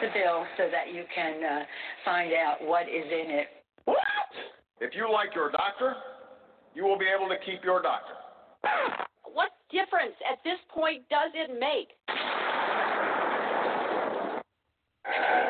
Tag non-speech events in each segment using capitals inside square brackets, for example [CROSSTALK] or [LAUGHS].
the bill so that you can uh, find out what is in it. What? If you like your doctor, you will be able to keep your doctor. [COUGHS] What difference at this point does it make? [COUGHS]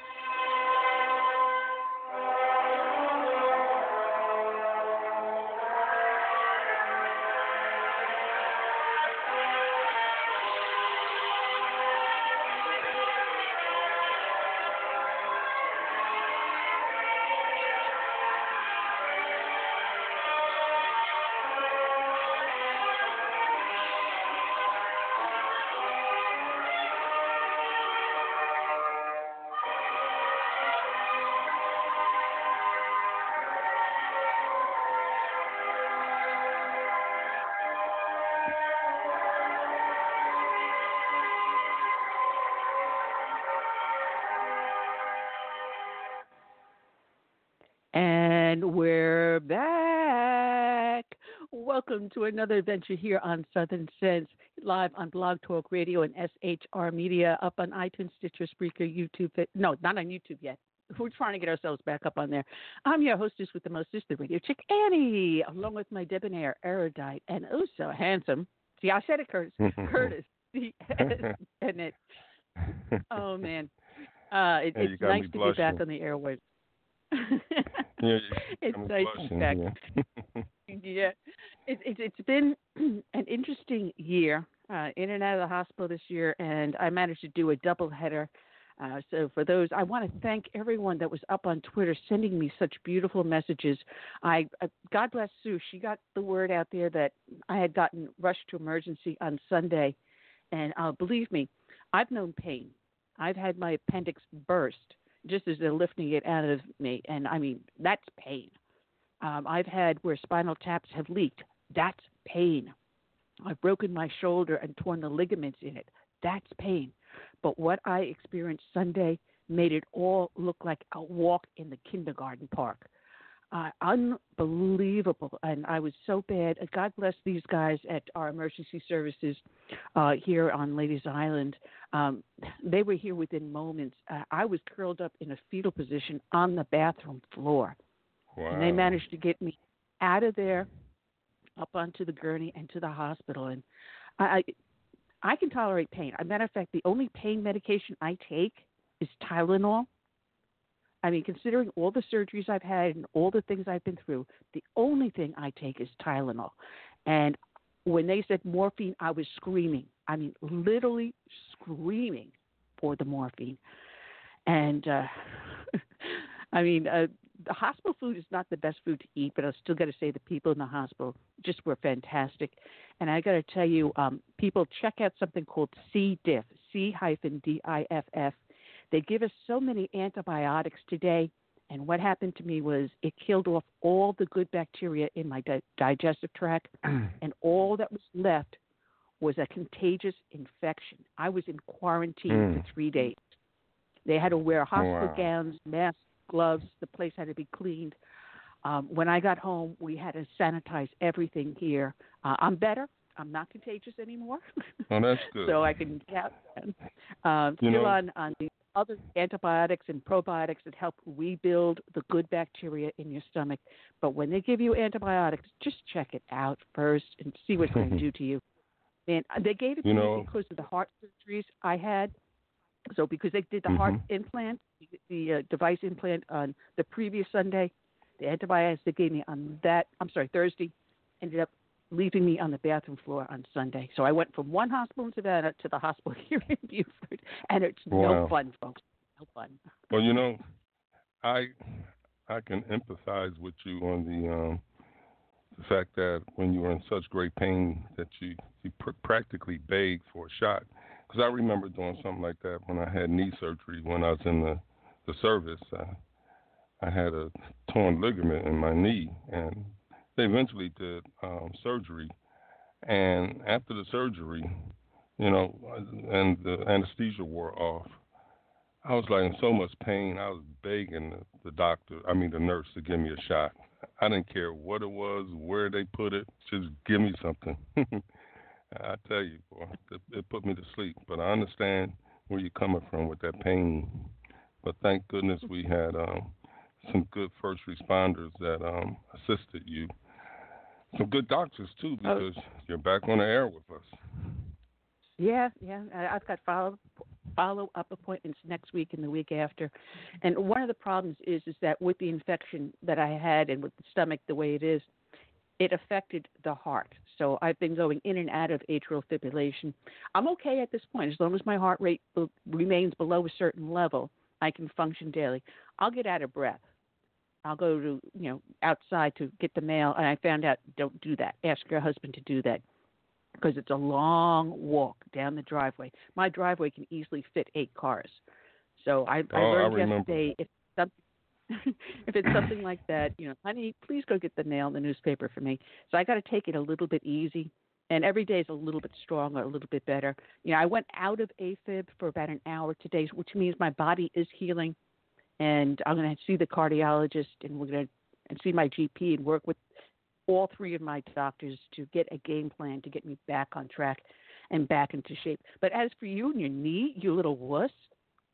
To another adventure here on Southern Sense, live on Blog Talk Radio and SHR Media, up on iTunes, Stitcher, Spreaker, YouTube. No, not on YouTube yet. We're trying to get ourselves back up on there. I'm your hostess with the mostest, the radio chick Annie, along with my debonair, erudite, and oh so handsome. See, I said it, Curtis. Curtis. Bennett. Oh man, uh, it, it's nice to be back on the airwaves. Yeah, it's nice to be back. yeah. [LAUGHS] yeah, it, it, it's been [CLEARS THROAT] an interesting year, uh, in and out of the hospital this year, and I managed to do a double header. Uh, so for those, I want to thank everyone that was up on Twitter sending me such beautiful messages. I, uh, God bless Sue, she got the word out there that I had gotten rushed to emergency on Sunday, and uh, believe me, I've known pain. I've had my appendix burst just as they're lifting it out of me, and I mean that's pain. Um, I've had where spinal taps have leaked. That's pain. I've broken my shoulder and torn the ligaments in it. That's pain. But what I experienced Sunday made it all look like a walk in the kindergarten park. Uh, unbelievable. And I was so bad. God bless these guys at our emergency services uh, here on Lady's Island. Um, they were here within moments. Uh, I was curled up in a fetal position on the bathroom floor. Wow. And they managed to get me out of there, up onto the gurney, and to the hospital. And I, I, can tolerate pain. As a matter of fact, the only pain medication I take is Tylenol. I mean, considering all the surgeries I've had and all the things I've been through, the only thing I take is Tylenol. And when they said morphine, I was screaming. I mean, literally screaming for the morphine. And uh, [LAUGHS] I mean, uh, the hospital food is not the best food to eat, but I still got to say the people in the hospital just were fantastic. And I got to tell you, um, people check out something called C. diff, C hyphen D I F F. They give us so many antibiotics today, and what happened to me was it killed off all the good bacteria in my di- digestive tract, [CLEARS THROAT] and all that was left was a contagious infection. I was in quarantine Mm. for three days. They had to wear hospital Wow. gowns, masks, gloves. The place had to be cleaned. Um, when I got home, we had to sanitize everything here. Uh, I'm better. I'm not contagious anymore, Oh, that's [LAUGHS] good. so I can have um, still know- on on the other antibiotics and probiotics that help rebuild the good bacteria in your stomach. But when they give you antibiotics, just check it out first and see what it's going to do to you. And they gave it to You me because of the heart surgeries I had. So because they did the heart Mhm. implant, the uh, device implant on the previous Sunday, The antibiotics they gave me on that, I'm sorry, Thursday, ended up leaving me on the bathroom floor on Sunday. So I went from one hospital in Savannah to the hospital [LAUGHS] here in Beaufort, and it's Wow. no fun, folks. No fun. Well, you know, I I can empathize with you on the um the fact that when you were in such great pain that you you pr- practically begged for a shot. Because I remember doing something like that when I had knee surgery when I was in the the service. I, I had a torn ligament in my knee, and they eventually did um, surgery. And after the surgery, you know, and the anesthesia wore off, I was like in so much pain. I was begging the, the doctor, I mean the nurse, to give me a shot. I didn't care what it was, where they put it, just give me something. [LAUGHS] I tell you, boy, it, it put me to sleep. But I understand where you're coming from with that pain. But thank goodness we had um, some good first responders that um, assisted you. Some good doctors too, Oh. because you're back on the air with us. Yeah, yeah. I've got follow follow up appointments next week and the week after. And one of the problems is is that with the infection that I had and with the stomach the way it is, it affected the heart. So I've been going in and out of atrial fibrillation. I'm okay at this point as long as my heart rate be- remains below a certain level. I can function daily. I'll get out of breath. I'll go to you know outside to get the mail, and I found out don't do that. Ask your husband to do that because it's a long walk down the driveway. My driveway can easily fit eight cars. So I, I Oh, I learned remember yesterday if some, [LAUGHS] if it's something like that, you know, honey, please go get the mail and the newspaper for me. So I got to take it a little bit easy. And every day is a little bit stronger, a little bit better. You know, I went out of AFib for about an hour today, which means my body is healing. And I'm going to see the cardiologist, and we're going to and see my GP and work with all three of my doctors to get a game plan to get me back on track and back into shape. But as for you and your knee, you little wuss,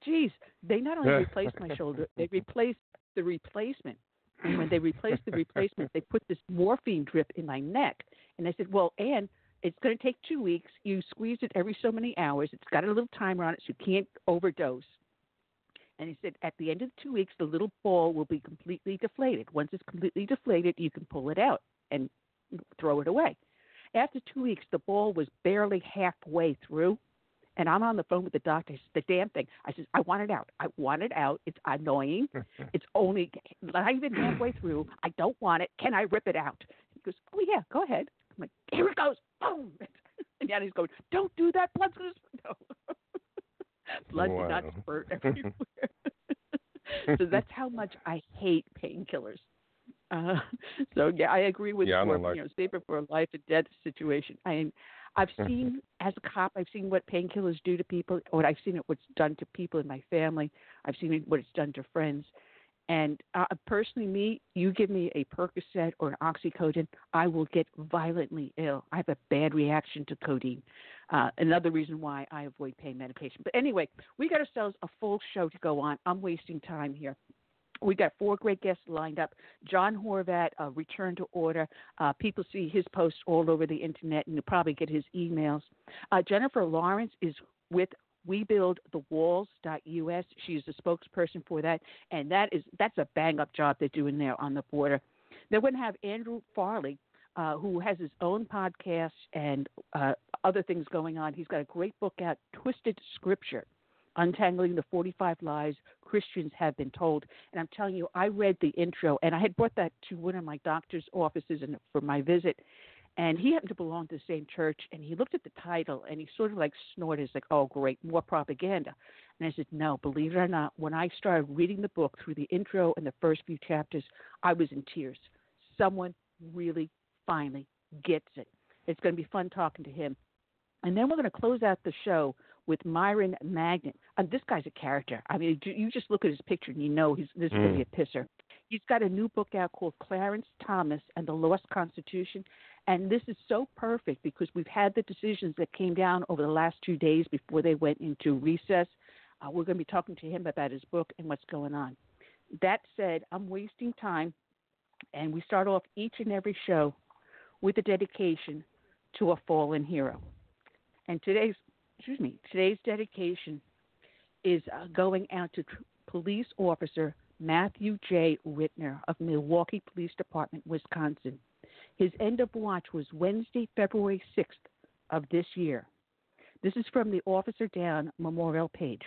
geez, they not only [LAUGHS] replaced my shoulder, they replaced the replacement. And when they [CLEARS THROAT] replaced the replacement, they put this morphine drip in my neck. And I said, Well, Ann, it's going to take two weeks. You squeeze it every so many hours. It's got a little timer on it, so you can't overdose. And he said, at the end of the two weeks, the little ball will be completely deflated. Once it's completely deflated, you can pull it out and throw it away. After two weeks, the ball was barely halfway through. And I'm on the phone with the doctor. He says, the damn thing. I says, I want it out. I want it out. It's annoying. [LAUGHS] It's only not even halfway through. I don't want it. Can I rip it out? He goes, Oh yeah, go ahead. I'm like, here it goes. Boom. [LAUGHS] And Yanni's going, Don't do that. Blood's gonna sp-" [LAUGHS] no. Blood did not Wow. spurt everywhere. so that's how much I hate painkillers. Uh, so yeah, I agree with Yeah, I you. like- You know, save it for a life and death situation. I, I've seen as a cop, I've seen what painkillers do to people. What I've seen it what's done to people in my family. I've seen it, what it's done to friends. And uh, personally, me, you give me a Percocet or an oxycodone, I will get violently ill. I have a bad reaction to codeine. Uh, another reason why I avoid pain medication. But anyway, we got ourselves a full show to go on. I'm wasting time here. We got four great guests lined up. John Horvat, uh, Return to Order. Uh, people see his posts all over the internet, and you probably get his emails. Uh, Jennifer Lawrence is with WeBuildTheWalls.us. She's the spokesperson for that, and that is that's a bang up job they're doing there on the border. They're going to have Andrew Farley, uh, who has his own podcast and uh, other things going on. He's got a great book out, Twisted Scripture. Untangling the 45 Lies Christians Have Been Told. And I'm telling you, I read the intro, and I had brought that to one of my doctor's offices and for my visit. And he happened to belong to the same church, and he looked at the title and he sort of like snorted, He's like, "Oh, great, more propaganda." And I said, "No, believe it or not, when I started reading the book through the intro and the first few chapters, I was in tears. Someone really, finally gets it. It's going to be fun talking to him. And then we're going to close out the show with Myron Magnet. And this guy's a character. I mean, you- just look at his picture and you know he's this is going to be a pisser. He's got a new book out called Clarence Thomas and the Lost Constitution. And this is so perfect because we've had the decisions that came down over the last two days before they went into recess. Uh, we're going to be talking to him about his book and what's going on. That said, I'm wasting time, and we start off each and every show with a dedication to a fallen hero. And today's, excuse me, today's dedication is uh, going out to tr- police officer Matthew J. Rittner of Milwaukee Police Department, Wisconsin. His end of watch was Wednesday, February 6th of this year. This is from the Officer Down memorial page.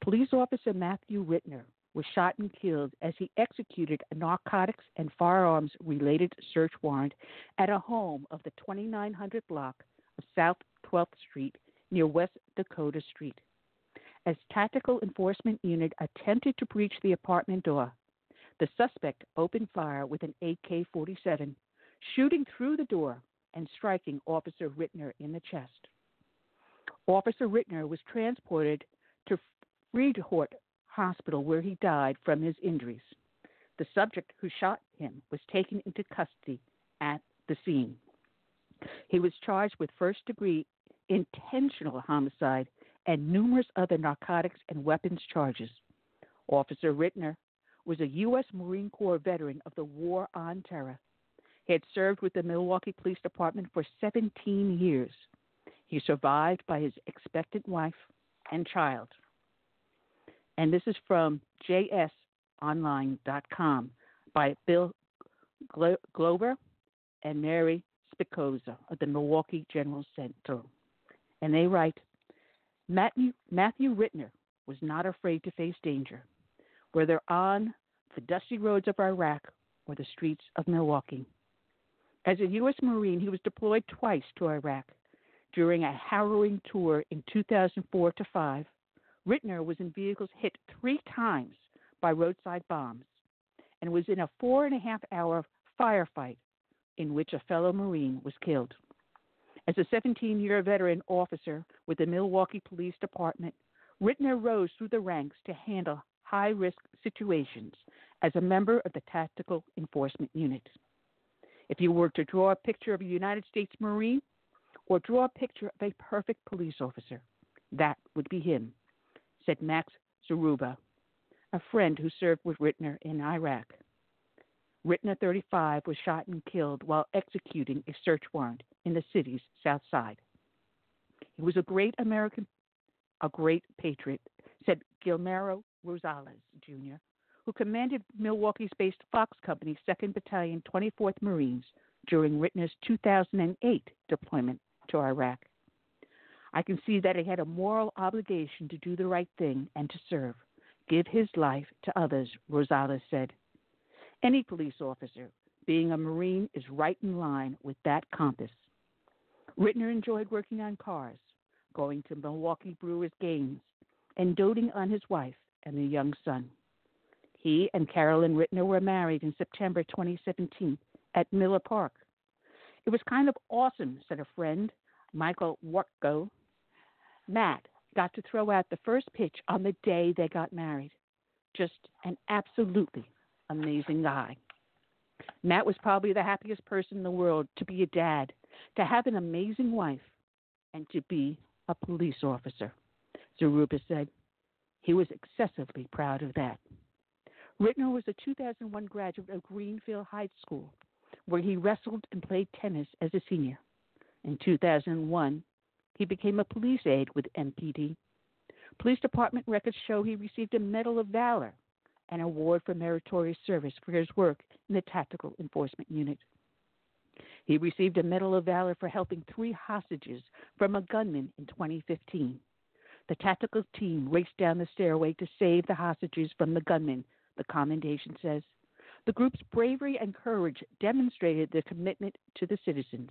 Police Officer Matthew Rittner was shot and killed as he executed a narcotics and firearms related search warrant at a home of the 2900 block of South 12th Street near West Dakota Street. As tactical enforcement unit attempted to breach the apartment door, the suspect opened fire with an AK 47, shooting through the door and striking Officer Rittner in the chest. Officer Rittner was transported to Froedtert Hospital where he died from his injuries. The subject who shot him was taken into custody at the scene. He was charged with first degree intentional homicide and numerous other narcotics and weapons charges. Officer Rittner was a U.S. Marine Corps veteran of the War on Terror. He had served with the Milwaukee Police Department for 17 years. He survived by his expectant wife and child. And this is from jsonline.com by Bill Glauber and Mary Spicuzza of the Milwaukee Journal Sentinel. And they write Matthew, Matthew Rittner was not afraid to face danger, whether on the dusty roads of Iraq or the streets of Milwaukee. As a U.S. Marine, he was deployed twice to Iraq. During a harrowing tour in 2004 to 5, Rittner was in vehicles hit three times by roadside bombs and was in a four and a half hour firefight in which a fellow Marine was killed. As a 17 year veteran officer with the Milwaukee Police Department, Rittner rose through the ranks to handle high risk situations as a member of the Tactical Enforcement Unit. If you were to draw a picture of a United States Marine or draw a picture of a perfect police officer, that would be him said Max Zaruba, a friend who served with Rittner in Iraq. Rittner, 35, was shot and killed while executing a search warrant in the city's south side. He was a great American, a great patriot, said Guillermo Rosales, Jr., who commanded Milwaukee's based Fox Company 2nd Battalion, 24th Marines during Rittner's 2008 deployment to Iraq. I can see that he had a moral obligation to do the right thing and to serve, give his life to others, Rosales said. Any police officer, being a Marine, is right in line with that compass. Rittner enjoyed working on cars, going to Milwaukee Brewers games, and doting on his wife and their young son. He and Carolyn Rittner were married in September 2017 at Miller Park. It was kind of awesome, said a friend, Michael Wartko, Matt got to throw out the first pitch on the day they got married. Just an absolutely amazing guy. Matt was probably the happiest person in the world to be a dad, to have an amazing wife, and to be a police officer. Zaruba said he was excessively proud of that. Rittner was a 2001 graduate of Greenfield High School, where he wrestled and played tennis as a senior. In 2001, he became a police aide with MPD. Police department records show he received a Medal of Valor, an award for meritorious service for his work in the Tactical Enforcement Unit. He received a Medal of Valor for helping three hostages from a gunman in 2015. The tactical team raced down the stairway to save the hostages from the gunman, the commendation says. The group's bravery and courage demonstrated their commitment to the citizens.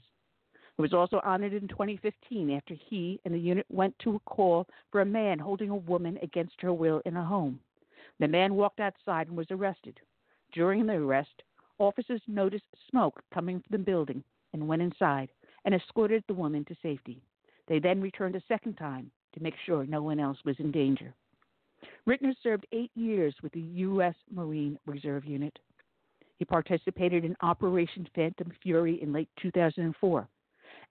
He was also honored in 2015 after he and the unit went to a call for a man holding a woman against her will in a home. The man walked outside and was arrested. During the arrest, officers noticed smoke coming from the building and went inside and escorted the woman to safety. They then returned a second time to make sure no one else was in danger. Rittner served eight years with the U.S. Marine Reserve Unit. He participated in Operation Phantom Fury in late 2004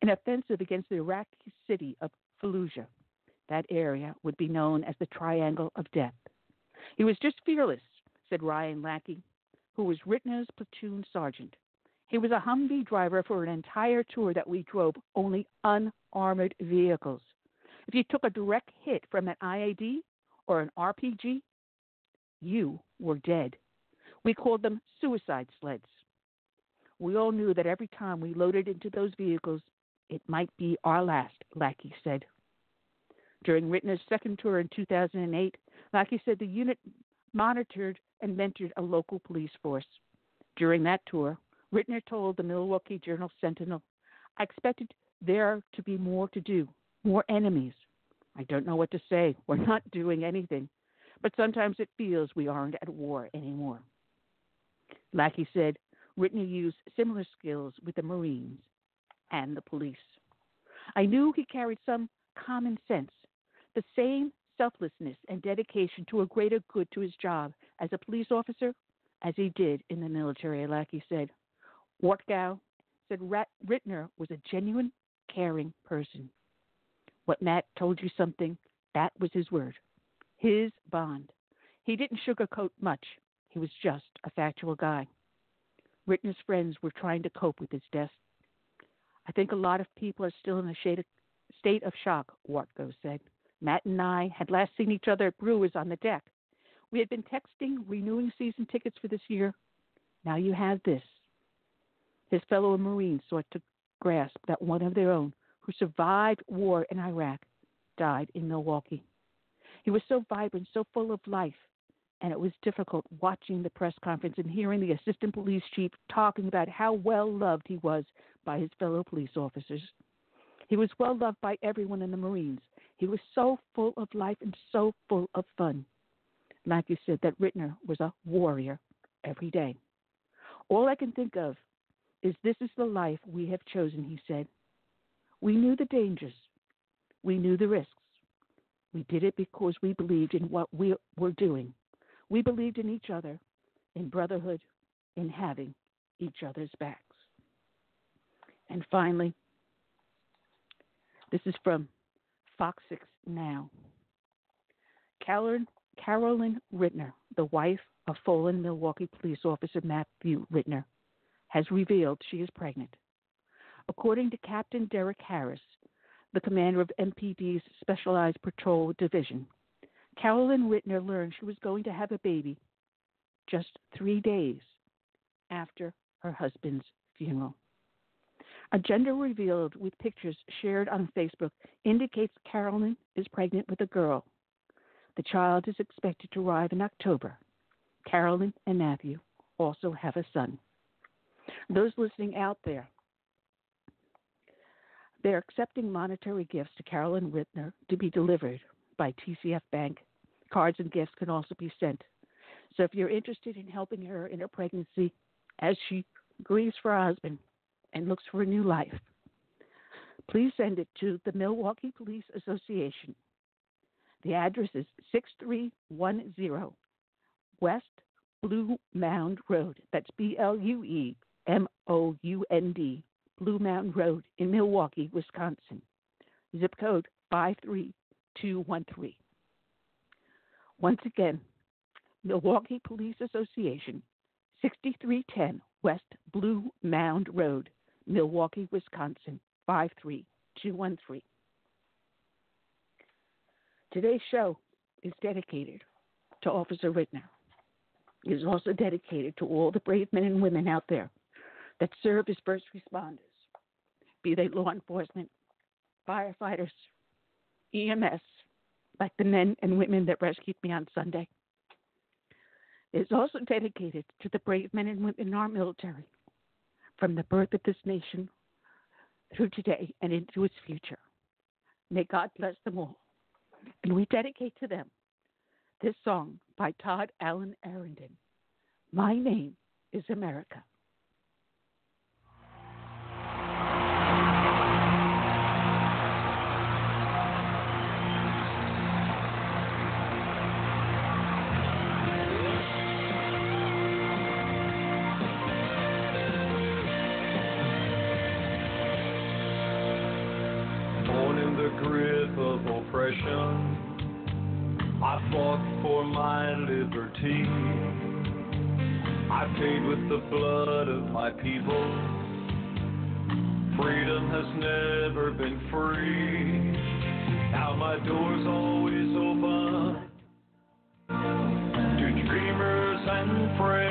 an offensive against the Iraqi city of Fallujah. That area would be known as the Triangle of Death. He was just fearless, said Ryan Lackey, who was Rittner's platoon sergeant. He was a Humvee driver for an entire tour that we drove only unarmored vehicles. If you took a direct hit from an IED or an RPG, you were dead. We called them suicide sleds. We all knew that every time we loaded into those vehicles, it might be our last, Lackey said. During Rittner's second tour in 2008, Lackey said the unit monitored and mentored a local police force. During that tour, Rittner told the Milwaukee Journal Sentinel, I expected there to be more to do, more enemies. I don't know what to say. We're not [LAUGHS] doing anything. But sometimes it feels we aren't at war anymore. Lackey said Rittner used similar skills with the Marines and the police. I knew he carried some common sense, the same selflessness and dedication to a greater good to his job as a police officer as he did in the military, Lackey said. Wartgau said Rittner was a genuine, caring person. What Matt told you something, that was his word, his bond. He didn't sugarcoat much. He was just a factual guy. Rittner's friends were trying to cope with his death. I think a lot of people are still in a state of shock, Wartgau said. Matt and I had last seen each other at Brewers on the deck. We had been texting, renewing season tickets for this year. Now you have this. His fellow Marines sought to grasp that one of their own, who survived war in Iraq, died in Milwaukee. He was so vibrant, so full of life, and it was difficult watching the press conference and hearing the assistant police chief talking about how well loved he was by his fellow police officers. He was well loved by everyone in the Marines. He was so full of life and so full of fun. Like you said, that Rittner was a warrior every day. All I can think of is this is the life we have chosen, he said. We knew the dangers, we knew the risks. We did it because we believed in what we were doing. We believed in each other, in brotherhood, in having each other's backs. And finally, this is from Fox 6 Now. Carolyn, Carolyn Rittner, the wife of fallen Milwaukee police officer Matthew Rittner, has revealed she is pregnant. According to Captain Derek Harris, the commander of MPD's Specialized Patrol Division, Carolyn Rittner learned she was going to have a baby just three days after her husband's funeral. A gender revealed with pictures shared on Facebook indicates Carolyn is pregnant with a girl. The child is expected to arrive in October. Carolyn and Matthew also have a son. Those listening out there, they're accepting monetary gifts to Carolyn Rittner to be delivered by TCF Bank. Cards and gifts can also be sent. So if you're interested in helping her in her pregnancy as she grieves for her husband and looks for a new life, please send it to the Milwaukee Police Association. The address is 6310 West Blue Mound Road. That's B L U E M O U N D, Blue Mound Road in Milwaukee, Wisconsin. Zip code 53213. Once again, Milwaukee Police Association, 6310 West Blue Mound Road, Milwaukee, Wisconsin, 53213. Today's show is dedicated to Officer Rittner. It is also dedicated to all the brave men and women out there that serve as first responders, be they law enforcement, firefighters, EMS, like the men and women that rescued me on Sunday. It is also dedicated to the brave men and women in our military from the birth of this nation through today and into its future. May God bless them all. And we dedicate to them this song by Todd Allen Arrington My Name is America. with the blood of my people. Freedom has never been free. Now my door's always open to dreamers and friends.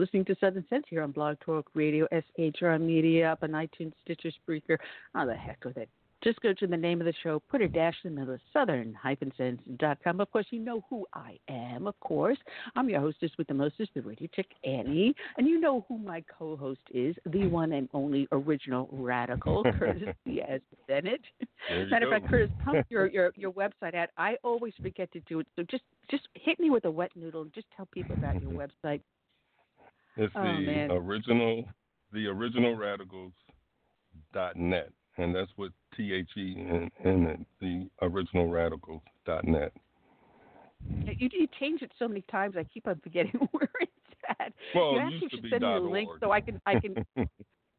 Listening to Southern Sense here on Blog Talk Radio, SHR Media, up on iTunes, Stitcher, Spreaker. How the heck with it? Just go to the name of the show, put a dash in the middle, southern-sense.com. Of course, you know who I am, of course. I'm your hostess with the mostest, the radio chick, Annie. And you know who my co-host is, the one and only original radical, [LAUGHS] Curtis Diaz Bennett. Matter of fact, Curtis, pump [LAUGHS] your, your, your website out. I always forget to do it. So just, just hit me with a wet noodle and just tell people about your [LAUGHS] website. It's Oh, the man. original, the original radicals dot net, and that's what T H E in, in it, the original radicals dot net. You, you change it so many times, I keep on forgetting [LAUGHS] where it's at. Well, you actually should send me the link org. so I can, I can [LAUGHS]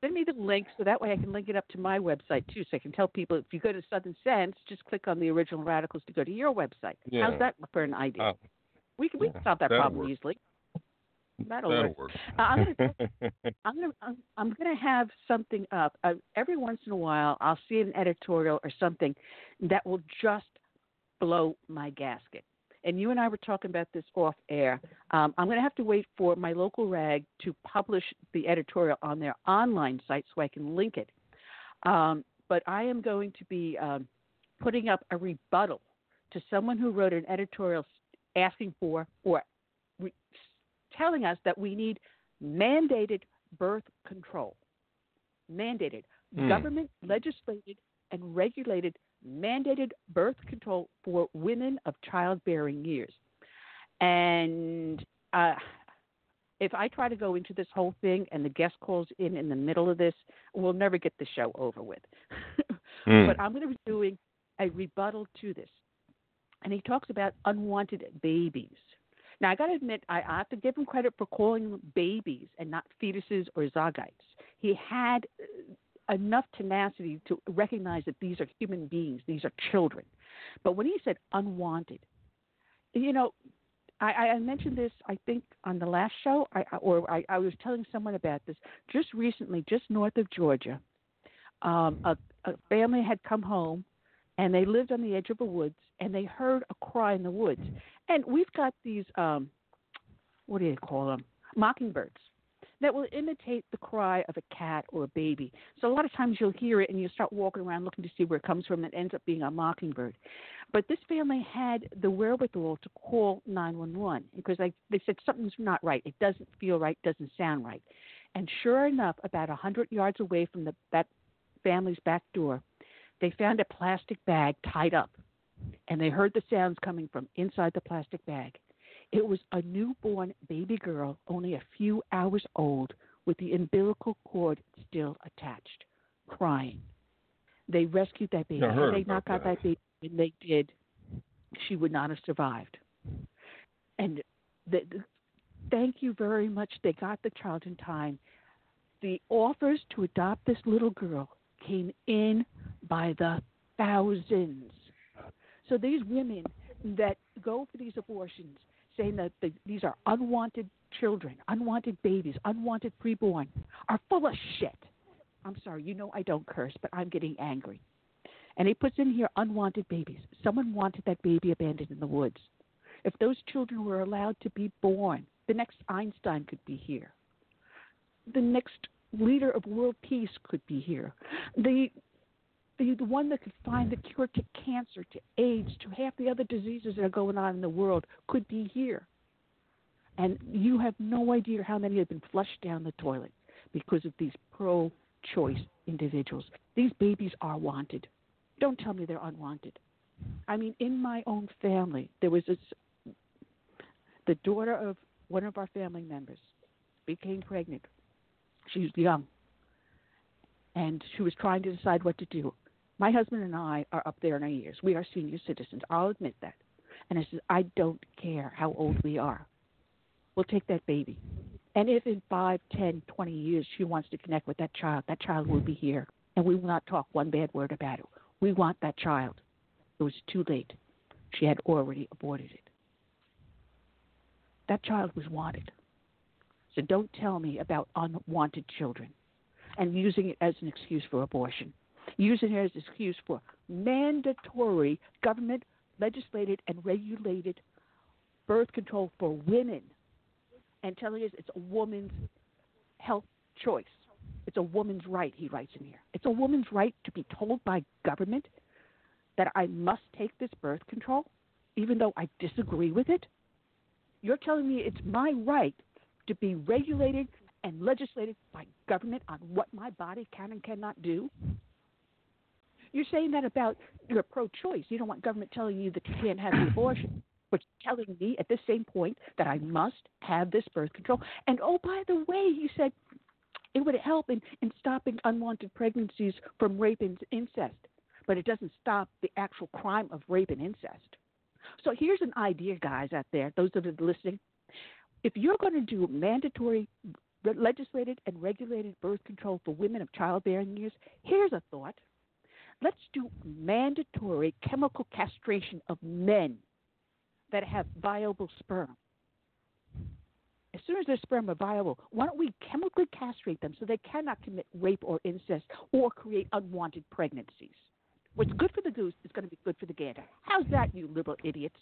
send me the link so that way I can link it up to my website too, so I can tell people if you go to Southern Sense, just click on the original radicals to go to your website. Yeah. How's that for an idea? Uh, we can we yeah, can solve that problem easily. That'll, That'll work. work. Uh, I'm gonna [LAUGHS] I'm gonna I'm, I'm gonna have something up uh, every once in a while. I'll see an editorial or something that will just blow my gasket. And you and I were talking about this off air. Um, I'm going to have to wait for my local rag to publish the editorial on their online site so I can link it. Um, but I am going to be um, putting up a rebuttal to someone who wrote an editorial asking for or re- telling us that we need mandated birth control. Mandated. Hmm. Government legislated and regulated mandated birth control for women of childbearing years. And uh, if I try to go into this whole thing and the guest calls in in the middle of this, we'll never get the show over with. [LAUGHS] Hmm. But I'm going to be doing a rebuttal to this. And he talks about unwanted babies. Now, I got to admit, I, have to give him credit for calling babies and not fetuses or zygotes. He had uh, enough tenacity to recognize that these are human beings, these are children. But when he said unwanted, you know, I, I mentioned this, I think, on the last show, I- or I, I was telling someone about this just recently, just north of Georgia. Um, a, a family had come home and they lived on the edge of the woods and they heard a cry in the woods. And we've got these, um, what do you call them? Mockingbirds that will imitate the cry of a cat or a baby. So a lot of times you'll hear it and you start walking around looking to see where it comes from and it ends up being a mockingbird. But this family had the wherewithal to call 911 because I, they said something's not right. It doesn't feel right, doesn't sound right. And sure enough, about a hundred yards away from the that family's back door, they found a plastic bag tied up, and they heard the sounds coming from inside the plastic bag. It was a newborn baby girl, only a few hours old, with the umbilical cord still attached, crying. They rescued that baby. And they knocked out that. that baby. and they did, she would not have survived. And the, the, thank you very much. They got the child in time. The offers to adopt this little girl came in by the thousands. So these women that go for these abortions, saying that the, these are unwanted children, unwanted babies, unwanted preborn, are full of shit. I'm sorry, you know I don't curse, but I'm getting angry. And he puts in here unwanted babies. Someone wanted that baby abandoned in the woods. If those children were allowed to be born, the next Einstein could be here. The next leader of world peace could be here. The the, the one that could find the cure to cancer, to AIDS, to half the other diseases that are going on in the world could be here. And you have no idea how many have been flushed down the toilet because of these pro choice individuals. These babies are wanted. Don't tell me they're unwanted. I mean, in my own family, there was this the daughter of one of our family members became pregnant. She was young. And she was trying to decide what to do. My husband and I are up there in our years. We are senior citizens. I'll admit that. And I said, I don't care how old we are. We'll take that baby. And if in five, ten, twenty years she wants to connect with that child, that child will be here. And we will not talk one bad word about it. We want that child. It was too late. She had already aborted it. That child was wanted. So don't tell me about unwanted children and using it as an excuse for abortion. Using it as an excuse for mandatory government legislated and regulated birth control for women and telling us it's a woman's health choice. It's a woman's right, he writes in here. It's a woman's right to be told by government that I must take this birth control, even though I disagree with it. You're telling me it's my right to be regulated and legislated by government on what my body can and cannot do? You're saying that about you're pro choice. You don't want government telling you that you can't have the abortion, but telling me at the same point that I must have this birth control. And oh, by the way, you said it would help in, in stopping unwanted pregnancies from rape and incest, but it doesn't stop the actual crime of rape and incest. So here's an idea, guys, out there, those of are listening. If you're going to do mandatory legislated and regulated birth control for women of childbearing years, here's a thought. Let's do mandatory chemical castration of men that have viable sperm. As soon as their sperm are viable, why don't we chemically castrate them so they cannot commit rape or incest or create unwanted pregnancies? What's good for the goose is going to be good for the gander. How's that, you liberal idiots?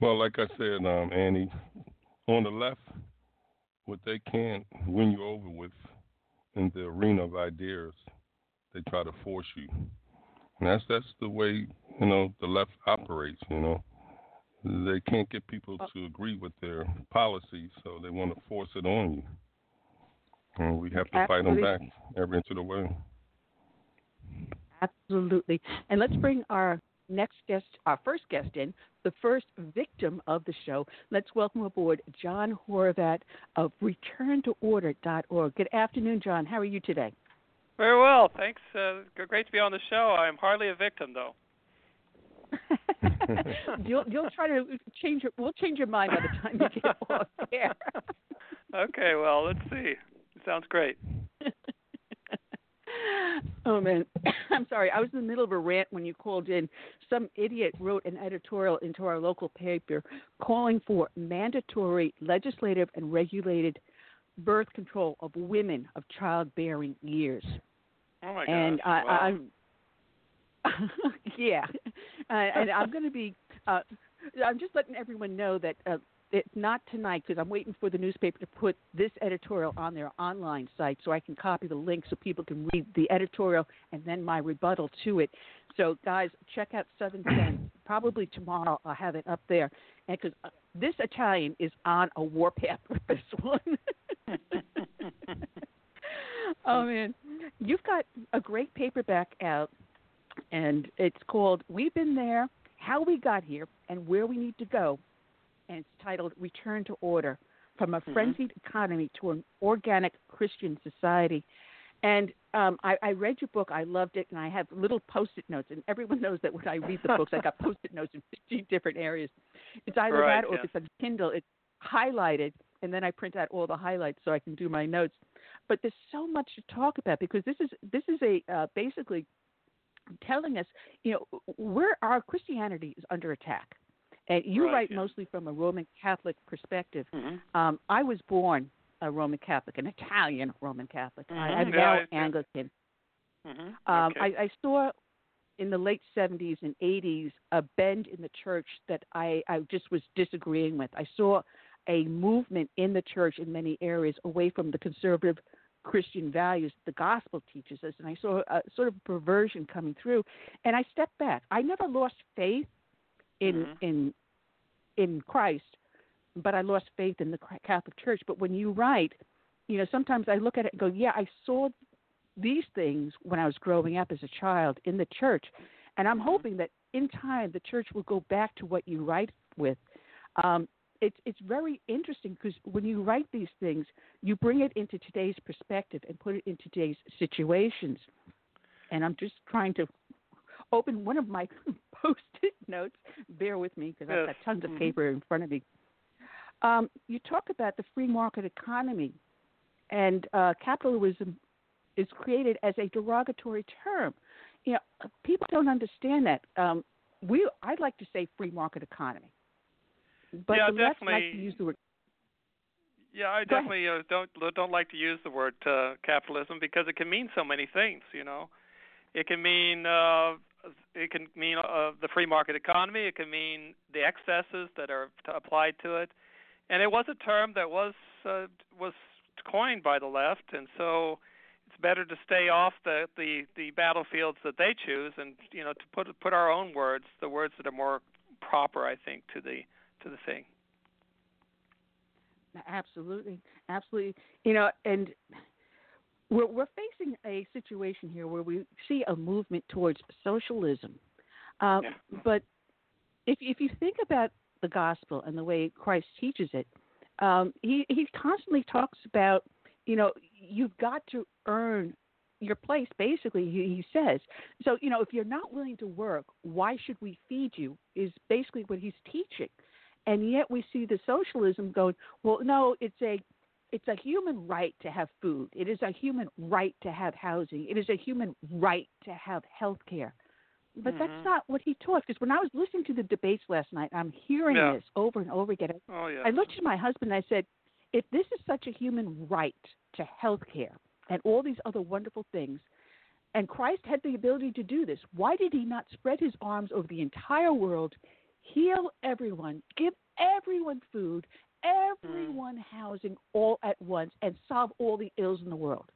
Well, like I said, um, Annie, on the left, what they can't win you over with in the arena of ideas, they try to force you. And that's that's the way you know the left operates. You know, they can't get people oh. to agree with their policies, so they want to force it on you. And we have to fight them back every inch of the way. Absolutely. And let's bring our next guest, our first guest in, the first victim of the show. Let's welcome aboard John Horvat of ReturnToOrder.org. Good afternoon, John. How are you today? Very well, thanks. Uh, great to be on the show. I'm hardly a victim, though. [LAUGHS] [LAUGHS] you'll you'll try to change your we'll change your mind by the time you get [LAUGHS] off air. Okay, well, let's see. Sounds great. oh man, [COUGHS] I'm sorry. I was in the middle of a rant when you called in. Some idiot wrote an editorial into our local paper calling for mandatory legislative and regulated birth control of women of childbearing years. Oh my and gosh. I, wow. I'm [LAUGHS] yeah, uh, and I'm going to be. Uh, I'm just letting everyone know that uh, it's not tonight because I'm waiting for the newspaper to put this editorial on their online site so I can copy the link so people can read the editorial and then my rebuttal to it. So guys, check out Southern [CLEARS THROAT] Sense. Probably tomorrow I'll have it up there, and because uh, this Italian is on a warpath [LAUGHS] with this one. [LAUGHS] Oh man, you've got a great paperback out, and it's called "We've Been There: How We Got Here and Where We Need to Go," and it's titled "Return to Order: From a Mm-hmm. Frenzied Economy to an Organic Christian Society." And um, I, I read your book. I loved it, and I have little post-it notes. And everyone knows that when I read the books, I got post-it notes in 15 different areas. It's either Right, that, or yeah. if it's on Kindle, it's highlighted, and then I print out all the highlights so I can do my notes. But there's so much to talk about because this is this is a uh, basically telling us, you know, where our Christianity is under attack. And you Right, write yeah. mostly from a Roman Catholic perspective. Mhm. Um, I was born a Roman Catholic, an Italian Roman Catholic. I, Mhm. I'm Yeah, now I-. Anglican. Mhm. Um, okay. I, I saw in the late 70s and 80s a bend in the church that I, I just was disagreeing with. I saw a movement in the church in many areas away from the conservative Christian values the gospel teaches us, and I saw a sort of perversion coming through. And I stepped back. I never lost faith in Mhm. in in Christ, but I lost faith in the Catholic Church. But when you write, you know, sometimes I look at it and go, yeah, I saw these things when I was growing up as a child in the church, and I'm hoping that in time the church will go back to what you write with. Um, it's it's very interesting because when you write these things, you bring it into today's perspective and put it into today's situations. And I'm just trying to open one of my [LAUGHS] post-it notes. Bear with me because I've got tons of Mhm. paper in front of me. Um, you talk about the free market economy, and uh, capitalism is created as a derogatory term. You know, people don't understand that. Um, we, I'd like to say free market economy, but Yeah, the left like to use the word. Yeah, I Go definitely uh, don't don't like to use the word uh, capitalism because it can mean so many things. You know, it can mean uh, it can mean uh, the free market economy. It can mean the excesses that are t- applied to it, and it was a term that was uh, was coined by the left, and so it's better to stay off the, the the battlefields that they choose, and you know to put put our own words, the words that are more proper, I think, to the to the thing. Absolutely, absolutely. You know, and we're we're facing a situation here where we see a movement towards socialism. Um, Yeah. But if if you think about the gospel and the way Christ teaches it, um, he he constantly talks about you know you've got to earn your place. Basically, he, he says. So you know if you're not willing to work, why should we feed you? Is basically what he's teaching. And yet we see the socialism going, well, no, it's a it's a human right to have food. It is a human right to have housing. It is a human right to have health care. But Mhm. that's not what he taught. Because when I was listening to the debates last night, I'm hearing Yeah. this over and over again. Oh yeah. I looked at my husband and I said, if this is such a human right to health care and all these other wonderful things, and Christ had the ability to do this, why did he not spread his arms over the entire world, heal everyone, give everyone food, everyone housing all at once, and solve all the ills in the world?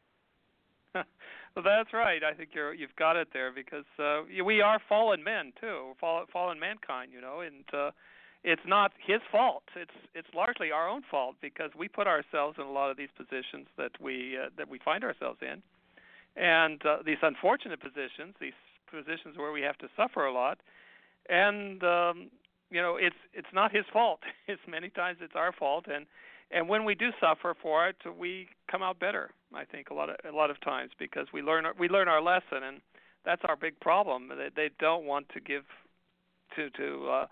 [LAUGHS] well, that's right. I think you're you've got it there because uh, we are fallen men too. Fall, fallen mankind, you know, and uh, it's not his fault. It's it's largely our own fault because we put ourselves in a lot of these positions that we uh, that we find ourselves in, and uh, these unfortunate positions, these positions where we have to suffer a lot, and um, you know, it's it's not his fault. [LAUGHS] It's many times it's our fault, and and when we do suffer for it, we come out better. I think a lot of a lot of times because we learn we learn our lesson, and that's our big problem. They they don't want to give to to uh,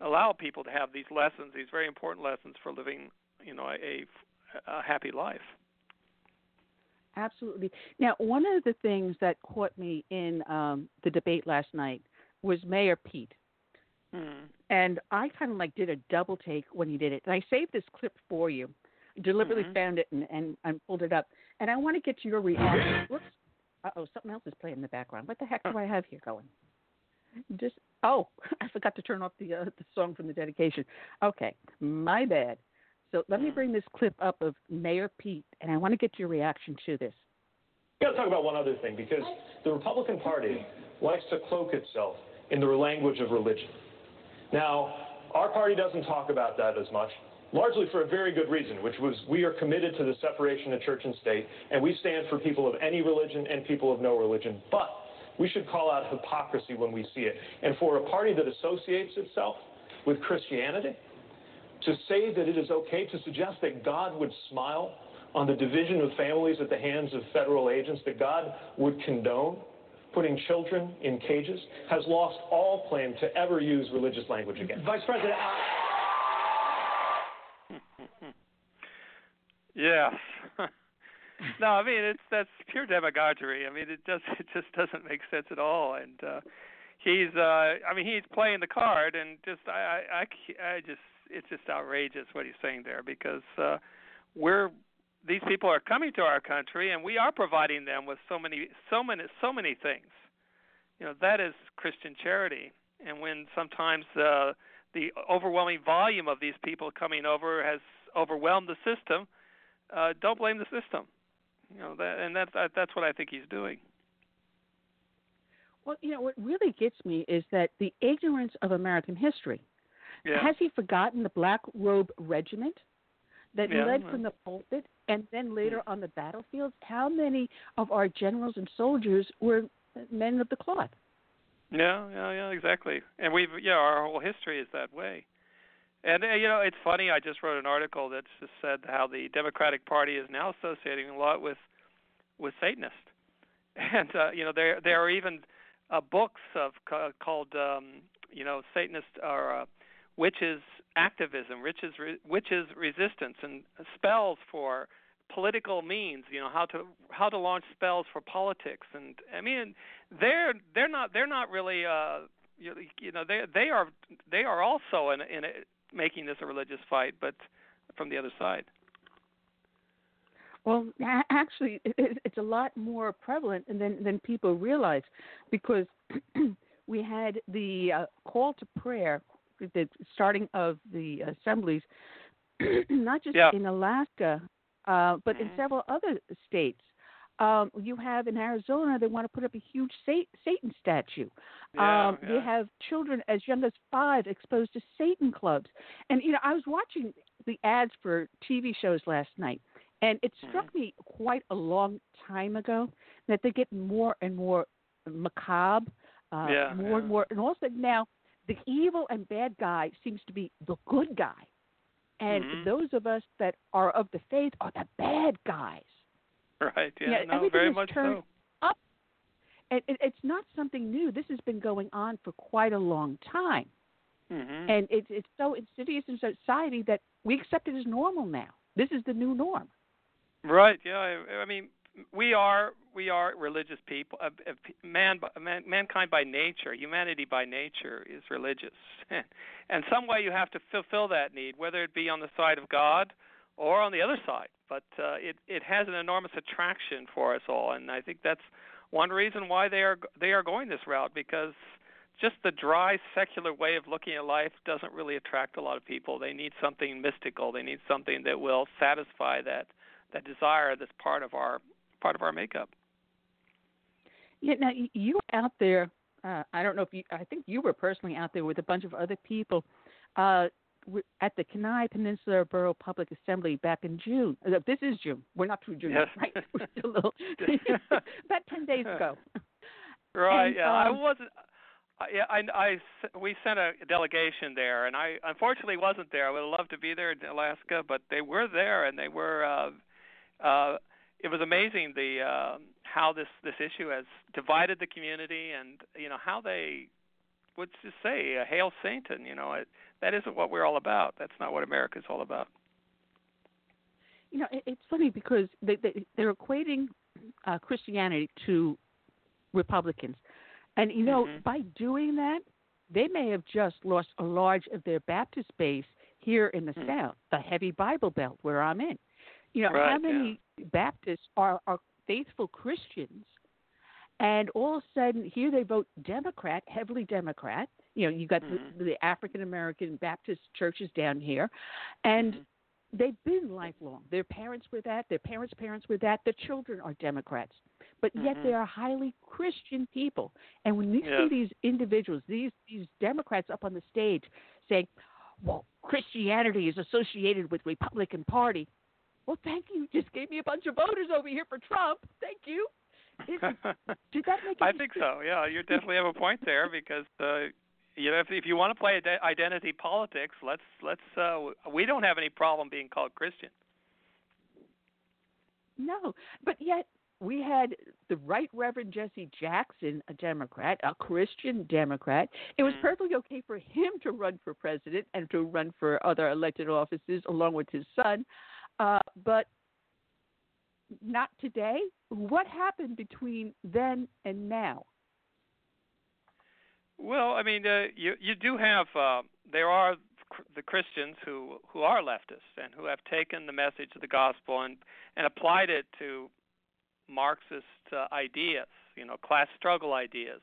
allow people to have these lessons, these very important lessons for living, you know, a, a happy life. Absolutely. Now, one of the things that caught me in um, the debate last night was Mayor Pete. Mm. and I kind of like did a double take when he did it. And I saved this clip for you. Deliberately Mhm. found it and, and and pulled it up. And I want to get your reaction. Whoops. Uh oh, something else is playing in the background. What the heck do I have here going? Just oh, [LAUGHS] I forgot to turn off the uh, the song from the dedication. Okay, my bad. So let me Mm. bring this clip up of Mayor Pete, and I want to get your reaction to this. We got to talk about one other thing because the Republican Party likes to cloak itself in the language of religion. Now, our party doesn't talk about that as much. largely for a very good reason, which was we are committed to the separation of church and state, and we stand for people of any religion and people of no religion. But we should call out hypocrisy when we see it. And for a party that associates itself with Christianity, to say that it is okay to suggest that God would smile on the division of families at the hands of federal agents, that God would condone putting children in cages, has lost all claim to ever use religious language again. Vice President. [LAUGHS] yes. [LAUGHS] no, I mean it's that's pure demagoguery. I mean it just [LAUGHS] it just doesn't make sense at all. And uh, he's uh, I mean he's playing the card, and just I I I, I just it's just outrageous what he's saying there because uh, we're these people are coming to our country and we are providing them with so many so many so many things. You know that is christian charity. And when sometimes uh, the overwhelming volume of these people coming over has overwhelmed the system uh, don't blame the system. You know that and that's that's what i think he's doing. Well you know what really gets me is that the ignorance of american history. Yeah. has he forgotten the black robe regiment that yeah, led from the pulpit and then later on the battlefields. How many of our generals and soldiers were men of the cloth? Yeah, yeah, yeah, exactly. And we've yeah, our whole history is that way. And uh, you know, it's funny. I just wrote an article that just said how the Democratic Party is now associating a lot with with Satanists, [LAUGHS] and uh, you know, there there are even uh, books of uh, called um, you know Satanist or uh, witches activism, witches re- witches resistance, and spells for political means. You know how to how to launch spells for politics, and I mean they're they're not they're not really uh you, you know they they are they are also in in a, making this a religious fight, but from the other side. Well, actually, it's a lot more prevalent than than people realize, because [CLEARS THROAT] we had the uh, call to prayer, the starting of the assemblies, [CLEARS THROAT] not just Yeah. in Alaska, uh, but in Mhm. several other states. Um, you have in Arizona, they want to put up a huge Satan statue. Yeah, um, yeah. They have children as young as five exposed to Satan clubs. And you know, I was watching the ads for TV shows last night, and it struck Mm-hmm. me quite a long time ago that they get more and more macabre, uh, Yeah, more and more, and also now the evil and bad guy seems to be the good guy, and Mhm. those of us that are of the faith are the bad guys. Right. Yeah. Yeah, no, everything very is much turned so. up. And it, it's not something new. This has been going on for quite a long time, hmm and it, it's so insidious in society that we accept it as normal now. This is the new norm. Right. Yeah. I, I mean, we are we are religious people. Uh, uh, man, man, mankind by nature, humanity by nature is religious, [LAUGHS] and some way you have to fulfill that need, whether it be on the side of God or on the other side. But uh, it it has an enormous attraction for us all, and I think that's one reason why they are they are going this route because just the dry secular way of looking at life doesn't really attract a lot of people. They need something mystical. They need something that will satisfy that that desire that's part of our part of our makeup. Yeah, now you were out there. Uh, I don't know if you. I think you were personally out there with a bunch of other people uh, at the Kenai Peninsula Borough Public Assembly back in June. Uh, This is June. We're not through June, Yes. [LAUGHS] right? We're [LAUGHS] still a little, [LAUGHS] about ten days ago. Right. And, yeah. I um, wasn't. I, yeah, I, I we sent a delegation there, and I unfortunately wasn't there. I would have loved to be there in Alaska, but they were there, and they were. Uh, uh, it was amazing the uh, how this this issue has divided the community, and you know how they would just say, uh, "Hail Satan!" You know, it, that isn't what we're all about. That's not what America's all about. You know, it, it's funny because they, they they're equating uh, Christianity to Republicans, and you know, Mhm. by doing that, they may have just lost a large of their Baptist base here in the Hmm. South, the heavy Bible Belt where I'm in. You know, Right, how many Baptists are are faithful Christians, and all of a sudden here they vote Democrat, heavily Democrat. You know, you got Mhm. the, the African American Baptist churches down here, and Mhm. they've been lifelong. Their parents were that. Their parents' parents were that. Their children are Democrats, but yet Mhm. they are highly Christian people. And when you Yeah. see these individuals, these these Democrats up on the stage saying, well, Christianity is associated with Republican Party. Well, thank you. Just gave me a bunch of voters over here for Trump. Thank you. Is, [LAUGHS] did that make? I think so. Yeah, you definitely have a point there because uh, you know if if you want to play ide- identity politics, let's let's. Uh, we don't have any problem being called Christian. No, but yet we had the Right Reverend Jesse Jackson, a Democrat, a Christian Democrat. It was Mhm. perfectly okay for him to run for president and to run for other elected offices along with his son, uh, but not today. What happened between then and now? Well, I mean, uh, you you do have uh, there are the Christians who who are leftists and who have taken the message of the gospel and and applied it to Marxist uh, ideas, you know, class struggle ideas.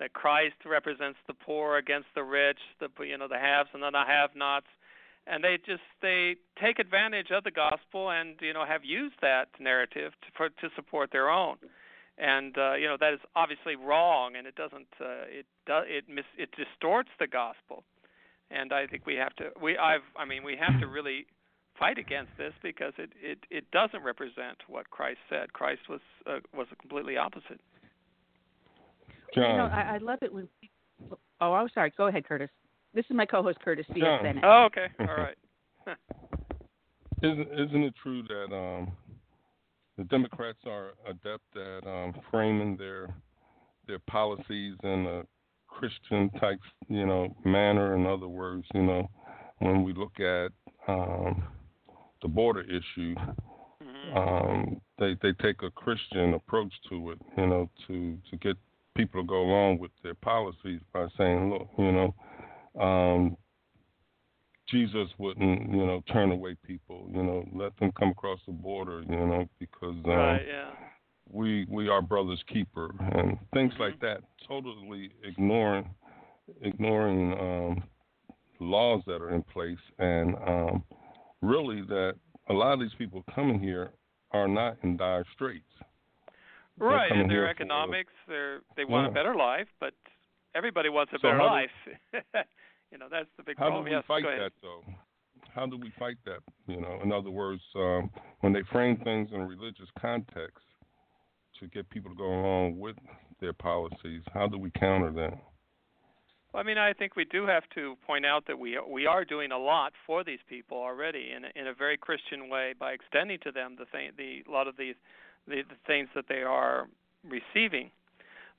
That Christ represents the poor against the rich, the you know the haves and the have-nots, and they just they take advantage of the gospel and you know have used that narrative to for, to support their own and uh, you know that is obviously wrong, and it doesn't uh, it do, it mis- it distorts the gospel, and I think we have to we I've I mean we have to really fight against this because it it it doesn't represent what Christ said. Christ was uh, was completely opposite. You know, John, I, I love it when. People, oh, I'm sorry. Go ahead, Curtis. This is my co-host, Curtis C. S. John. Bennett. Oh, okay, [LAUGHS] all right. [LAUGHS] isn't isn't it true that um, the Democrats are adept at um, framing their their policies in a Christian type, you know, manner? In other words, you know, when we look at um, the border issue, Mhm. um, they they take a Christian approach to it, you know, to to get people to go along with their policies by saying, look, you know, um, Jesus wouldn't, you know, turn away people, you know, let them come across the border, you know, because um, right, yeah. we we are brother's keeper and things like that. Totally ignoring ignoring um, laws that are in place and um, really that a lot of these people coming here are not in dire straits. Right, and their for- economics, they're they want Yeah. a better life, but everybody wants a So better life. [LAUGHS] you know, that's the big How problem. do we yes, fight that though? How do we fight that? You know, in other words, um, when they frame things in a religious context to get people to go along with their policies, how do we counter that? Well, I mean, I think we do have to point out that we we are doing a lot for these people already in a, in a very Christian way by extending to them the thing, the a lot of the, the the things that they are receiving.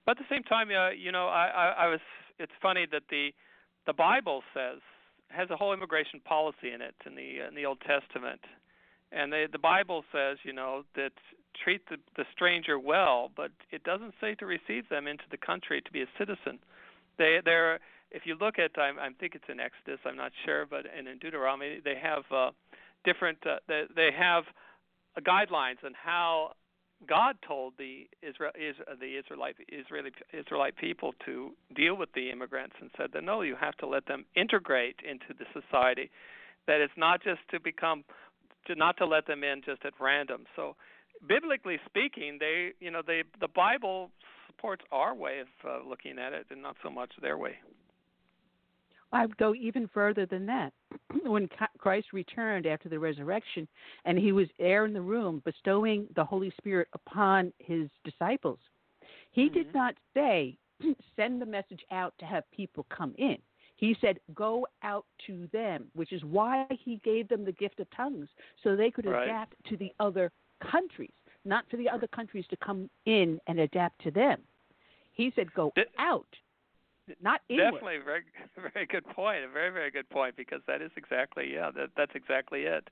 But at the same time, uh, you know, I, I I was it's funny that the the Bible says has a whole immigration policy in it in the in the Old Testament, and the the Bible says, you know, that treat the the stranger well, but it doesn't say to receive them into the country to be a citizen. They they're if you look at I, I think it's in Exodus, I'm not sure, but and in Deuteronomy they have uh, different uh, they, they have uh, guidelines on how God told the Israel is the Israelite Israeli Israelite people to deal with the immigrants and said that no, you have to let them integrate into the society. That it's not just to become to not to let them in just at random. So biblically speaking, they you know they the Bible supports our way of uh, looking at it and not so much their way. I would go even further than that. [CLEARS THROAT] when Christ returned after the resurrection and he was there in the room bestowing the Holy Spirit upon his disciples, he did Mhm. not say, [CLEARS THROAT] send the message out to have people come in. He said, go out to them, which is why he gave them the gift of tongues, so they could Right. adapt to the other countries, not for the other countries to come in and adapt to them. He said, go out, not inward. Definitely, very [LAUGHS] very good point. A very very good point because that is exactly yeah that that's exactly it.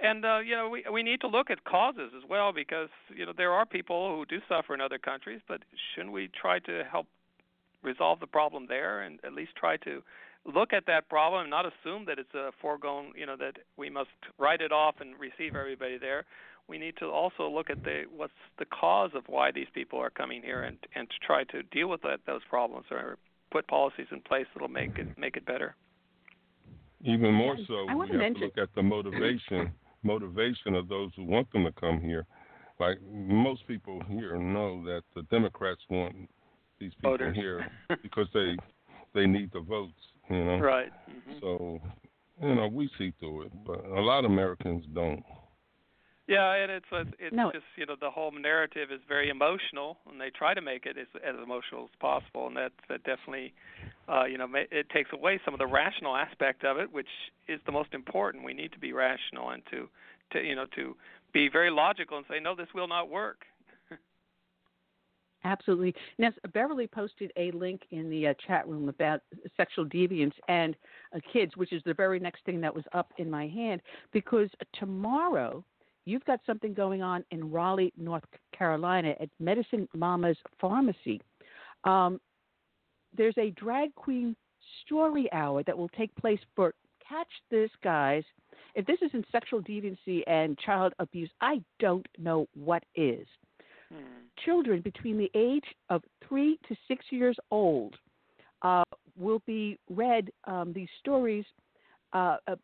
And uh, you know we we need to look at causes as well because you know there are people who do suffer in other countries, but shouldn't we try to help resolve the problem there and at least try to look at that problem and not assume that it's a foregone you know that we must write it off and receive everybody there. We need to also look at the what's the cause of why these people are coming here and and to try to deal with that, those problems or put policies in place that'll make it make it better. Even more so, I we wanna have mention- to look at the motivation [CLEARS THROAT] motivation of those who want them to come here. Like most people here know that the Democrats want these people Voters. here [LAUGHS] because they they need the votes, you know. Right. hmm So you know, we see through it, but a lot of Americans don't. Yeah, and it's it's, it's No. just you know the whole narrative is very emotional, and they try to make it as as emotional as possible, and that that definitely, uh, you know, it takes away some of the rational aspect of it, which is the most important. We need to be rational and to to you know to be very logical and say no, this will not work. [LAUGHS] Absolutely. Now, Beverly posted a link in the uh, chat room about sexual deviance and uh, kids, which is the very next thing that was up in my hand, because tomorrow you've got something going on in Raleigh, North Carolina at Medicine Mama's Pharmacy. Um, there's a drag queen story hour that will take place for, catch this, guys. If this isn't sexual deviancy and child abuse, I don't know what is Hmm. children between the age of three to six years old uh, will be read um, these stories, uh, uh,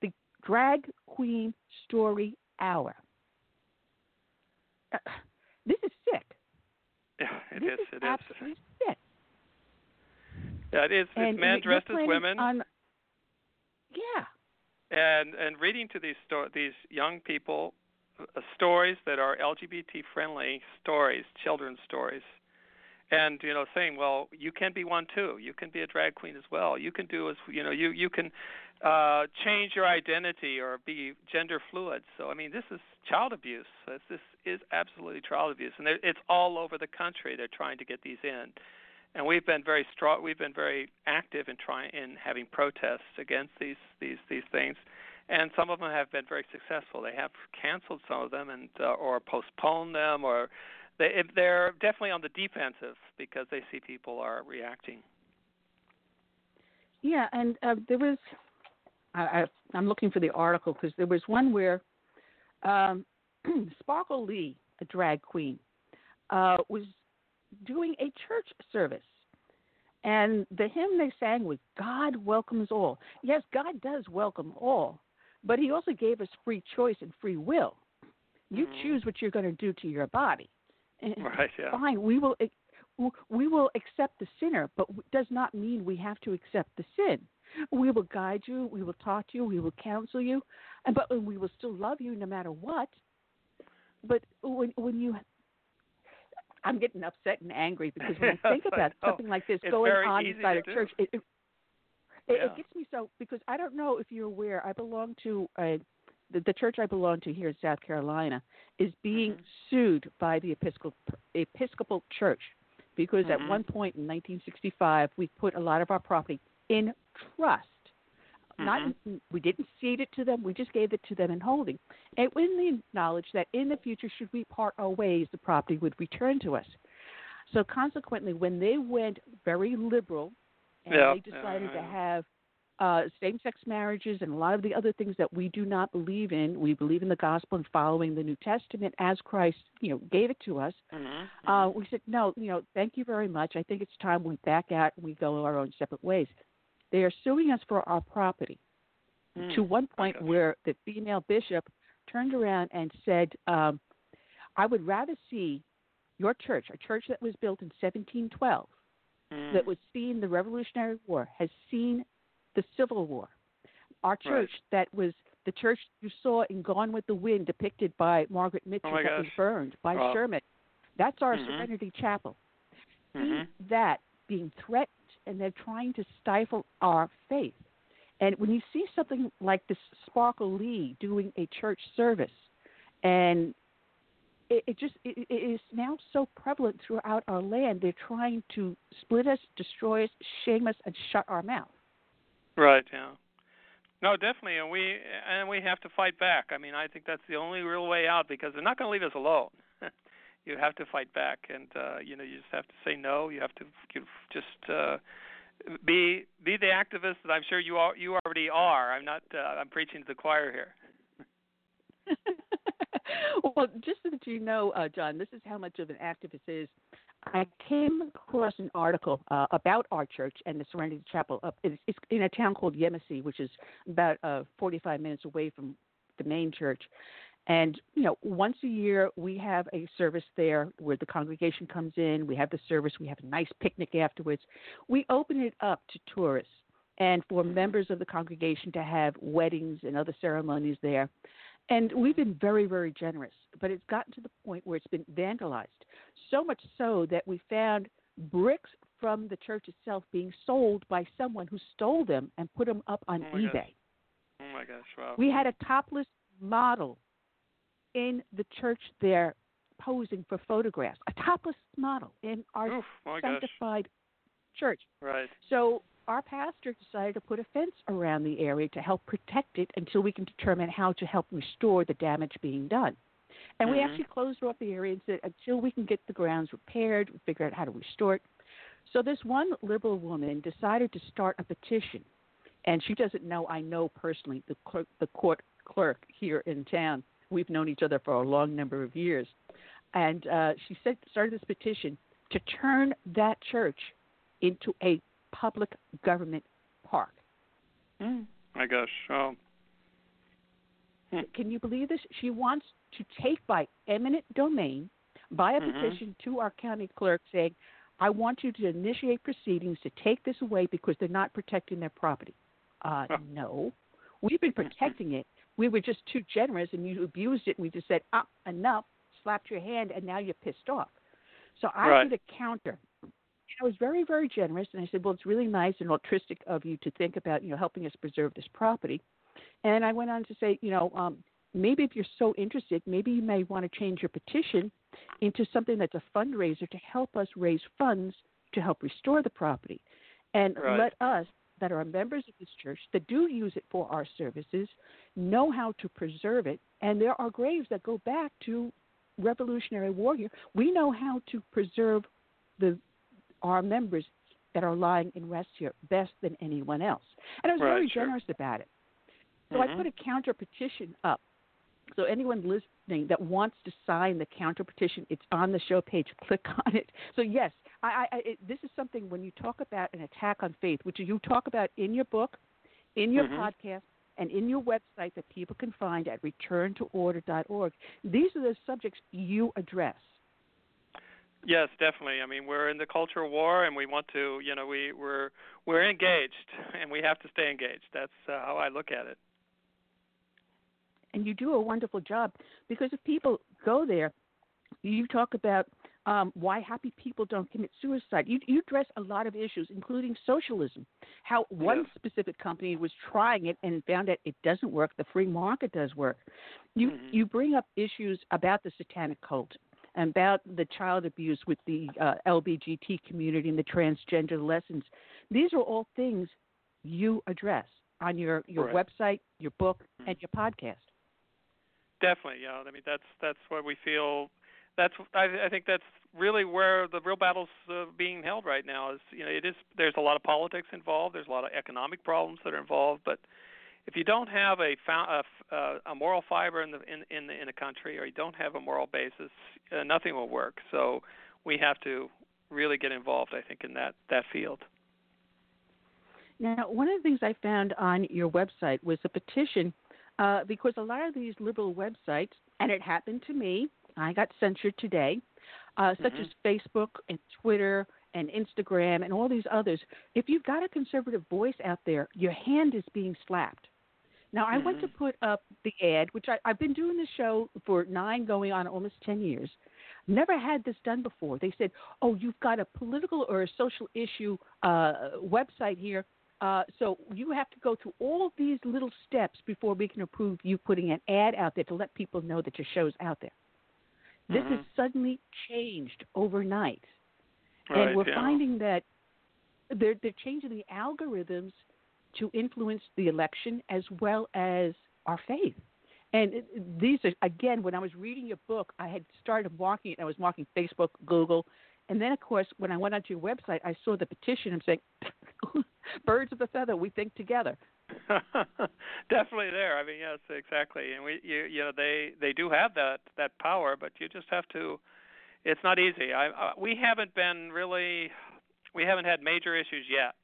the Drag Queen Story Hour. Uh, this is sick. Yeah, it this is. is It is. absolutely sick. Yeah, it is. It's men dressed as women. On, yeah. and and reading to these sto- these young people uh, stories that are LGBT friendly stories, children's stories, and you know saying, well, you can be one too. You can be a drag queen as well. You can do as you know you you can uh change your identity or be gender fluid. So I mean, this is child abuse. This, this is absolutely child abuse, and it's all over the country. They're trying to get these in. And we've been very strong. We've been very active in trying in having protests against these these these things and some of them have been very successful. They have canceled some of them and uh, or postponed them, or they they're definitely on the defensive because they see people are reacting. Yeah, and uh, there was, I, I, I'm looking for the article because there was one where um, [CLEARS THROAT] Sparkle Lee, a drag queen, uh, was doing a church service. And the hymn they sang was God welcomes all. Yes, God does welcome all, but He also gave us free choice and free will. You Mhm. choose what you're going to do to your body. Right? Yeah. Fine, we will we will accept the sinner, but it does not mean we have to accept the sin. We will guide you, we will talk to you, we will counsel you, and but we will still love you no matter what. But when when you I'm getting upset and angry because when [LAUGHS] I think about something like this going on inside a church, it, it, it, Yeah. it gets me so because I don't know if you're aware. I belong to a, the, the church I belong to here in South Carolina is being Mhm. sued by the Episcopal Episcopal Church because Mhm. at one point in 1965 we put a lot of our property in trust. Not we didn't cede it to them. We just gave it to them in holding, and with the knowledge that in the future, should we part our ways, the property would return to us. So consequently, when they went very liberal and Yeah, they yeah, decided to have uh, same-sex marriages and a lot of the other things that we do not believe in, we believe in the gospel and following the New Testament as Christ, you know, gave it to us. Mhm. Uh, we said, no, you know, thank you very much. I think it's time we back out and we go our own separate ways. They are suing us for our property Mm. to one point Okay. where the female bishop turned around and said, um, I would rather see your church, a church that was built in 1712, Mm. that was seeing the Revolutionary War, has seen the Civil War. Our church that was the church you saw in Gone with the Wind, depicted by Margaret Mitchell, Oh that was burned by Wow. Sherman. That's our Mhm. Serenity Chapel. See Mhm. that being threatened, and they're trying to stifle our faith. And when you see something like this Sparkle Lee doing a church service, and it, it just it, it is now so prevalent throughout our land, they're trying to split us, destroy us, shame us, and shut our mouth. Right. Yeah. No, definitely, and we and we have to fight back. I mean, I think that's the only real way out because they're not going to leave us alone. [LAUGHS] you have to fight back, and uh, you know, you just have to say no. You have to you just uh, be be the activist that I'm sure you are. You already are. I'm not. Uh, I'm preaching to the choir here. [LAUGHS] well, just so that you know, uh, John, this is how much of an activist is. I came across an article uh, about our church and the Serenity Chapel. Up, it's, it's in a town called Yemassee, which is about uh, 45 minutes away from the main church. And you know, once a year we have a service there where the congregation comes in. We have the service. We have a nice picnic afterwards. We open it up to tourists, and for members of the congregation to have weddings and other ceremonies there. And we've been very, very generous, but it's gotten to the point where it's been vandalized. So much so that we found bricks from the church itself being sold by someone who stole them and put them up on Oh eBay. gosh. Oh my gosh! Wow. We had a topless model in the church there posing for photographs. A topless model in our Oof, my gosh. sanctified church. Right. So our pastor decided to put a fence around the area to help protect it until we can determine how to help restore the damage being done. And we Mhm. actually closed off the area and said until we can get the grounds repaired, we figure out how to restore it. So this one liberal woman decided to start a petition, and she doesn't know I know personally the clerk, the court clerk here in town. We've known each other for a long number of years, and uh, she said started this petition to turn that church into a public government park. Mm. My gosh. Oh. Can you believe this? She wants to take by eminent domain by a Mhm. petition to our county clerk saying, I want you to initiate proceedings to take this away because they're not protecting their property. Uh, Huh. no. We've been protecting it. We were just too generous and you abused it and we just said, ah, enough, slapped your hand, and now you're pissed off. So I Right. did a counter. I was very, very generous, and I said, "Well, it's really nice and altruistic of you to think about, you know, helping us preserve this property." And I went on to say, you know, um, maybe if you're so interested, maybe you may want to change your petition into something that's a fundraiser to help us raise funds to help restore the property, and Right. let us that are members of this church that do use it for our services know how to preserve it. And there are graves that go back to Revolutionary War here. We know how to preserve the our members that are lying in rest here best than anyone else. And I was Right, very sure. generous about it. So I Mhm. put a counter petition up. So anyone listening that wants to sign the counter petition, it's on the show page. [LAUGHS] Click on it. So yes, I, I, it, this is something when you talk about an attack on faith, which you talk about in your book, in your Mhm. podcast, and in your website that people can find at returntoorder.org. These are the subjects you address. Yes, definitely. I mean, we're in the culture war, and we want to, you know, we we're we're engaged, [LAUGHS] and we have to stay engaged. That's uh, how I look at it. And you do a wonderful job because if people go there, you talk about um, why happy people don't commit suicide. You, you address a lot of issues, including socialism. How one Yes. specific company was trying it and found out it doesn't work. The free market does work. You Mhm. you bring up issues about the satanic cult, and about the child abuse with the uh, LBGT community and the transgender lessons. These are all things you address on your your Right. website, your book, Mhm. and your podcast. Definitely, yeah. I mean, that's that's what we feel. That's I, I think that's really where the real battle's uh, being held right now. Is you know, it is there's a lot of politics involved. There's a lot of economic problems that are involved, but if you don't have a a, uh, a moral fiber in the in in the, in a country, or you don't have a moral basis, uh, nothing will work. So we have to really get involved. I think in that that field. Now, one of the things I found on your website was a petition uh, because a lot of these liberal websites, and it happened to me, I got censored today, uh, such Mhm. as Facebook and Twitter and Instagram and all these others. If you've got a conservative voice out there, your hand is being slapped. Now, I went to Mhm. put up the ad, which I, I've been doing this show for nine, going on almost 10 years. Never had this done before. They said, oh, you've got a political or a social issue uh, website here. Uh, so you have to go through all these little steps before we can approve you putting an ad out there to let people know that your show's out there. This has Mhm. suddenly changed overnight Right, and we're yeah. finding that they're they're changing the algorithms to influence the election as well as our faith. And it- these are again, when I was reading your book, I had started marking it. I was marking Facebook, Google, and then of course when I went onto your website, I saw the petition. I'm saying, [LAUGHS] "Birds of a feather, we think together." [LAUGHS] Definitely there. I mean, yes, exactly. And we, you, you know, they they do have that that power, but you just have to. It's not easy. I, we haven't been really, we haven't had major issues yet,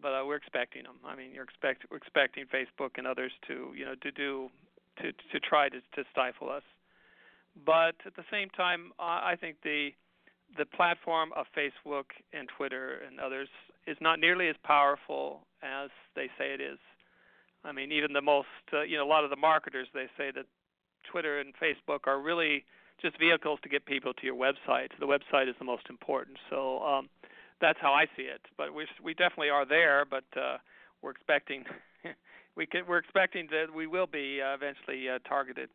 but uh, we're expecting them. I mean, you're expect we're expecting Facebook and others to, you know, to do to to try to to stifle us. But at the same time, uh, I think the the platform of Facebook and Twitter and others is not nearly as powerful as they say it is. I mean, even the most, uh, you know, a lot of the marketers they say that Twitter and Facebook are really just vehicles to get people to your website. The website is the most important. So um, that's how I see it. But we we definitely are there, but uh, we're expecting [LAUGHS] we can, we're expecting that we will be uh, eventually uh, targeted.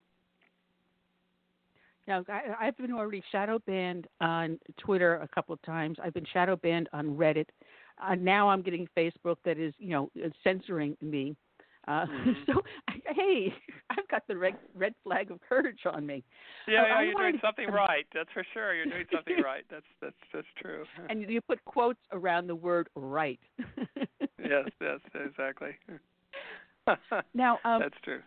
Now, I, I've been already shadow banned on Twitter a couple of times. I've been shadow banned on Reddit. Uh, now I'm getting Facebook that is, you know, censoring me. Uh, mm-hmm. [LAUGHS] So, hey, [LAUGHS] I've got the red, red flag of courage on me. Yeah, uh, yeah, you're doing something right. That's for sure. You're doing something [LAUGHS] right. That's that's that's true. and you put quotes around the word right. yes, yes, exactly. now, um, that's true.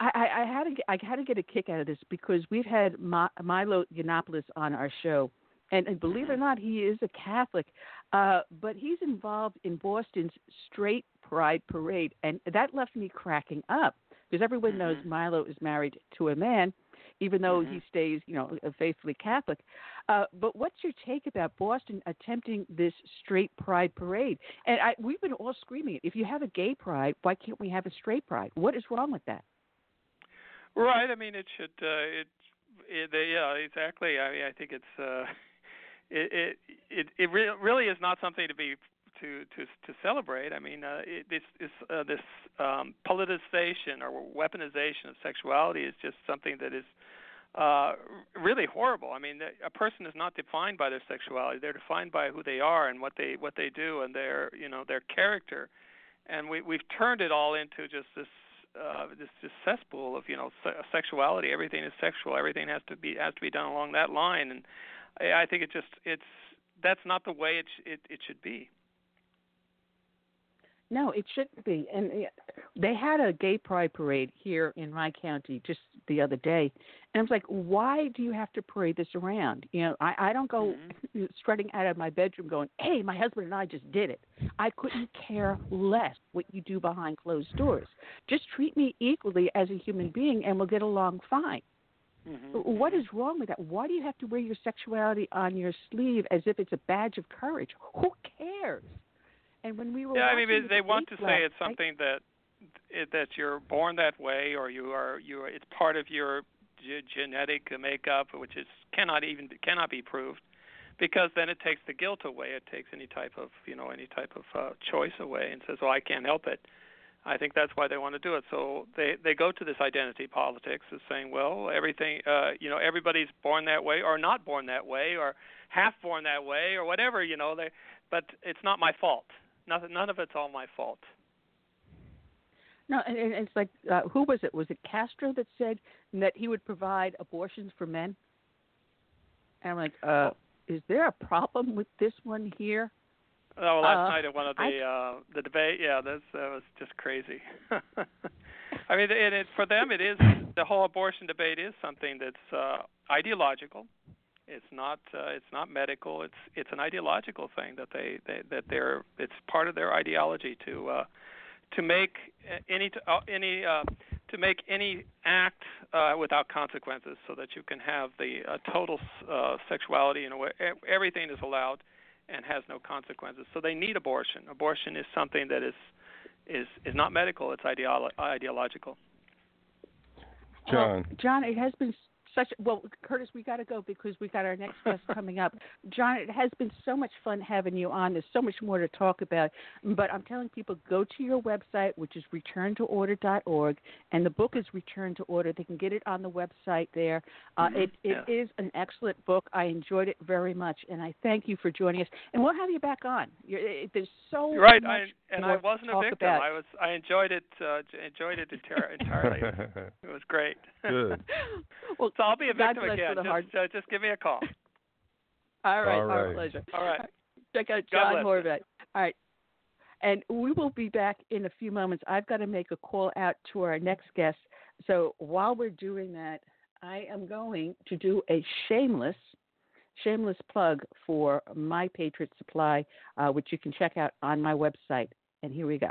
I, I had to get, I had to get a kick out of this because we've had Milo Yiannopoulos on our show, and, and believe it or not, he is a Catholic, uh, but he's involved in Boston's Straight Pride Parade, and that left me cracking up because everyone knows Mm-hmm. Milo is married to a man, even though Mm-hmm. he stays, you know, faithfully Catholic. Uh, but what's your take about Boston attempting this straight pride parade? And I, we've been all screaming it. If you have a gay pride, why can't we have a straight pride? What is wrong with that? Right. I mean, it should. Uh, it, it. Yeah. Exactly. I mean, I think it's. Uh, [LAUGHS] it. It. It. Re- really is not something to be to to to celebrate. I mean, uh, it, this this uh, this um, politicization or weaponization of sexuality is just something that is uh, really horrible. I mean, a person is not defined by their sexuality; they're defined by who they are and what they what they do and their you know their character. And we we've turned it all into just this uh, this this cesspool of you know se- sexuality. Everything is sexual. Everything has to be has to be done along that line, and I, I think it just it's that's not the way it sh- it it should be. No, it shouldn't be. And they had a gay pride parade here in my county just the other day, and I was like, "Why do you have to parade this around?" You know, I I don't go Mm-hmm. [LAUGHS] strutting out of my bedroom going, "Hey, my husband and I just did it." I couldn't care less what you do behind closed doors. Just treat me equally as a human being, and we'll get along fine. Mm-hmm. What is wrong with that? Why do you have to wear your sexuality on your sleeve as if it's a badge of courage? Who cares? And when we were yeah, I mean the they want to say it's something that it, that you're born that way or you are you are it's part of your ge- genetic makeup which is cannot even cannot be proved because then it takes the guilt away it takes any type of you know any type of uh, choice away and says well I can't help it I think that's why they want to do it so they they go to this identity politics of saying well everything uh you know everybody's born that way or not born that way or half born that way or whatever you know they but it's not my fault Nothing, none of it's all my fault. No, and, it's like uh, who was it? Was it Castro that said that he would provide abortions for men? And I'm like, uh, is there a problem with this one here? Oh, last Uh, night at one of the I- uh the debate, yeah, that's that was just crazy. [LAUGHS] I mean, it, it for them it is the whole abortion debate is something that's uh ideological. It's not uh, it's not medical. It's it's an ideological thing that they, they that they're it's part of their ideology to uh to make any uh, any uh to make any act uh without consequences so that you can have the uh, total uh sexuality in a way everything is allowed and has no consequences. So they need abortion. Abortion is something that is is is not medical. It's ideolo- ideological. John. Well, John, it has been such. Well, Curtis, we got to go because we got our next guest [LAUGHS] coming up. John, it has been so much fun having you on. There's so much more to talk about. But I'm telling people, go to your website, which is returntoorder.org, and the book is Return to Order. They can get it on the website there. Uh, Mhm. It it is Yeah. an excellent book. I enjoyed it very much, and I thank you for joining us. And we'll have you back on. You're, it, there's so You're right. much I, and more I to wasn't a talk victim. about. I was. I enjoyed it. Uh, enjoyed it [LAUGHS] entirely. it was great. Good. well, [LAUGHS] so I'll be a victim again. the hard- Just, uh, just give me a call. [LAUGHS] All right, All our right. pleasure. All right. Check out God John bless. Horvat. All right. And we will be back in a few moments. I've got to make a call out to our next guest. So while we're doing that, I am going to do a shameless, shameless plug for My Patriot Supply, uh, which you can check out on my website. And here we go.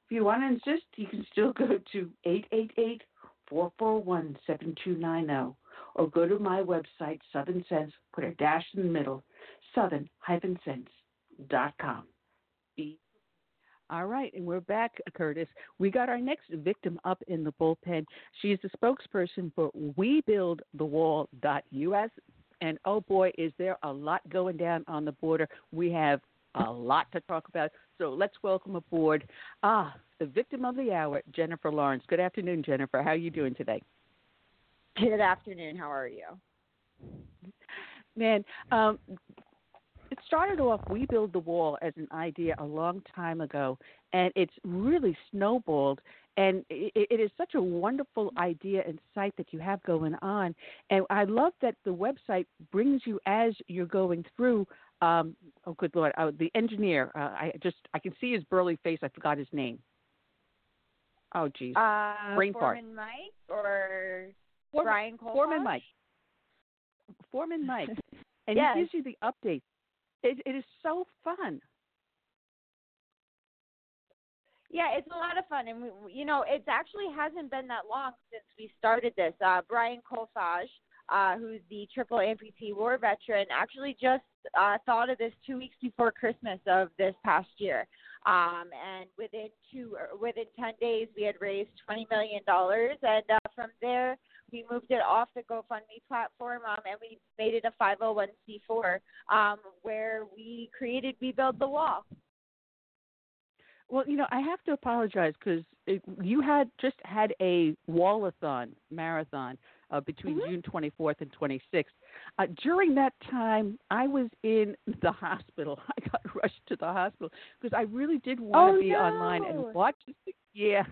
if you want to insist, you can still go to 888 441 7290 or go to my website, Southern Sense, put a dash in the middle, southern-sense.com. All right, and we're back, Curtis. We got our next victim up in the bullpen. She's the spokesperson for WeBuildTheWall.us. And oh boy, is there a lot going down on the border. We have a lot to talk about. So let's welcome aboard ah, the victim of the hour, Jennifer Lawrence. Good afternoon, Jennifer. How are you doing today? Good afternoon. How are you? Man, um, it started off we build the wall as an idea a long time ago and it's really snowballed and it, it is such a wonderful idea and site that you have going on and i love that the website brings you as you're going through um, oh good lord uh, the engineer uh, i just i can see his burly face i forgot his name oh geez uh, brain Foreman fart Mike or Foreman, Brian Colfax? Foreman Mike Foreman Mike [LAUGHS] and yes. he gives you the updates it, it is so fun. Yeah, it's a lot of fun, and we, you know, it actually hasn't been that long since we started this. Uh, Brian Kolfage, uh, who's the triple amputee war veteran, actually just uh, thought of this two weeks before Christmas of this past year. Um, and within two, within ten days, we had raised twenty million dollars, and uh, from there, we moved it off the GoFundMe platform um, and we made it a 501c4 um, where we created We Build the Wall. Well, you know, I have to apologize because you had just had a wallathon marathon uh, between mm-hmm. June 24th and 26th. Uh, during that time, I was in the hospital. [LAUGHS] I got rushed to the hospital because I really did want to oh, be no. online and watch. Yeah.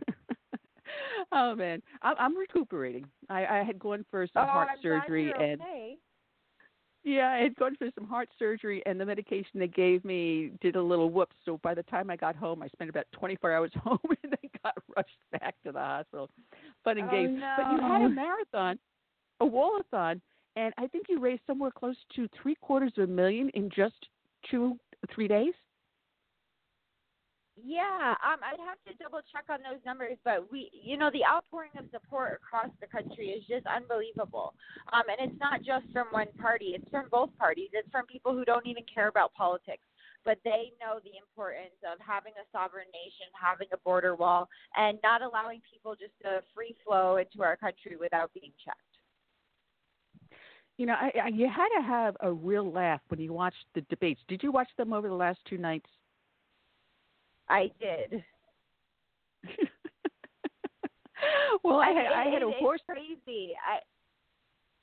[LAUGHS] oh man, I'm, I'm recuperating. I, I had gone for some oh, heart I'm surgery and okay. Yeah, I had gone for some heart surgery, and the medication they gave me did a little whoops. So by the time I got home, I spent about 24 hours [LAUGHS] home, and then got rushed back to the hospital. Fun and oh, games. No. But you had a marathon, a wallathon, and I think you raised somewhere close to three quarters of a million in just two, three days. Yeah, um, I'd have to double check on those numbers, but we, you know, the outpouring of support across the country is just unbelievable. Um, and it's not just from one party; it's from both parties. It's from people who don't even care about politics, but they know the importance of having a sovereign nation, having a border wall, and not allowing people just to free flow into our country without being checked. You know, I, I, you had to have a real laugh when you watched the debates. Did you watch them over the last two nights? I did. [LAUGHS] well, I, had, I had a horse. It's crazy. I,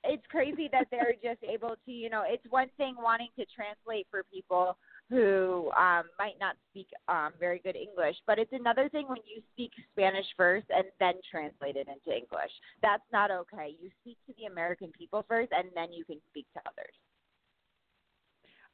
it's crazy that they're [LAUGHS] just able to, you know, it's one thing wanting to translate for people, who um, might not speak um, very good English. But it's another thing when you speak Spanish first and then translate it into English. That's not okay. You speak to the American people first, and then you can speak to others.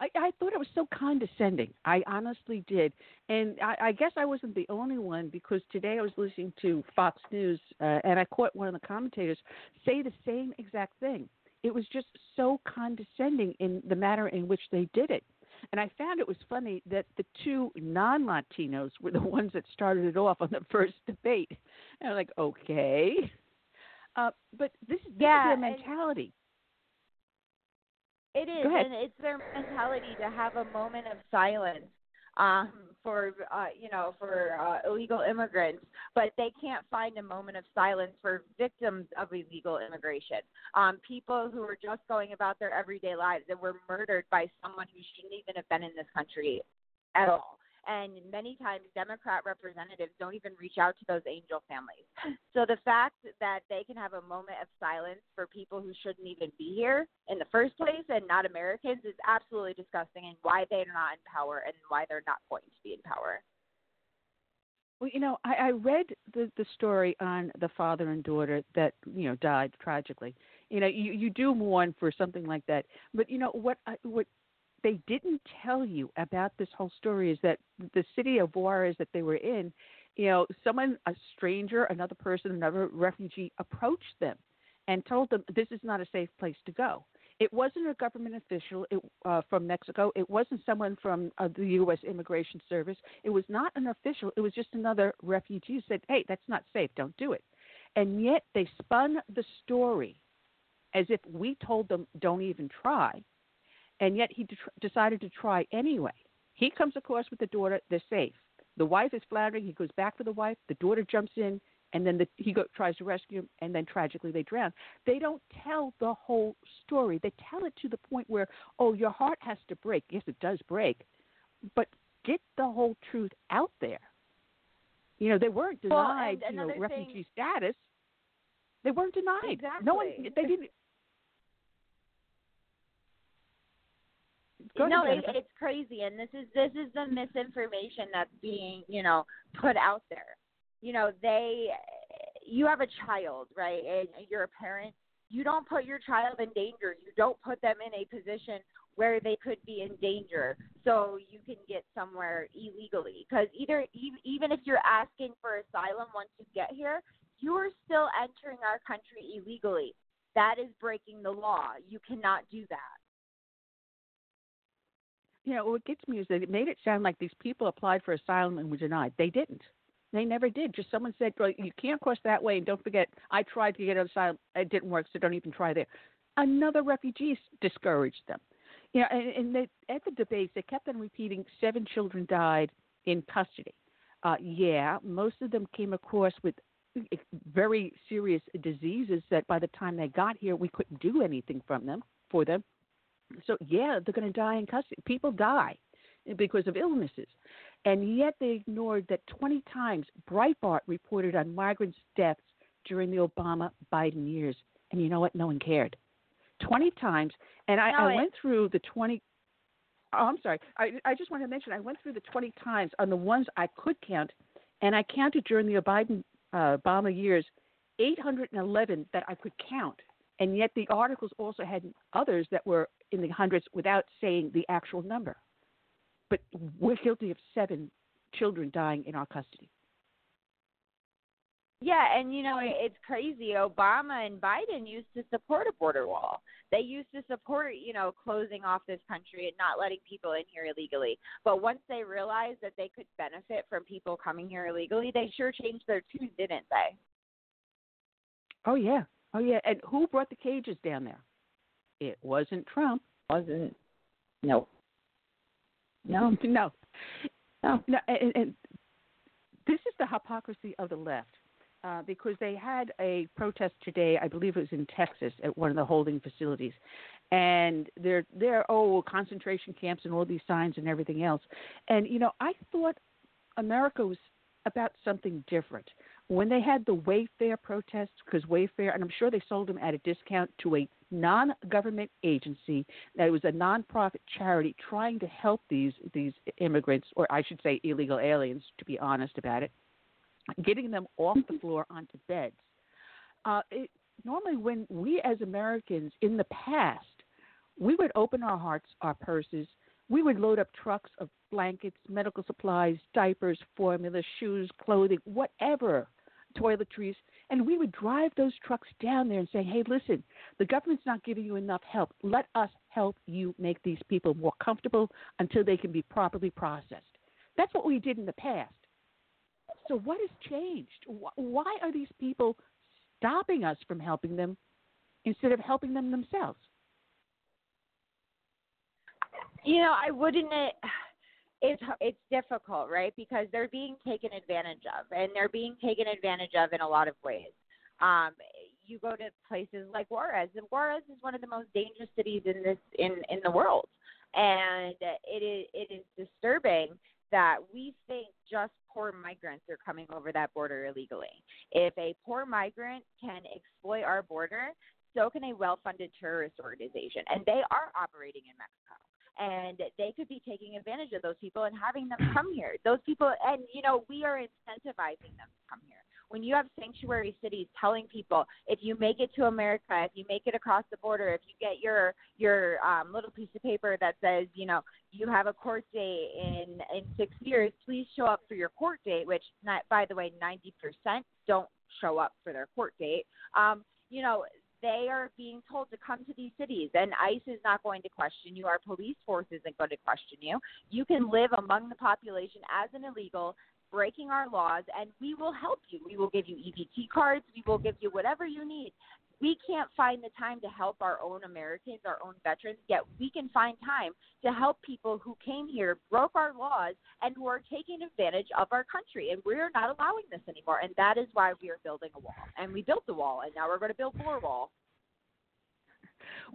I, I thought it was so condescending. I honestly did, and I, I guess I wasn't the only one because today I was listening to Fox News uh, and I caught one of the commentators say the same exact thing. It was just so condescending in the manner in which they did it. And I found it was funny that the two non Latinos were the [LAUGHS] ones that started it off on the first debate. And I'm like, okay. Uh, but this, this yeah, is their mentality. It is, and it's their mentality to have a moment of silence um, for uh, you know for uh, illegal immigrants, but they can't find a moment of silence for victims of illegal immigration. Um, people who are just going about their everyday lives that were murdered by someone who shouldn't even have been in this country at all. And many times, Democrat representatives don't even reach out to those angel families. So the fact that they can have a moment of silence for people who shouldn't even be here in the first place and not Americans is absolutely disgusting and why they're not in power and why they're not going to be in power. Well, you know, I, I read the the story on the father and daughter that you know died tragically. You know, you you do mourn for something like that, but you know what I, what they didn't tell you about this whole story is that the city of Juarez that they were in, you know, someone, a stranger, another person, another refugee approached them and told them this is not a safe place to go. It wasn't a government official it, uh, from Mexico. It wasn't someone from uh, the U.S. Immigration Service. It was not an official. It was just another refugee who said, hey, that's not safe. Don't do it. And yet they spun the story as if we told them don't even try and yet he de- decided to try anyway. He comes across with the daughter, they're safe. The wife is floundering, he goes back for the wife, the daughter jumps in, and then the, he go, tries to rescue him, and then tragically they drown. They don't tell the whole story. They tell it to the point where, oh, your heart has to break. Yes, it does break, but get the whole truth out there. You know, they weren't denied, well, you know, thing, refugee status. They weren't denied. Exactly. No one. They didn't. Go no, it, it's crazy, and this is this is the misinformation that's being you know put out there. You know, they, you have a child, right, and you're a parent. You don't put your child in danger. You don't put them in a position where they could be in danger, so you can get somewhere illegally. Because either even if you're asking for asylum once you get here, you are still entering our country illegally. That is breaking the law. You cannot do that you know, what gets me is that it made it sound like these people applied for asylum and were denied. They didn't. They never did. Just someone said, well, you can't cross that way. And don't forget, I tried to get asylum. It didn't work, so don't even try there. Another refugee discouraged them. You know, and, and they, at the debates, they kept on repeating seven children died in custody. Uh, yeah, most of them came across with very serious diseases that by the time they got here, we couldn't do anything from them for them. So yeah, they're going to die in custody. People die because of illnesses, and yet they ignored that 20 times Breitbart reported on migrants' deaths during the Obama Biden years, and you know what? No one cared. 20 times, and I, no, I went through the 20. Oh, I'm sorry. I, I just want to mention I went through the 20 times on the ones I could count, and I counted during the Biden uh, Obama years 811 that I could count and yet the articles also had others that were in the hundreds without saying the actual number. But we're guilty of seven children dying in our custody. Yeah, and you know it's crazy. Obama and Biden used to support a border wall. They used to support, you know, closing off this country and not letting people in here illegally. But once they realized that they could benefit from people coming here illegally, they sure changed their tune, didn't they? Oh yeah, oh yeah. And who brought the cages down there? It wasn't Trump. Wasn't. No. No. [LAUGHS] no. No. No. And, and this is the hypocrisy of the left. Uh, because they had a protest today, I believe it was in Texas at one of the holding facilities, and they're they're oh concentration camps and all these signs and everything else, and you know I thought America was about something different. when they had the Wayfair protests, because Wayfair, and I'm sure they sold them at a discount to a non government agency that was a nonprofit charity trying to help these these immigrants, or I should say illegal aliens, to be honest about it, getting them off the floor onto beds. Uh, it, normally, when we as Americans in the past, we would open our hearts, our purses, we would load up trucks of blankets, medical supplies, diapers, formula, shoes, clothing, whatever, toiletries, and we would drive those trucks down there and say, hey, listen, the government's not giving you enough help. Let us help you make these people more comfortable until they can be properly processed. That's what we did in the past. So, what has changed? Why are these people stopping us from helping them instead of helping them themselves? You know, I wouldn't. It's it's difficult, right? Because they're being taken advantage of, and they're being taken advantage of in a lot of ways. Um, you go to places like Juarez, and Juarez is one of the most dangerous cities in this in in the world, and it is it is disturbing that we think just poor migrants are coming over that border illegally. If a poor migrant can exploit our border, so can a well-funded terrorist organization, and they are operating in Mexico and they could be taking advantage of those people and having them come [CLEARS THROAT] here. Those people, and you know, we are incentivizing them to come here. When you have sanctuary cities telling people, if you make it to America, if you make it across the border, if you get your your um, little piece of paper that says, you know, you have a court date in in six years, please show up for your court date. Which, not by the way, ninety percent don't show up for their court date. Um, you know, they are being told to come to these cities, and ICE is not going to question you. Our police force isn't going to question you. You can live among the population as an illegal, breaking our laws, and we will help you. We will give you EBT cards. We will give you whatever you need we can't find the time to help our own Americans, our own veterans, yet we can find time to help people who came here, broke our laws, and who are taking advantage of our country. And we're not allowing this anymore. And that is why we are building a wall. And we built the wall, and now we're going to build more wall.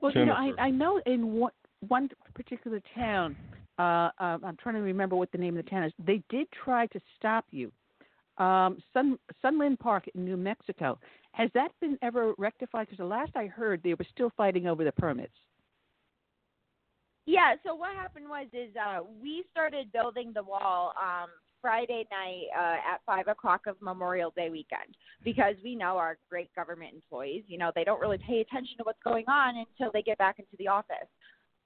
Well, you know, I, I know in one, one particular town, uh, uh, I'm trying to remember what the name of the town is. They did try to stop you. Um, Sun Sunland Park in New Mexico. Has that been ever rectified? Because the last I heard, they were still fighting over the permits. Yeah. So what happened was is uh, we started building the wall um, Friday night uh, at five o'clock of Memorial Day weekend because we know our great government employees. You know they don't really pay attention to what's going on until they get back into the office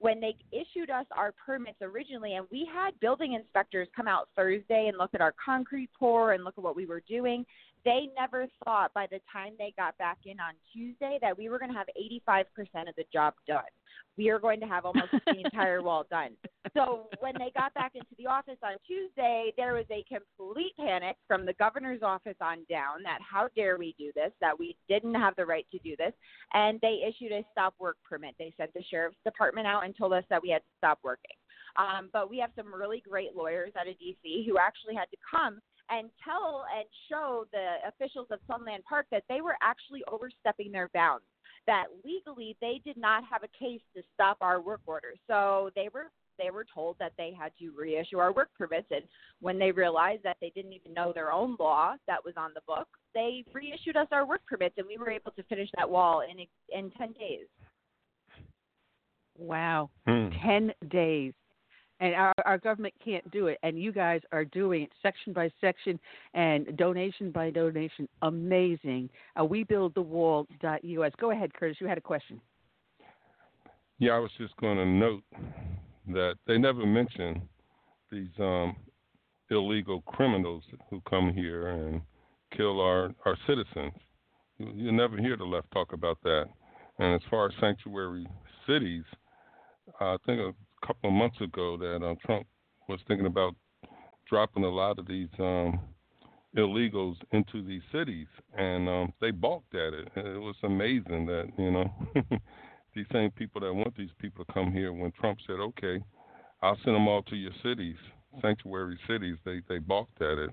when they issued us our permits originally, and we had building inspectors come out Thursday and look at our concrete pour and look at what we were doing, they never thought by the time they got back in on Tuesday that we were going to have 85% of the job done. We are going to have almost the [LAUGHS] entire wall done. So when they got back into the office on Tuesday, there was a complete panic from the governor's office on down that how dare we do this, that we didn't have the right to do this. And they issued a stop work permit. They sent the sheriff's department out and told us that we had to stop working. Um, but we have some really great lawyers out of DC who actually had to come and tell and show the officials of Sunland Park that they were actually overstepping their bounds. That legally they did not have a case to stop our work order. So they were they were told that they had to reissue our work permits and when they realized that they didn't even know their own law that was on the book, they reissued us our work permits and we were able to finish that wall in in 10 days. Wow. Hmm. 10 days and our, our government can't do it. And you guys are doing it section by section and donation by donation. Amazing. Uh, wall.us go ahead curtis. You had a question. Yeah i was just going to note that they never mention these um, illegal criminals who come here and kill our, our citizens. You, you never hear the left talk about that. And as far as sanctuary cities I think couple of months ago that uh, Trump was thinking about dropping a lot of these um, illegals into these cities, and um, they balked at it. It was amazing that you know [LAUGHS] these same people that want these people to come here, when Trump said, "Okay, I'll send them all to your cities, sanctuary cities," they they balked at it.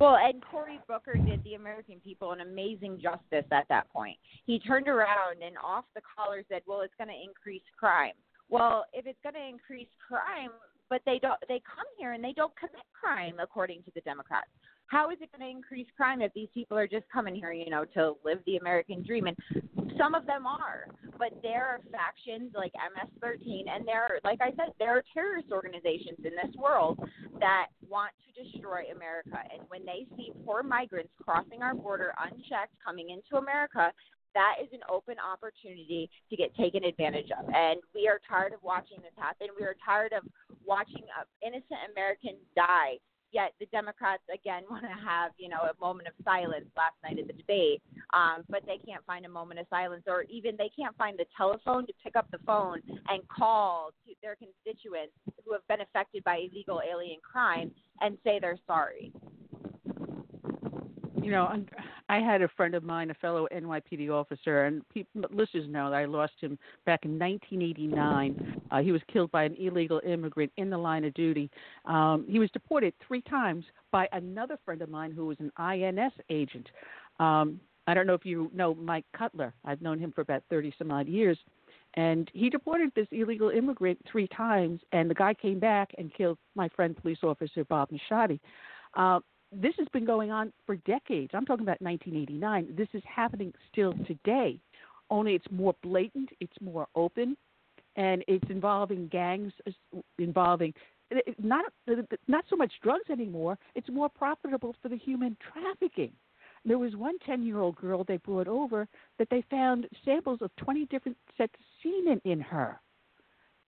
Well, and Cory Booker did the American people an amazing justice at that point. He turned around and off the collar said, "Well, it's going to increase crime." Well, if it's going to increase crime, but they don't, they come here and they don't commit crime according to the Democrats. How is it going to increase crime if these people are just coming here, you know, to live the American dream? And some of them are, but there are factions like MS-13, and there, are, like I said, there are terrorist organizations in this world that want to destroy America. And when they see poor migrants crossing our border unchecked, coming into America, that is an open opportunity to get taken advantage of. And we are tired of watching this happen. We are tired of watching innocent Americans die Yet the Democrats again [LAUGHS] want to have you know a moment of silence last night at the debate, um, but they can't find a moment of silence, or even they can't find the telephone to pick up the phone and call to their constituents who have been affected by illegal alien crime and say they're sorry you know, I had a friend of mine, a fellow NYPD officer, and people, listeners know that I lost him back in 1989. Uh, he was killed by an illegal immigrant in the line of duty. Um, he was deported three times by another friend of mine who was an INS agent. Um, I don't know if you know Mike Cutler. I've known him for about 30 some odd years. And he deported this illegal immigrant three times, and the guy came back and killed my friend, police officer Bob Nishadi. Uh, this has been going on for decades. I'm talking about 1989. This is happening still today, only it's more blatant, it's more open, and it's involving gangs, involving eh, eh, not eh, not so much drugs anymore. It's more profitable for the human trafficking. There was one 10 year old girl they brought over that they found samples of 20 different sets of semen in her.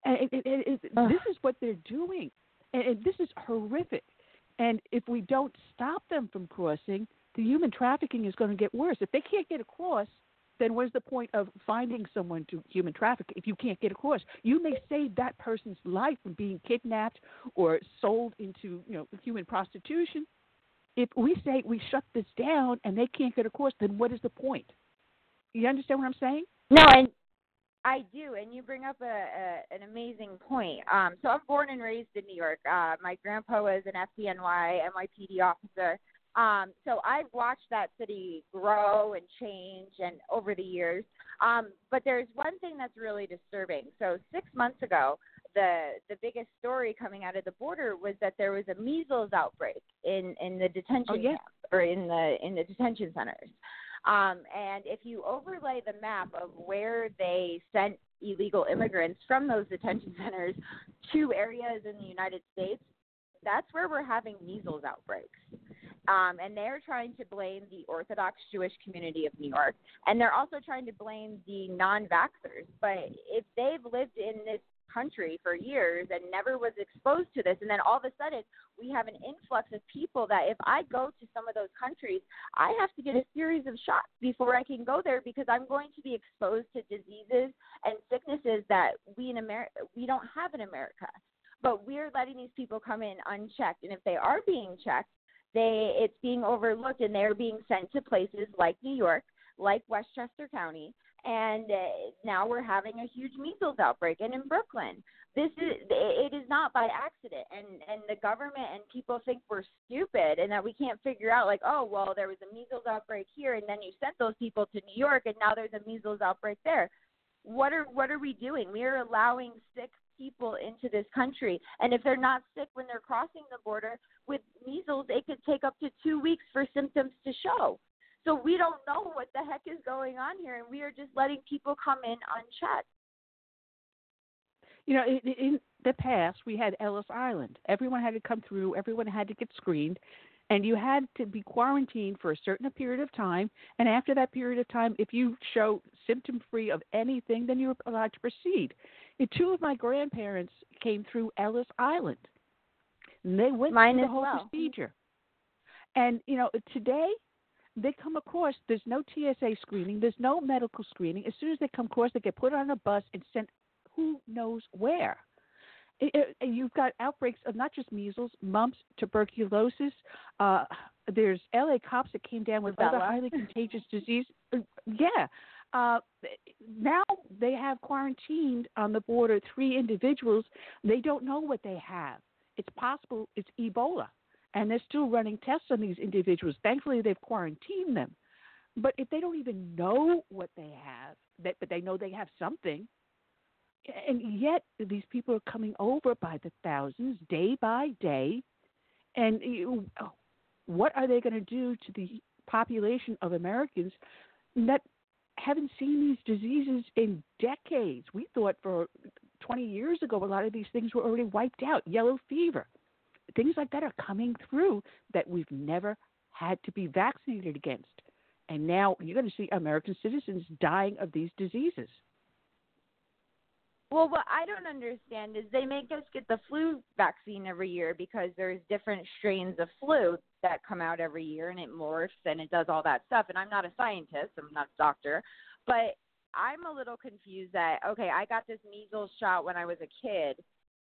And it, it, it, this is what they're doing. And this is horrific. And if we don't stop them from crossing, the human trafficking is going to get worse. If they can't get across, then what's the point of finding someone to human traffic if you can't get across? You may save that person's life from being kidnapped or sold into you know human prostitution. If we say we shut this down and they can't get across, then what is the point? You understand what I'm saying? No, and I do, and you bring up a, a an amazing point. Um, so I'm born and raised in New York. Uh, my grandpa was an FDNY NYPD officer. Um, so I've watched that city grow and change and over the years. Um, but there's one thing that's really disturbing. So six months ago, the the biggest story coming out of the border was that there was a measles outbreak in in the detention oh, yeah. camps or in the in the detention centers. Um, and if you overlay the map of where they sent illegal immigrants from those detention [LAUGHS] centers to areas in the United States, that's where we're having measles outbreaks. Um, and they're trying to blame the Orthodox Jewish community of New York, and they're also trying to blame the non-vaxxers. But if they've lived in this country for years and never was exposed to this. And then all of a sudden, we have an influx of people that if I go to some of those countries, I have to get a series of shots before I can go there because I'm going to be exposed to diseases and sicknesses that we in America we don't have in America. But we're letting these people come in unchecked, and if they are being checked, they it's being overlooked, and they're being sent to places like New York, like Westchester County, and uh, now we're having a huge measles outbreak and in Brooklyn. This is it is not by accident and and the government and people think we're stupid and that we can't figure out like oh well there was a measles outbreak here and then you sent those people to New York and now there's a measles outbreak there. What are what are we doing? We are allowing sick people into this country and if they're not sick when they're crossing the border with measles it could take up to 2 weeks for symptoms to show. So we don't know what the heck is going on here, and we are just letting people come in unchecked. You know, in, in the past, we had Ellis Island. Everyone had to come through. Everyone had to get screened, and you had to be quarantined for a certain period of time. And after that period of time, if you show symptom free of anything, then you're allowed to proceed. And two of my grandparents came through Ellis Island. And they went Mine through the whole well. procedure. And you know, today they come across, there's no TSA screening, there's no medical screening. As soon as they come across, they get put on a bus and sent who knows where. It, it, you've got outbreaks of not just measles, mumps, tuberculosis. Uh, there's LA cops that came down with Rubella. other highly [LAUGHS] contagious disease. Uh, yeah. Uh, now they have quarantined on the border three individuals. They don't know what they have. It's possible it's Ebola and they're still running tests on these individuals. Thankfully, they've quarantined them. But if they don't even know what they have, that, but they know they have something, and yet these people are coming over by the thousands, day by day, and you, oh, what are they going to do to the population of Americans that haven't seen these diseases in decades? We thought for 20 years ago a lot of these things were already wiped out. Yellow fever, things like that are coming through that we've never had to be vaccinated against. And now you're going to see American citizens dying of these diseases. Well, what I don't understand is they make us get the flu vaccine every year because there's different strains of flu that come out every year and it morphs and it does all that stuff. And I'm not a scientist, I'm not a doctor, but I'm a little confused that okay, I got this measles shot when I was a kid.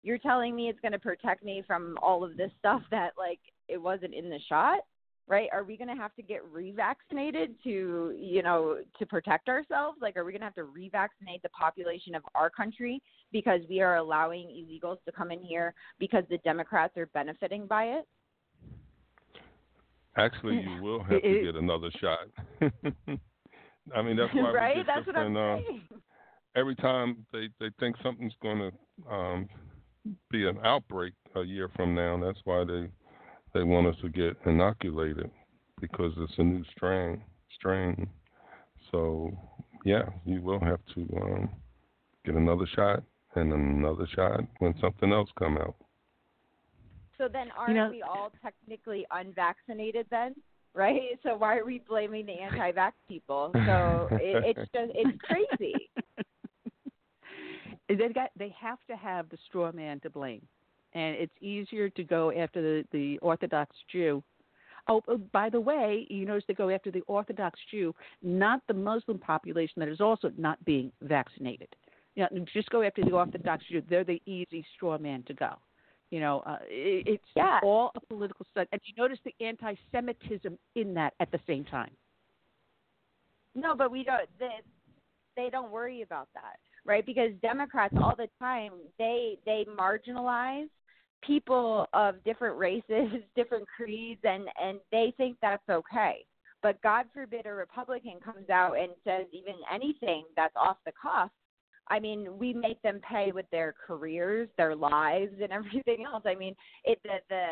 You're telling me it's going to protect me from all of this stuff that like it wasn't in the shot? right? Are we going to have to get revaccinated to, you know, to protect ourselves? Like, are we going to have to revaccinate the population of our country because we are allowing illegals to come in here because the Democrats are benefiting by it? Actually, you will have to [LAUGHS] get another shot. [LAUGHS] I mean, that's why right? that's what I'm uh, saying. every time they they think something's going to um, be an outbreak a year from now, that's why they they want us to get inoculated because it's a new strain. Strain. So yeah, you will have to um, get another shot and another shot when something else come out. So then, aren't know- we all technically unvaccinated then? Right. [LAUGHS] So why are we blaming the anti-vax people? So it, it's just it's crazy. [LAUGHS] they got they have to have the straw man to blame, and it's easier to go after the the Orthodox Jew. Oh, oh, by the way, you notice they go after the Orthodox Jew, not the Muslim population that is also not being vaccinated. You know, just go after the Orthodox Jew. They're the easy straw man to go. You know, uh, it, it's Yeah. all a political stunt, and you notice the anti-Semitism in that at the same time. No, but we don't. They, they don't worry about that, right? Because Democrats all the time they they marginalize people of different races, [LAUGHS] different creeds, and and they think that's okay. But God forbid a Republican comes out and says even anything that's off the cuff. I mean, we make them pay with their careers, their lives, and [LAUGHS] everything else. I mean, it the the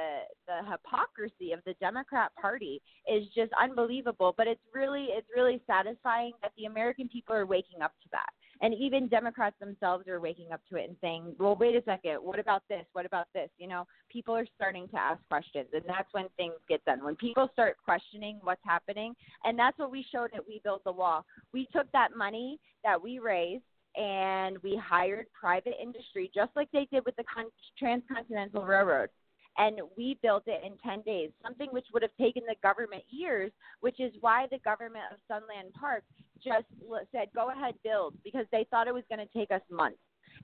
the hypocrisy of the Democrat Party is just unbelievable. But it's really it's really satisfying that the American people are waking up to that, and even Democrats themselves are waking up to it and saying, "Well, wait a second, what about this? What about this?" You know, people are starting to ask questions, and that's when things get done. When people start questioning what's happening, and that's what we showed at We Built the Wall. We took that money that we raised and we hired private industry just like they did with the con- transcontinental railroad and we built it in 10 days something which would have taken the government years which is why the government of sunland park just said go ahead build because they thought it was going to take us months.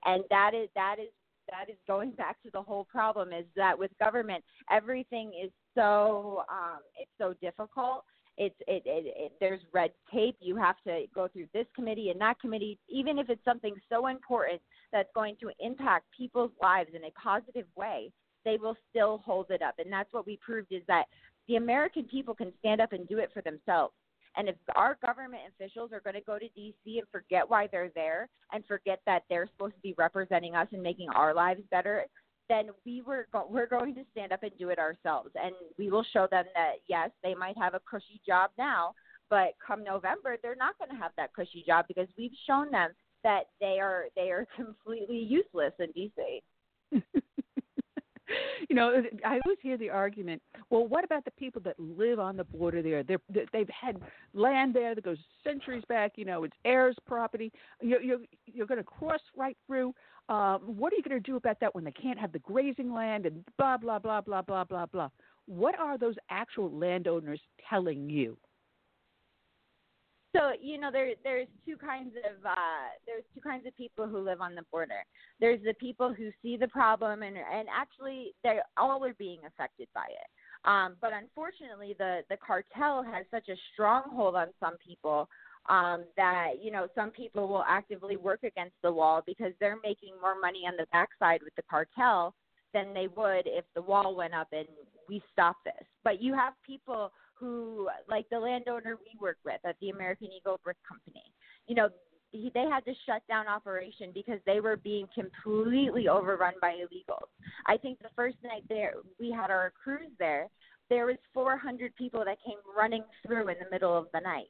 And that is that is that is going [LAUGHS] back to the whole problem is that with government everything is so um it's so difficult. It's it, it, it there's red tape. You have to go through this committee and that committee even if it's something so important that's going to impact people's lives in a positive way they will still hold it up. And that's what we proved is that the american people can stand up and do it for themselves. And if our government officials are going to go to DC and forget why they're there and forget that they're supposed to be representing us and making our lives better, then we were go- we're going to stand up and do it ourselves, and we will show them that yes, they might have a cushy job now, but come November, they're not going to have that cushy job because we've shown them that they are they are [LAUGHS] completely useless in DC. [LAUGHS] [LAUGHS] you know, I always hear the argument. Well, what about the people that live on the border there? They're, they- they've had land there that goes centuries back. You know, it's heirs property. You're you're, you're going to cross right through. Um, what are you going to do about that when they can't have the grazing land and blah blah blah blah blah blah blah? What are those actual landowners telling you? So you know there there's two kinds of uh, there's two kinds of people who live on the border. There's the people who see the problem and and actually they all are being affected by it. Um, but unfortunately, the the cartel has such a stronghold on some people um, that you know some people will actively work against the wall because they're making more money on the backside with the cartel than they would if the wall went up and we stopped this. But you have people who, like the landowner we work with at the American Eagle Brick Company, you know, he, they had to shut down operation because they were being completely overrun by illegals. I think the first night there we had our crews there, there was 400 people that came running through in the middle of the night.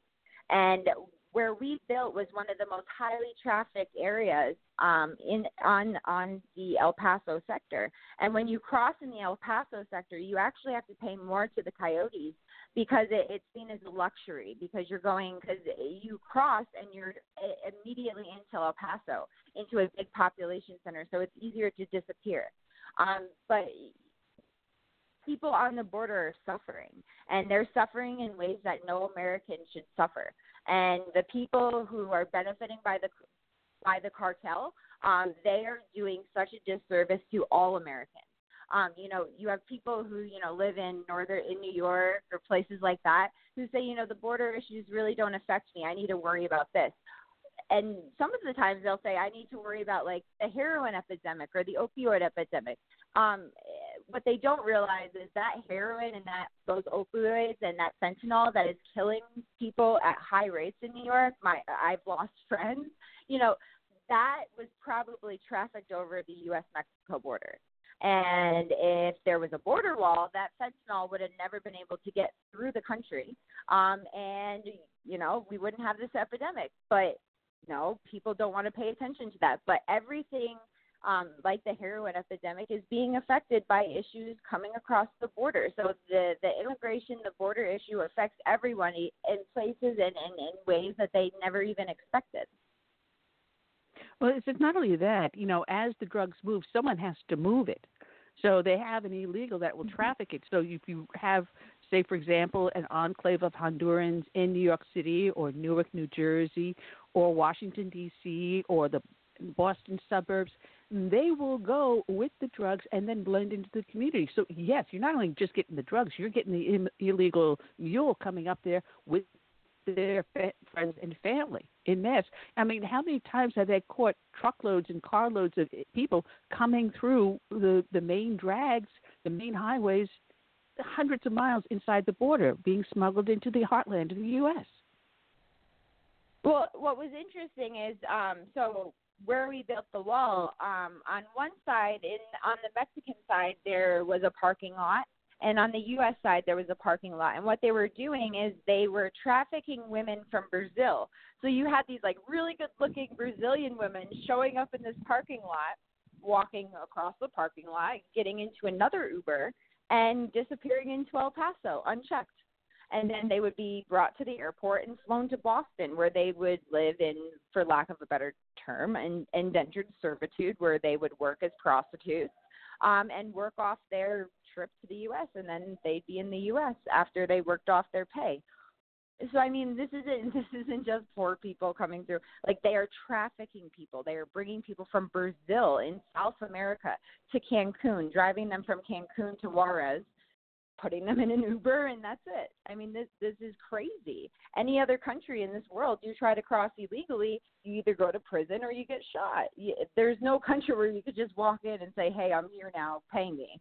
And where we built was one of the most highly trafficked areas um, in on on the El Paso sector. And when you cross in the El Paso sector, you actually have to pay more to the coyotes because it, it's seen as a luxury because you're going because you cross and you're immediately into El Paso into a big population center, so it's easier to disappear. Um, but people on the border are suffering, and they're suffering in ways that no American should suffer. And the people who are benefiting by the by the cartel, um, they are doing such a disservice to all Americans. Um, you know, you have people who, you know, live in northern in New York or places like that who say, you know, the border issues really don't affect me. I need to worry about this and some of the times they'll say I need to worry about like the heroin epidemic or the opioid epidemic. Um, what they don't realize is that heroin and that those opioids and that fentanyl that is killing people at high rates in New York. My I've lost [LAUGHS] friends. You know that was probably trafficked over the U.S. Mexico border. And if there was a border wall, that fentanyl would have never been able to get through the country. Um, and, you know, we wouldn't have this epidemic. But no, people don't want to pay attention to that. But everything um, like the heroin epidemic is being affected by issues coming across the border. So the the immigration, the border issue affects everyone in places and, and in ways that they never even expected. Well, it's not only that. You know, as the drugs move, someone has to move it. So they have an illegal that will mm-hmm. traffic it. So if you have say, for example, an enclave of Hondurans in New York City or Newark, New Jersey, or Washington, D.C., or the Boston suburbs, they will go with the drugs and then blend into the community. So, yes, you're not only just getting the drugs, you're getting the Im- illegal mule coming up there with their fa- friends and family in mass. I mean, how many times have they caught truckloads and carloads of people coming through the the main drags, the main highways hundreds of miles inside the border, being smuggled into the heartland of the U.S. Well, what was interesting is um, so where we built the wall. Um, on one side, in on the Mexican side, there was a parking lot, and on the U.S. side, there was a parking lot. And what they were doing is they were trafficking women from Brazil. So you had these like really good-looking Brazilian women showing up in this parking lot, walking across the parking lot, getting into another Uber, and disappearing into El Paso unchecked. And then they would be brought to the airport and flown to Boston, where they would live in, for lack of a better term, in indentured servitude, where they would work as prostitutes um, and work off their trip to the U.S. And then they'd be in the U.S. after they worked off their pay so I mean, this isn't [LAUGHS] this isn't just poor people coming through. Like they are trafficking people. They are bringing people from Brazil in South America to Cancun, driving them from Cancun to Juarez, putting them in an Uber, and that's it. I mean, this this is crazy. Any other country in this world, you try to cross illegally, you either go to prison or you get shot. There's no country where you could just walk in and say, "Hey, I'm here now, pay me."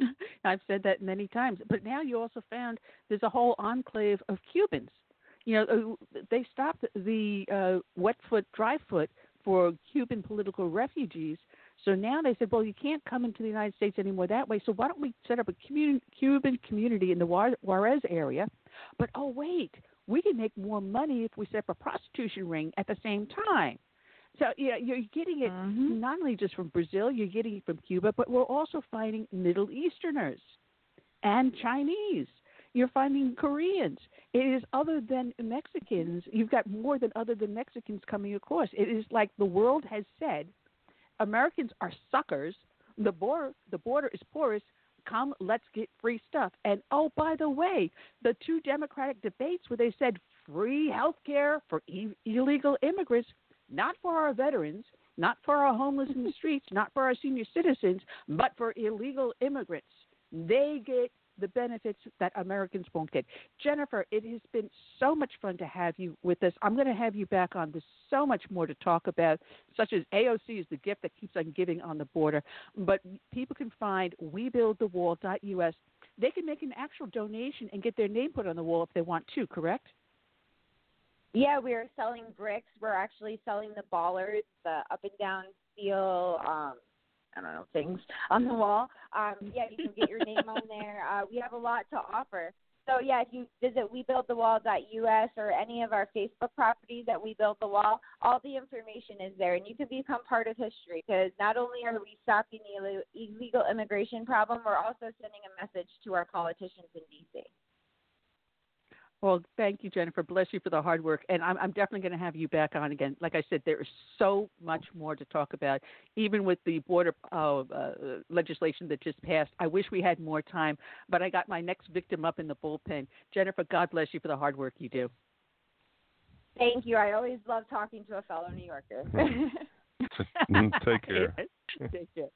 [LAUGHS] I've said that many times. But now you also found there's a whole enclave of Cubans. You know, uh, they stopped the uh, wet foot, dry foot for Cuban political refugees. So now they said, well, you can't come into the United States anymore that way. So why don't we set up a commun- Cuban community in the Juarez area? But oh wait, we can make more money if we set up a prostitution ring at the same time. So yeah, you're getting it mm-hmm. not only just from Brazil, you're getting it from Cuba, but we're also finding Middle Easterners and Chinese. You're finding Koreans. It is other than Mexicans. You've got more than other than Mexicans coming across. It is like the world has said, Americans are suckers. The border, the border is porous. Come, let's get free stuff. And oh, by the way, the two Democratic debates where they said free health care for e- illegal immigrants not for our veterans, not for our homeless in the [LAUGHS] streets, not for our senior citizens, but for illegal immigrants. They get the benefits that Americans won't get. Jennifer, it has been so much fun to have you with us. I'm going to have you back on. There's so much more to talk about, such as AOC is the gift that keeps on giving on the border. But people can find webuildthewall.us. They can make an actual donation and get their name put on the wall if they want to, correct? Yeah, we are selling bricks. We're actually selling the bollards, the up and down steel um, I don't know things on the wall. Um, yeah, you can get your name on there. Uh, we have a lot to offer. So yeah, if you visit webuildthewall.us or any of our Facebook properties at We Build the Wall, all the information is there, and you can become part of history. Because not only are we stopping the illegal immigration problem, we're also sending a message to our politicians in D.C. Well, thank you, Jennifer. Bless you for the hard work. And I'm, I'm definitely going to have you back on again. Like I said, there is so much more to talk about, even with the border uh, uh, legislation that just passed. I wish we had more time, but I got my next victim up in the bullpen. Jennifer, God bless you for the hard work you do. Thank you. I always love talking to a fellow New Yorker. [LAUGHS] [LAUGHS] Take care. Take care.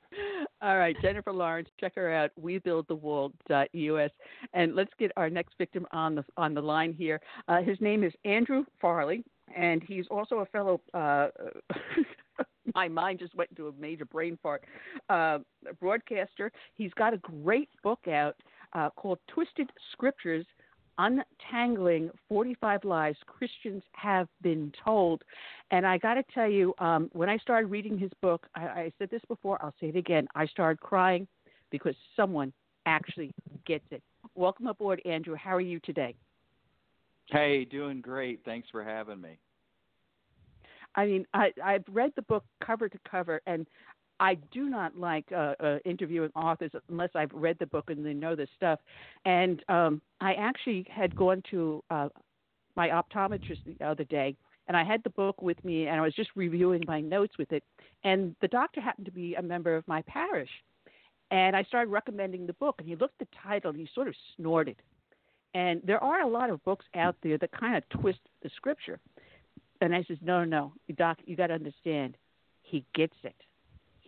All right, Jennifer Lawrence, check her out. WeBuildTheWall.us, and let's get our next victim on the on the line here. Uh, his name is Andrew Farley, and he's also a fellow. Uh, [LAUGHS] my mind just went into a major brain fart. Uh, broadcaster. He's got a great book out uh, called Twisted Scriptures untangling 45 lies Christians have been told. And I got to tell you, um, when I started reading his book, I, I said this before, I'll say it again. I started crying because someone actually gets it. Welcome aboard, Andrew. How are you today? Hey, doing great. Thanks for having me. I mean, I, I've read the book cover to cover, and I do not like uh, uh, interviewing authors unless I've read the book and they know the stuff. And um, I actually had gone to uh, my optometrist the other day, and I had the book with me, and I was just reviewing my notes with it. And the doctor happened to be a member of my parish, and I started recommending the book, and he looked at the title, and he sort of snorted. And there are a lot of books out there that kind of twist the scripture. And I says, no, no, no, doc, you got to understand, he gets it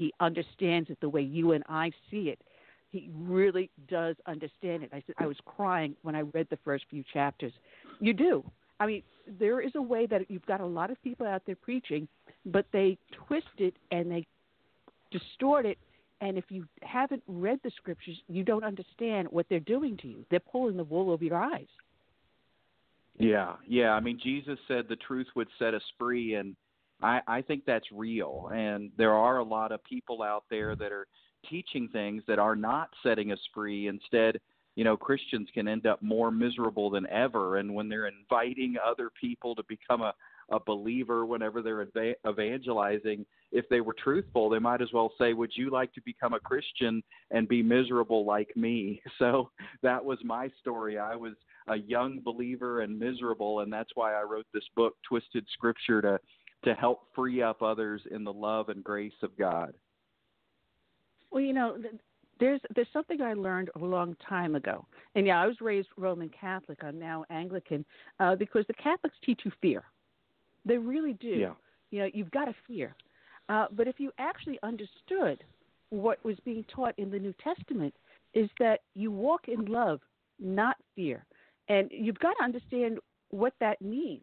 he understands it the way you and I see it. He really does understand it. I said I was crying when I read the first few chapters. You do. I mean, there is a way that you've got a lot of people out there preaching, but they twist it and they distort it. And if you haven't read the scriptures, you don't understand what they're doing to you. They're pulling the wool over your eyes. Yeah, yeah. I mean, Jesus said the truth would set us free, and I, I think that's real. And there are a lot of people out there that are teaching things that are not setting us free. Instead, you know, Christians can end up more miserable than ever. And when they're inviting other people to become a, a believer whenever they're eva- evangelizing, if they were truthful, they might as well say, Would you like to become a Christian and be miserable like me? [LAUGHS] So that was my story. I was a young believer and miserable, and that's why I wrote this book, Twisted Scripture, to to help free up others in the love and grace of God? Well, you know, there's there's something I learned a long time ago, and yeah, I was raised Roman Catholic. I'm now Anglican uh, because the Catholics teach you fear. They really do. Yeah. You know, you've got to fear. Uh, but if you actually understood what was being taught in the New Testament, is that you walk in love, not fear, and you've got to understand what that means.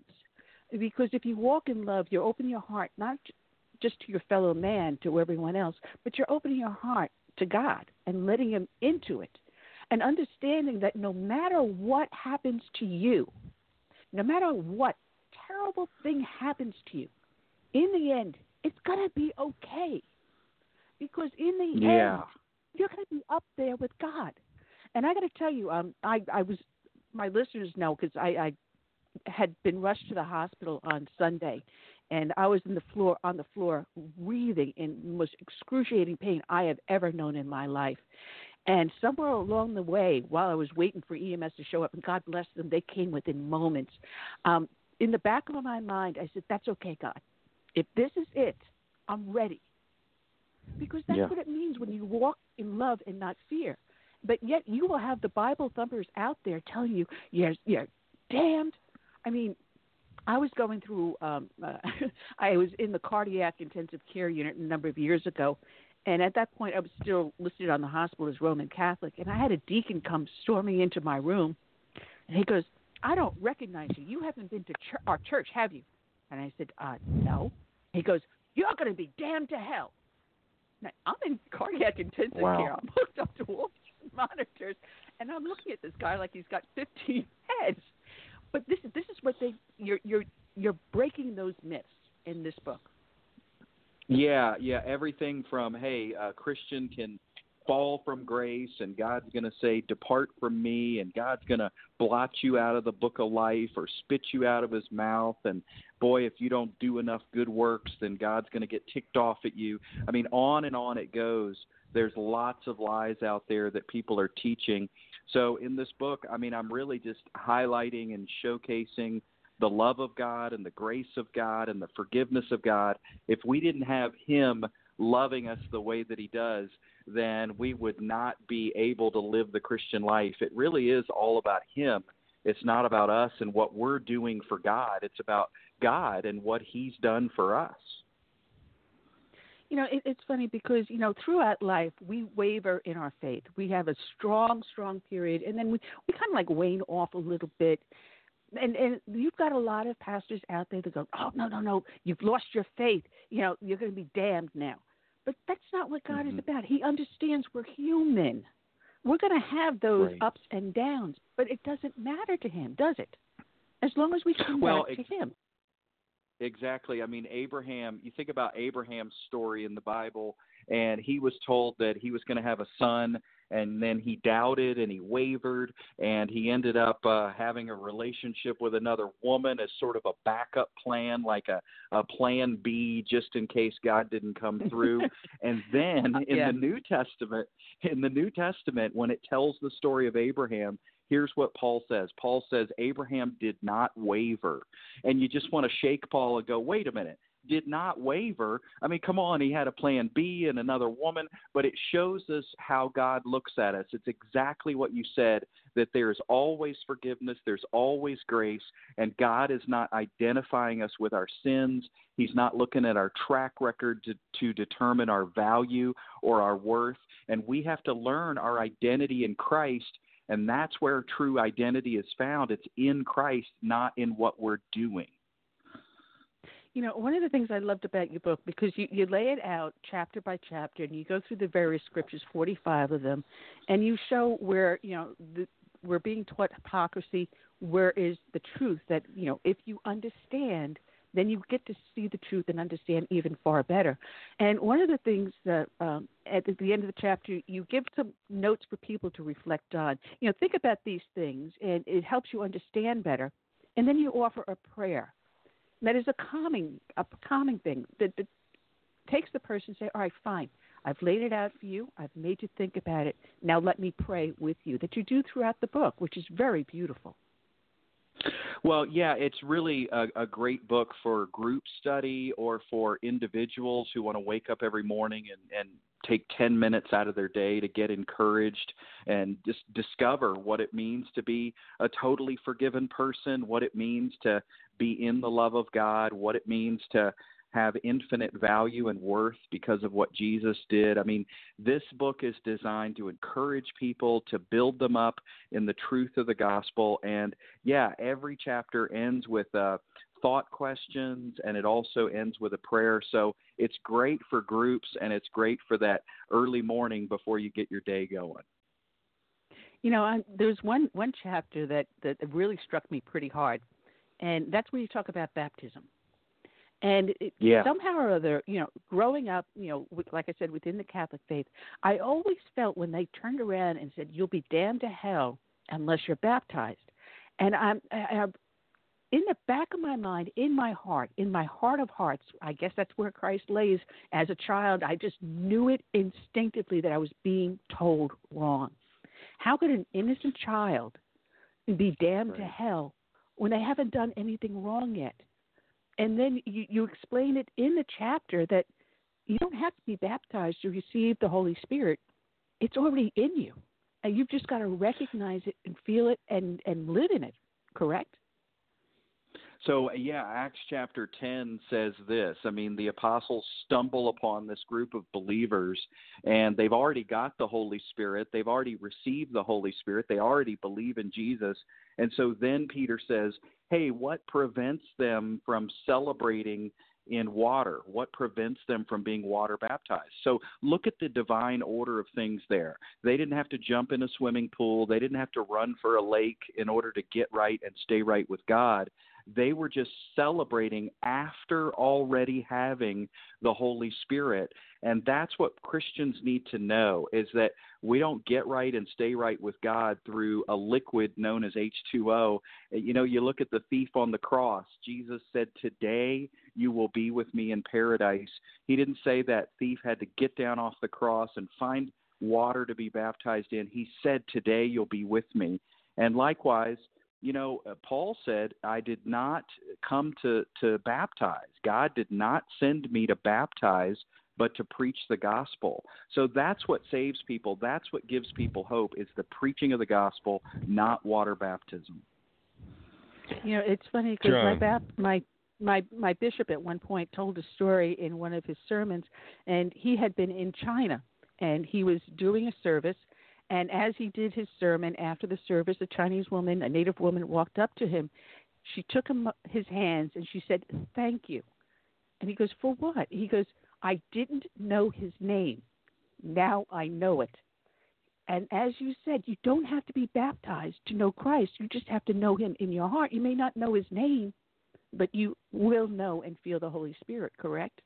Because if you walk in love, you're opening your heart not just to your fellow man, to everyone else, but you're opening your heart to God and letting Him into it. And understanding that no matter what happens to you, no matter what terrible thing happens to you, in the end, it's going to be okay. Because in the yeah. end, you're going to be up there with God. And I got to tell you, um, I, I was, my listeners know because I, I had been rushed to the hospital on Sunday, and I was in the floor on the floor, breathing in the most excruciating pain I have ever known in my life. And somewhere along the way, while I was waiting for EMS to show up, and God bless them, they came within moments. Um, in the back of my mind, I said, "That's okay, God. If this is it, I'm ready." Because that's yeah. what it means when you walk in love and not fear. But yet, you will have the Bible thumpers out there telling you, "You're, you're damned I mean, I was going through. Um, uh, [LAUGHS] I was in the cardiac intensive care unit a number of years ago, and at that point, I was still listed on the hospital as Roman Catholic. And I had a deacon come storming into my room, and he goes, "I don't recognize you. You haven't been to ch- our church, have you?" And I said, uh, "No." He goes, "You're going to be damned to hell." Now, I'm in cardiac intensive wow. care. I'm hooked up to all these [LAUGHS] monitors, and I'm looking at this guy like he's got 15 [LAUGHS] heads. But this is this is what they you're you're you're breaking those myths in this book. Yeah, yeah, everything from hey, a Christian can fall from grace and God's going to say depart from me and God's going to blot you out of the book of life or spit you out of his mouth and boy if you don't do enough good works then God's going to get ticked off at you. I mean on and on it goes. There's lots of lies out there that people are teaching. So in this book, I mean I'm really just highlighting and showcasing the love of God and the grace of God and the forgiveness of God. If we didn't have him loving us the way that he does, then we would not be able to live the Christian life. It really is all about Him. It's not about us and what we're doing for God. It's about God and what He's done for us. You know, it, it's funny because you know throughout life we waver in our faith. We have a strong, strong period, and then we we kind of like wane off a little bit. And and you've got a lot of pastors out there that go, oh no no no, you've lost your faith. You know, you're going to be damned now. But that's not what God mm-hmm. is about. He understands we're human. We're going to have those right. ups and downs, but it doesn't matter to Him, does it? As long as we come well, back to Him. Exactly. I mean, Abraham, you think about Abraham's story in the Bible, and he was told that he was going to have a son and then he doubted and he wavered and he ended up uh, having a relationship with another woman as sort of a backup plan like a a plan B just in case God didn't come through [LAUGHS] and then in yeah. the New Testament in the New Testament when it tells the story of Abraham here's what Paul says. Paul says Abraham did not waver. And you just want to shake Paul and go, wait a minute did not waver. I mean, come on, he had a plan B and another woman, but it shows us how God looks at us. It's exactly what you said that there's always forgiveness, there's always grace, and God is not identifying us with our sins. He's not looking at our track record to, to determine our value or our worth. And we have to learn our identity in Christ and that's where true identity is found. It's in Christ, not in what we're doing. You know, one of the things I loved about your book because you, you lay it out chapter by chapter and you go through the various scriptures, 45 of them, and you show where, you know, the, we're being taught hypocrisy, where is the truth that, you know, if you understand, then you get to see the truth and understand even far better. And one of the things that um, at the end of the chapter, you give some notes for people to reflect on. You know, think about these things, and it helps you understand better. And then you offer a prayer that is a calming, a calming thing that, that takes the person say, all right, fine. I've laid it out for you. I've made you think about it. Now let me pray with you. That you do throughout the book, which is very beautiful. Well, yeah, it's really a, a great book for group study or for individuals who want to wake up every morning and, and take 10 minutes out of their day to get encouraged and just discover what it means to be a totally forgiven person, what it means to be in the love of God, what it means to have infinite value and worth because of what Jesus did. I mean, this book is designed to encourage people, to build them up in the truth of the gospel. And yeah, every chapter ends with uh, thought questions and it also ends with a prayer. So it's great for groups and it's great for that early morning before you get your day going. You know, I, there's one one chapter that that really struck me pretty hard, and that's where you talk about baptism. And it, yeah. somehow or other, you know, growing up, you know, with, like I said, within the Catholic faith, I always felt when they turned around and said, "You'll be damned to hell unless you're baptized," and I'm, I, I, in the back of my mind, in my heart, in my heart of hearts, I guess that's where Christ lays. As a child, I just knew it instinctively that I was being told wrong. How could an innocent child be damned right. to hell when they haven't done anything wrong yet? And then you, you explain it in the chapter that you don't have to be baptized to receive the Holy Spirit. It's already in you. And you've just got to recognize it and feel it and, and live in it, correct? So, uh, yeah, Acts chapter 10 says this. I mean, the apostles stumble upon this group of believers, and they've already got the Holy Spirit. They've already received the Holy Spirit. They already believe in Jesus. And so then Peter says, Hey, what prevents them from celebrating in water? What prevents them from being water baptized? So look at the divine order of things there. They didn't have to jump in a swimming pool, they didn't have to run for a lake in order to get right and stay right with God They were just celebrating after already having the Holy Spirit. And that's what Christians need to know is that we don't get right and stay right with God through a liquid known as H2O. You know, you look at the thief on the cross. Jesus said, Today you will be with me in paradise. He didn't say that thief had to get down off the cross and find water to be baptized in. He said, Today you'll be with me. And likewise, you know, uh, Paul said, I did not come to, to baptize. God did not send me to baptize, but to preach the gospel. So that's what saves people. That's what gives people hope is the preaching of the gospel, not water baptism. You know, it's funny because my bap- my my my bishop at one point told a story in one of his sermons, and he had been in China, and he was doing a service, and as he did his sermon after the service, a Chinese woman, a native woman, walked up to him. She took him his hands and she said, "Thank you," and he goes, "For what?" He goes, I didn't know his name. Now I know it. And as you said, you don't have to be baptized to know Christ. You just have to know him in your heart. You may not know his name, but you will know and feel the Holy Spirit, correct?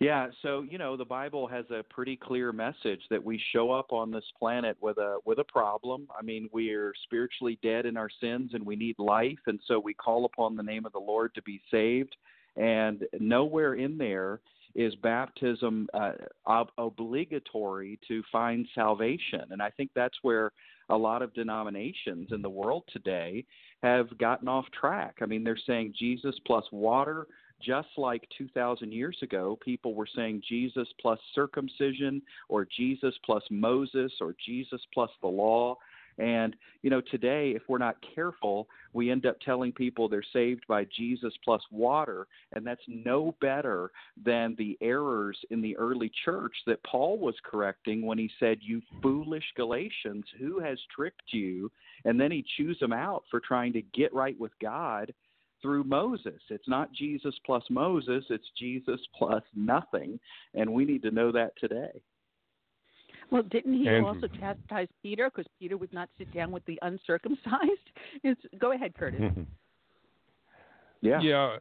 Yeah, so you know the Bible has a pretty clear message that we show up on this planet with a with a problem. I mean, we're spiritually dead in our sins and we need life, and so we call upon the name of the Lord to be saved. And nowhere in there is baptism uh, ob- obligatory to find salvation. And I think that's where a lot of denominations in the world today have gotten off track. I mean, they're saying Jesus plus water, just like 2,000 years ago, people were saying Jesus plus circumcision, or Jesus plus Moses, or Jesus plus the law. And, you know, today, if we're not careful, we end up telling people they're saved by Jesus plus water, and that's no better than the errors in the early church that Paul was correcting when he said, You foolish Galatians, who has tricked you? And then he chews them out for trying to get right with God through Moses. It's not Jesus plus Moses, it's Jesus plus nothing. And we need to know that today. Well, didn't he Andrew. also chastise Peter because Peter would not sit down with the uncircumcised? [LAUGHS] It's, go ahead, Curtis. [LAUGHS] yeah. Yeah.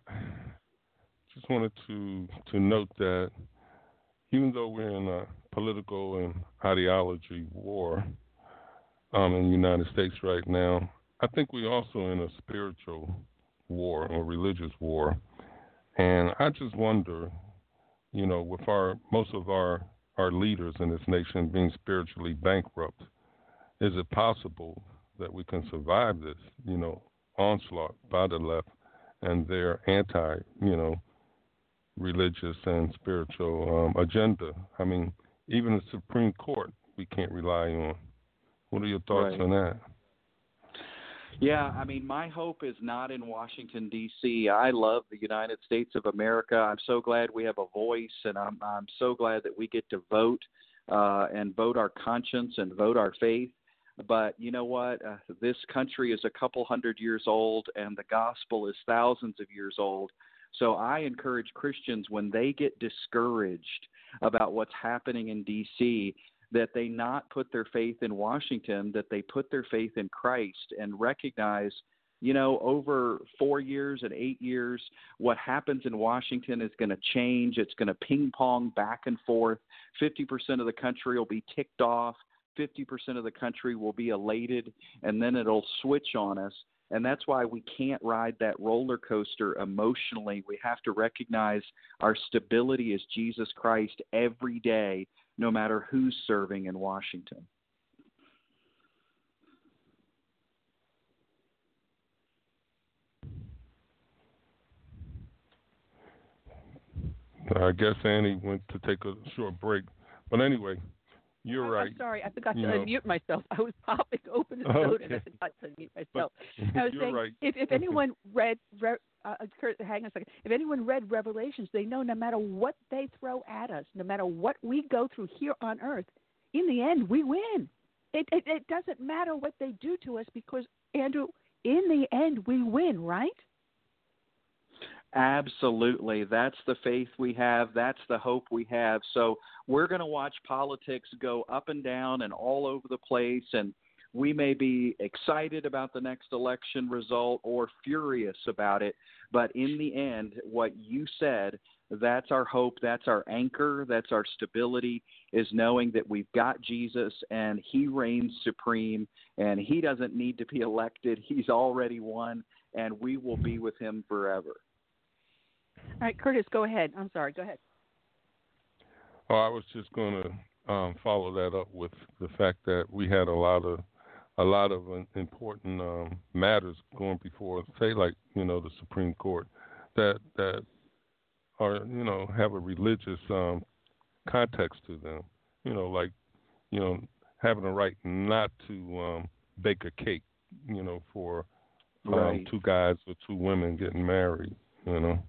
Just wanted to to note that even though we're in a political and ideology war um, in the United States right now, I think we're also in a spiritual war or religious war. And I just wonder, you know, with our most of our our leaders in this nation being spiritually bankrupt, is it possible that we can survive this, you know, onslaught by the left and their anti, you know, religious and spiritual um, agenda? I mean, even the Supreme Court we can't rely on. What are your thoughts Right. on that? Yeah, I mean, my hope is not in Washington D.C. I love the United States of America. I'm so glad we have a voice, and I'm I'm so glad that we get to vote uh, and vote our conscience and vote our faith. But you know what? Uh, this country is a couple hundred years old, and the gospel is thousands of years old. So I encourage Christians when they get discouraged about what's happening in D.C that they not put their faith in Washington, that they put their faith in Christ and recognize, you know, over four years and eight years, what happens in Washington is going to change. It's going to ping pong back and forth. 50% of the country will be ticked off. 50% of the country will be elated, and then it'll switch on us. And that's why we can't ride that roller coaster emotionally. We have to recognize our stability is Jesus Christ every day, no matter who's serving in Washington. I guess Annie went to take a short break. But anyway, you're I'm, right. I'm sorry, I forgot to know. unmute myself. I was popping open a soda and I forgot to unmute myself. But [LAUGHS] I was saying, right. if if [LAUGHS] anyone read, re, uh, Kurt, hang on a second. If anyone read Revelations, they know no matter what they throw at us, no matter what we go through here on earth, in the end we win. It it, it doesn't matter what they do to us because Andrew, in the end we win, right? Absolutely. That's the faith we have. That's the hope we have. So we're going to watch politics go up and down and all over the place. And we may be excited about the next election result or furious about it, but in the end, what you said, that's our hope, that's our anchor, that's our stability, is knowing that we've got Jesus and He reigns supreme and He doesn't need to be [LAUGHS] elected. He's already won, and we will be with Him forever. All right, Curtis, go ahead. I'm sorry, go ahead. Oh, I was just going to um, follow that up with the fact that we had a lot of a lot of important um, matters going before, say, like you know, the Supreme Court, that that are you know have a religious um, context to them. You know, like you know having a right not to um, bake a cake. You know, for um, right. two guys or two women getting married. You know,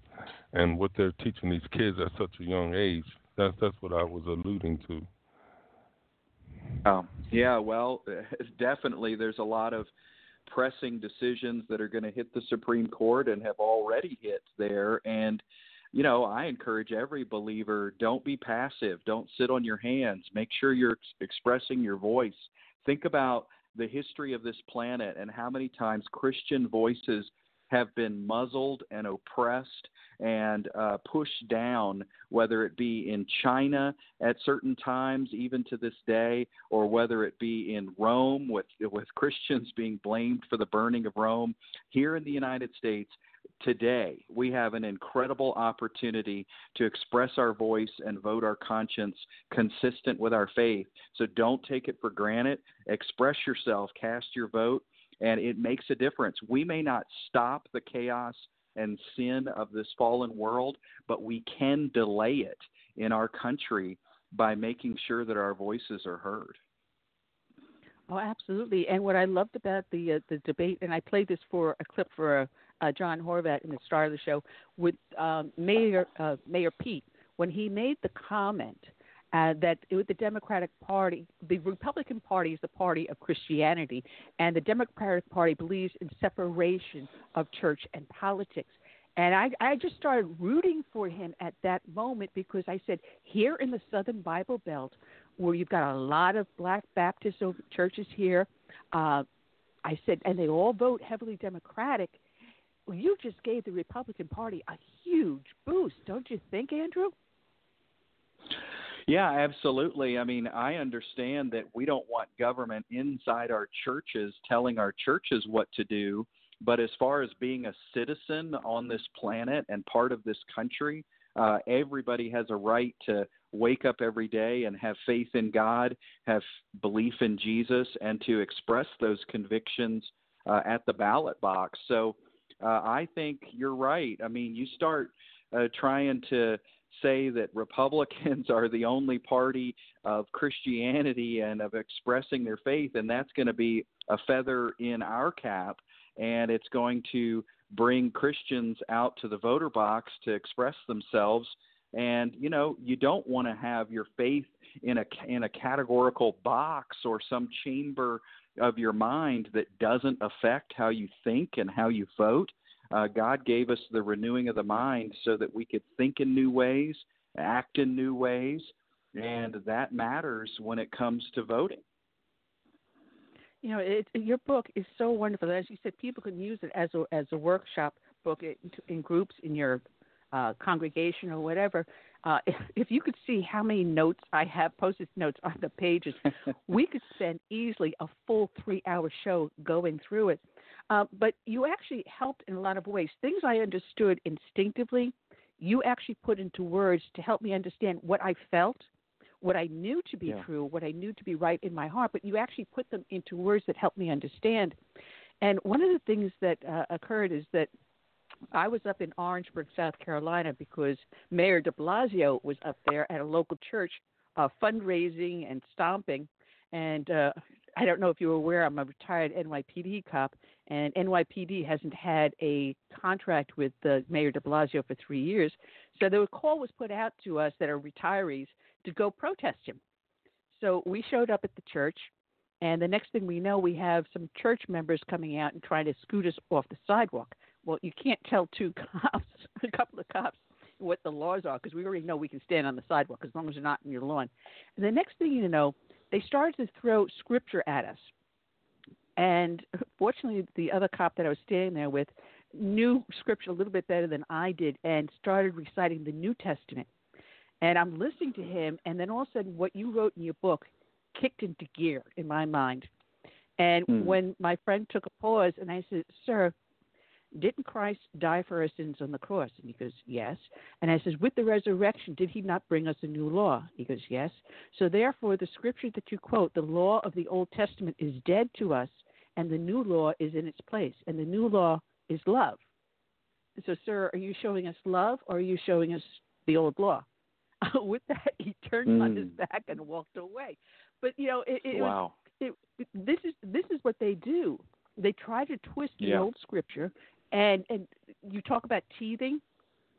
and what they're teaching these kids at such a young age. That's that's what I was alluding to. Um, yeah, well, [LAUGHS] definitely. There's a lot of pressing decisions that are going to hit the Supreme Court and have already hit there. And, you know, I encourage every believer don't be passive, don't sit on your hands. Make sure you're ex- expressing your voice. Think about the history of this planet and how many times Christian voices have been muzzled and oppressed and uh, pushed down, whether it be in China at certain times, even to this day, or whether it be in Rome with with Christians being blamed for the burning of Rome. Here in the United States, today we have an incredible opportunity to express our voice and vote our conscience consistent with our faith. So don't take it for granted. Express yourself, cast your vote, and it makes a difference. We may not stop the chaos and sin of this fallen world, but we can delay it in our country by making sure that our voices are heard. Oh, absolutely. And what I loved about the uh, the debate, and I played this for a clip for uh, John Horvat in the start of the show with um, Mayor uh, Mayor Pete when he made the comment uh, that with the Democratic Party, the Republican Party is the party of Christianity, and the Democratic Party believes in separation of church and politics. And I, I just started rooting for him at that moment because I said, here in the Southern Bible Belt, where you've got a lot of Black Baptist churches here, uh, I said, and they all vote heavily Democratic. Well, you just gave the Republican Party a huge boost, don't you think, Andrew? Yeah, absolutely. I mean, I understand that we don't want government inside our churches telling our churches what to do. But as far as being a citizen on this planet and part of this country, uh, everybody has a right to wake up every day and have faith in God, have belief in Jesus, and to express those convictions uh, at the ballot box. So uh, I think you're right. I mean, you start uh, trying to say that Republicans [LAUGHS] are the only party of Christianity and of expressing their faith, and that's going to be a feather in our cap, and it's going to bring Christians out to the voter box to express themselves. And you know, you don't want to have your faith in a in a categorical box or some chamber of your mind that doesn't affect how you think and how you vote. Uh, God gave us the renewing of the mind so that we could think in new ways, act in new ways, and that matters when it comes to voting. You know, it, your book is so wonderful. As you said, people can use it as a as a workshop book in, in groups in your uh, congregation or whatever. Uh, if, if you could see how many notes I have, post-it notes on the pages, [LAUGHS] we could spend easily a full three-hour show going through it. Uh, but you actually helped in a lot of ways. Things I understood instinctively, you actually put into words to help me understand what I felt, what I knew to be yeah. true, what I knew to be right in my heart. But you actually put them into words that helped me understand. And one of the things that uh, occurred is that I was up in Orangeburg, South Carolina, because Mayor De Blasio was up there at a local church, uh, fundraising and stomping. And uh, I don't know if you were aware, I'm a retired NYPD cop, and NYPD hasn't had a contract with the Mayor De Blasio for three years. So the call was put out to us that are retirees to go protest him. So we showed up at the church, and the next thing we know, we have some church members coming out and trying to scoot us off the sidewalk. Well, you can't tell two [LAUGHS] cops, a couple of cops, what the laws are because we already know we can stand on the sidewalk as long as you're not in your lawn. And the next thing you know, they started to throw scripture at us And fortunately, the other cop that I was standing there with knew scripture a little bit better than I did and started reciting the New Testament. And I'm listening to him, and then all of a sudden, what you wrote in your book kicked into gear in my mind. And Hmm. when my friend took a pause, and I said, Sir, didn't Christ die for our sins on the cross? And he goes, Yes. And I says, With the resurrection, did he not bring us a new law? He goes, Yes. So therefore, the scripture that you quote, the law of the Old Testament, is dead to us, and the new law is in its place. And the new law is love. So, sir, are you showing us love, or are you showing us the old law? [LAUGHS] With that, he turned on his Mm. back and walked away. But you know, it, it was wow. it, this is this is what they do. They try to twist the Yeah. old scripture, and and you talk about teething,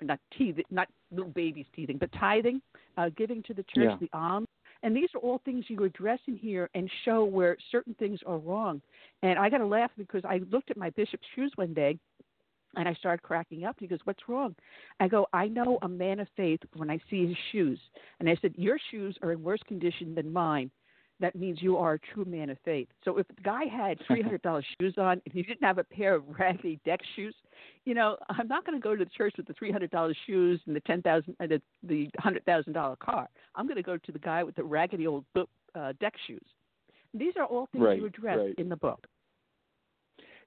not teething, not little babies teething, but tithing, uh, giving to the church, Yeah. the alms, and these are all things you address in here and show where certain things are wrong. And I got to laugh because I looked at my bishop's shoes one day. And I started cracking up. He goes, What's wrong? I go, I know a man of faith when I see his shoes. And I said, Your shoes are in worse condition than mine that means you are a true man of faith. So if the guy had [LAUGHS] three hundred dollars shoes on and he didn't have a pair of raggedy deck shoes, you know, I'm not going to go to the church with the three hundred dollars shoes and the ten thousand, uh, the the hundred thousand dollar car. I'm going to go to the guy with the raggedy old book, uh, deck shoes. These are all things Right, you address right. in the book.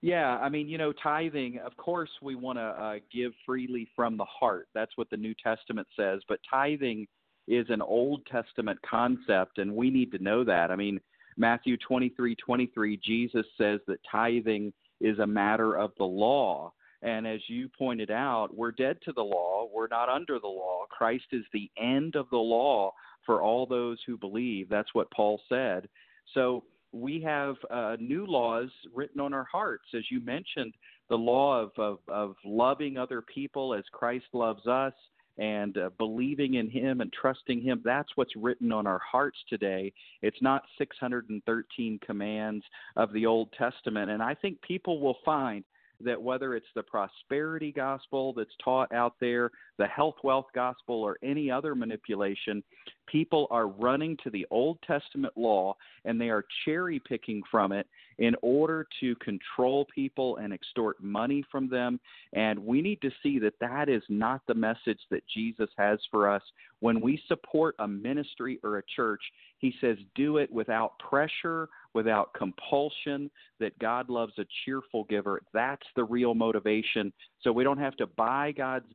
Yeah, I mean, you know, tithing, of course, we want to uh, give freely from the heart. That's what the New Testament says. But tithing is an Old Testament concept, and we need to know that. I mean, Matthew 23 23, Jesus says that tithing is a matter of the law. And as you pointed out, we're dead to the law. We're not under the law. Christ is the end of the law for all those who believe. That's what Paul said. So we have uh, new laws written on our hearts. As you mentioned, the law of, of, of loving other people as Christ loves us and uh, believing in Him and trusting Him. That's what's written on our hearts today. It's not 613 commands of the Old Testament. And I think people will find that whether it's the prosperity gospel that's taught out there, the health wealth gospel, or any other manipulation, people are running to the Old Testament law and they are cherry picking from it in order to control people and extort money from them. And we need to see that that is not the message that Jesus has for us. When we support a ministry or a church, he says, do it without pressure, without compulsion, that God loves a cheerful giver. That's the real motivation. So we don't have to buy God's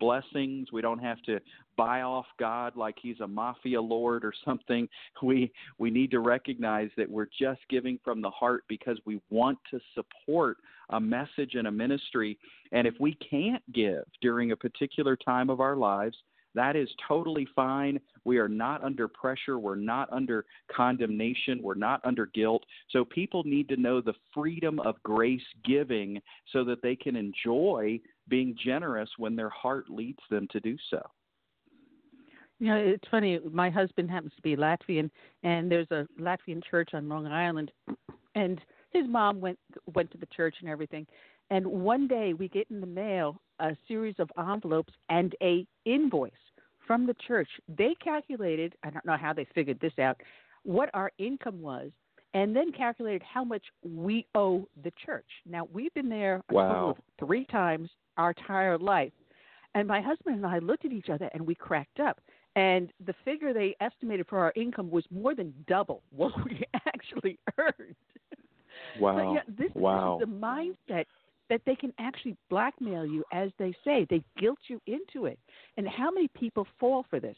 blessings. We don't have to buy off God like he's a mafia lord or something. [LAUGHS] We we need to recognize that we're just giving from the heart because we want to support a message and a ministry. And if we can't give during a particular time of our lives, that is totally fine. We are not under pressure. We're not under condemnation. We're not under guilt. So people need to know the freedom of grace giving so that they can enjoy being generous when their heart leads them to do so. You know, it's funny. My husband happens to be Latvian, and there's a Latvian church on Long Island, and his mom went went to the church and everything. And one day we get in the mail a series of envelopes and a invoice from the church. They calculated, I don't know how they figured this out, what our income was, and then calculated how much we owe the church. Now we've been there Wow. three times our entire life. And my husband and I looked at each other and we cracked up. And the figure they estimated for our income was more than double [LAUGHS] what we actually earned. Wow. yeah, this, wow. is the mindset that they can actually blackmail you, as they say. They guilt you into it. And how many people fall for this?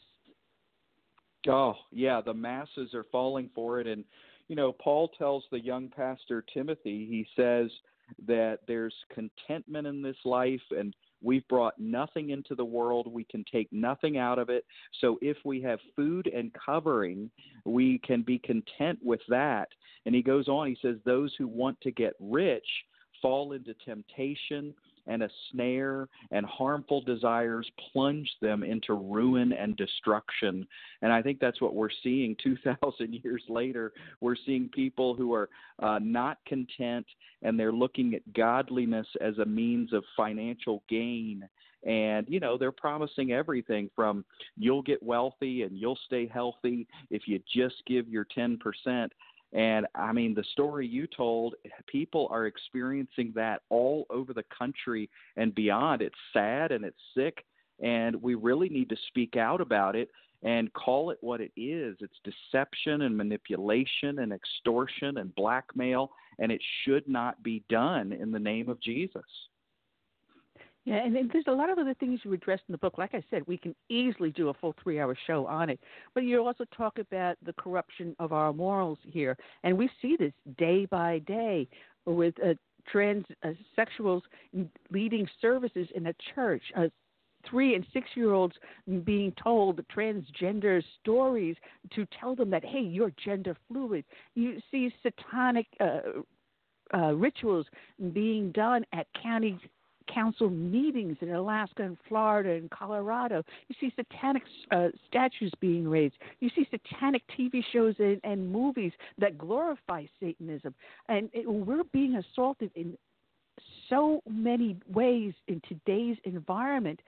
Oh, yeah, the masses are falling for it. And, you know, Paul tells the young pastor Timothy, he says that there's contentment in this life and we've brought nothing into the world. We can take nothing out of it. So if we have food and covering, we can be content with that. And he goes on, he says, those who want to get rich fall into temptation and a snare and harmful desires plunge them into ruin and destruction. And I think that's what we're seeing [LAUGHS] 2,000 years later. We're seeing people who are uh, not content and they're looking at godliness as a means of financial gain. And, you know, they're promising everything from you'll get wealthy and you'll stay healthy if you just give your 10%. And I mean, the story you told, people are experiencing that all over the country and beyond. It's sad and it's sick, and we really need to speak out about it and call it what it is. It's deception and manipulation and extortion and blackmail, and it should not be done in the name of Jesus. Yeah, and then there's a lot of other things you address in the book. Like I said, we can easily do a full three hour show on it. But you also talk about the corruption of our morals here. And we see this day by day with uh, transsexuals uh, leading services in a church. Uh, three and six year olds being told transgender stories to tell them that, hey, you're gender fluid. You see satanic. Uh, uh, rituals being done at county council meetings in Alaska and Florida and Colorado. You see satanic uh, statues being raised. You see satanic TV shows and, and movies that glorify Satanism. And it, we're being assaulted in so many ways in today's environment.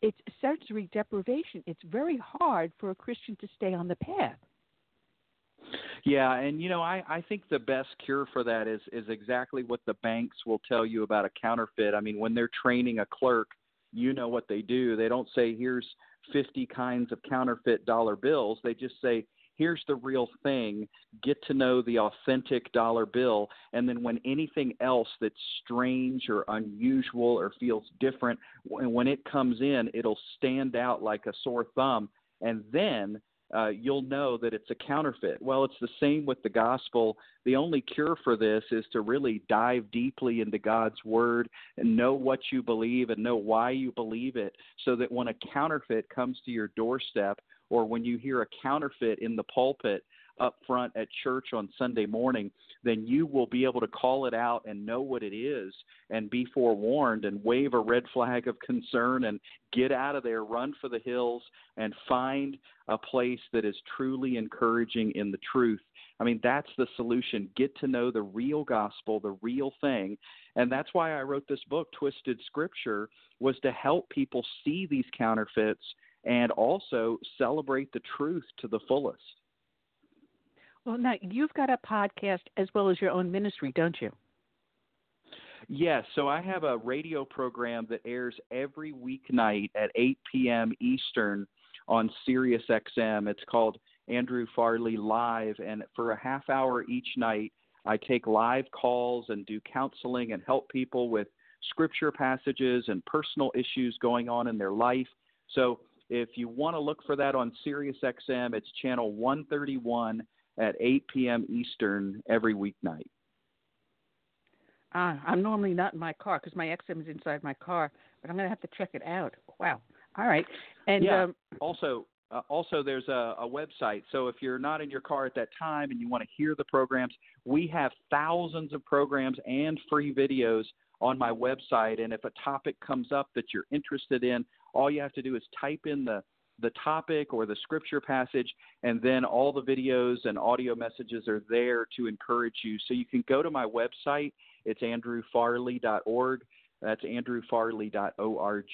It's sensory deprivation. It's very hard for a Christian to stay on the path. Yeah, and you know, I I think the best cure for that is is exactly what the banks will tell you about a counterfeit. I mean, when they're training a clerk, you know what they do. They don't say here's 50 kinds of counterfeit dollar bills. They just say here's the real thing. Get to know the authentic dollar bill, and then when anything else that's strange or unusual or feels different, when it comes in, it'll stand out like a sore thumb, and then uh, you'll know that it's a counterfeit. Well, it's the same with the gospel. The only cure for this is to really dive deeply into God's word and know what you believe and know why you believe it so that when a counterfeit comes to your doorstep or when you hear a counterfeit in the pulpit, up front at church on Sunday morning, then you will be able to call it out and know what it is and be forewarned and wave a red flag of concern and get out of there, run for the hills, and find a place that is truly encouraging in the truth. I mean, that's the solution. Get to know the real gospel, the real thing. And that's why I wrote this book, Twisted Scripture, was to help people see these counterfeits and also celebrate the truth to the fullest. Well, now you've got a podcast as well as your own ministry, don't you? Yes, so I have a radio program that airs every weeknight at 8 p.m. Eastern on Sirius XM. It's called Andrew Farley Live, and for a half hour each night, I take live calls and do counseling and help people with scripture passages and personal issues going on in their life. So if you want to look for that on Sirius XM, it's channel 131 at 8 p.m. Eastern every weeknight. Uh, I'm normally not in my car because my XM is inside my car, but I'm going to have to check it out. Wow. All right. And yeah. Um, also, uh, also there's a, a website. So if you're not in your car at that time and you want to hear the programs, we have thousands of programs and free videos on my website. And if a topic comes up that you're interested in, all you have to do is type in the the topic or the scripture passage, and then all the videos and audio messages are there to encourage you. So you can go to my website. It's andrewfarley.org. That's andrewfarley.org.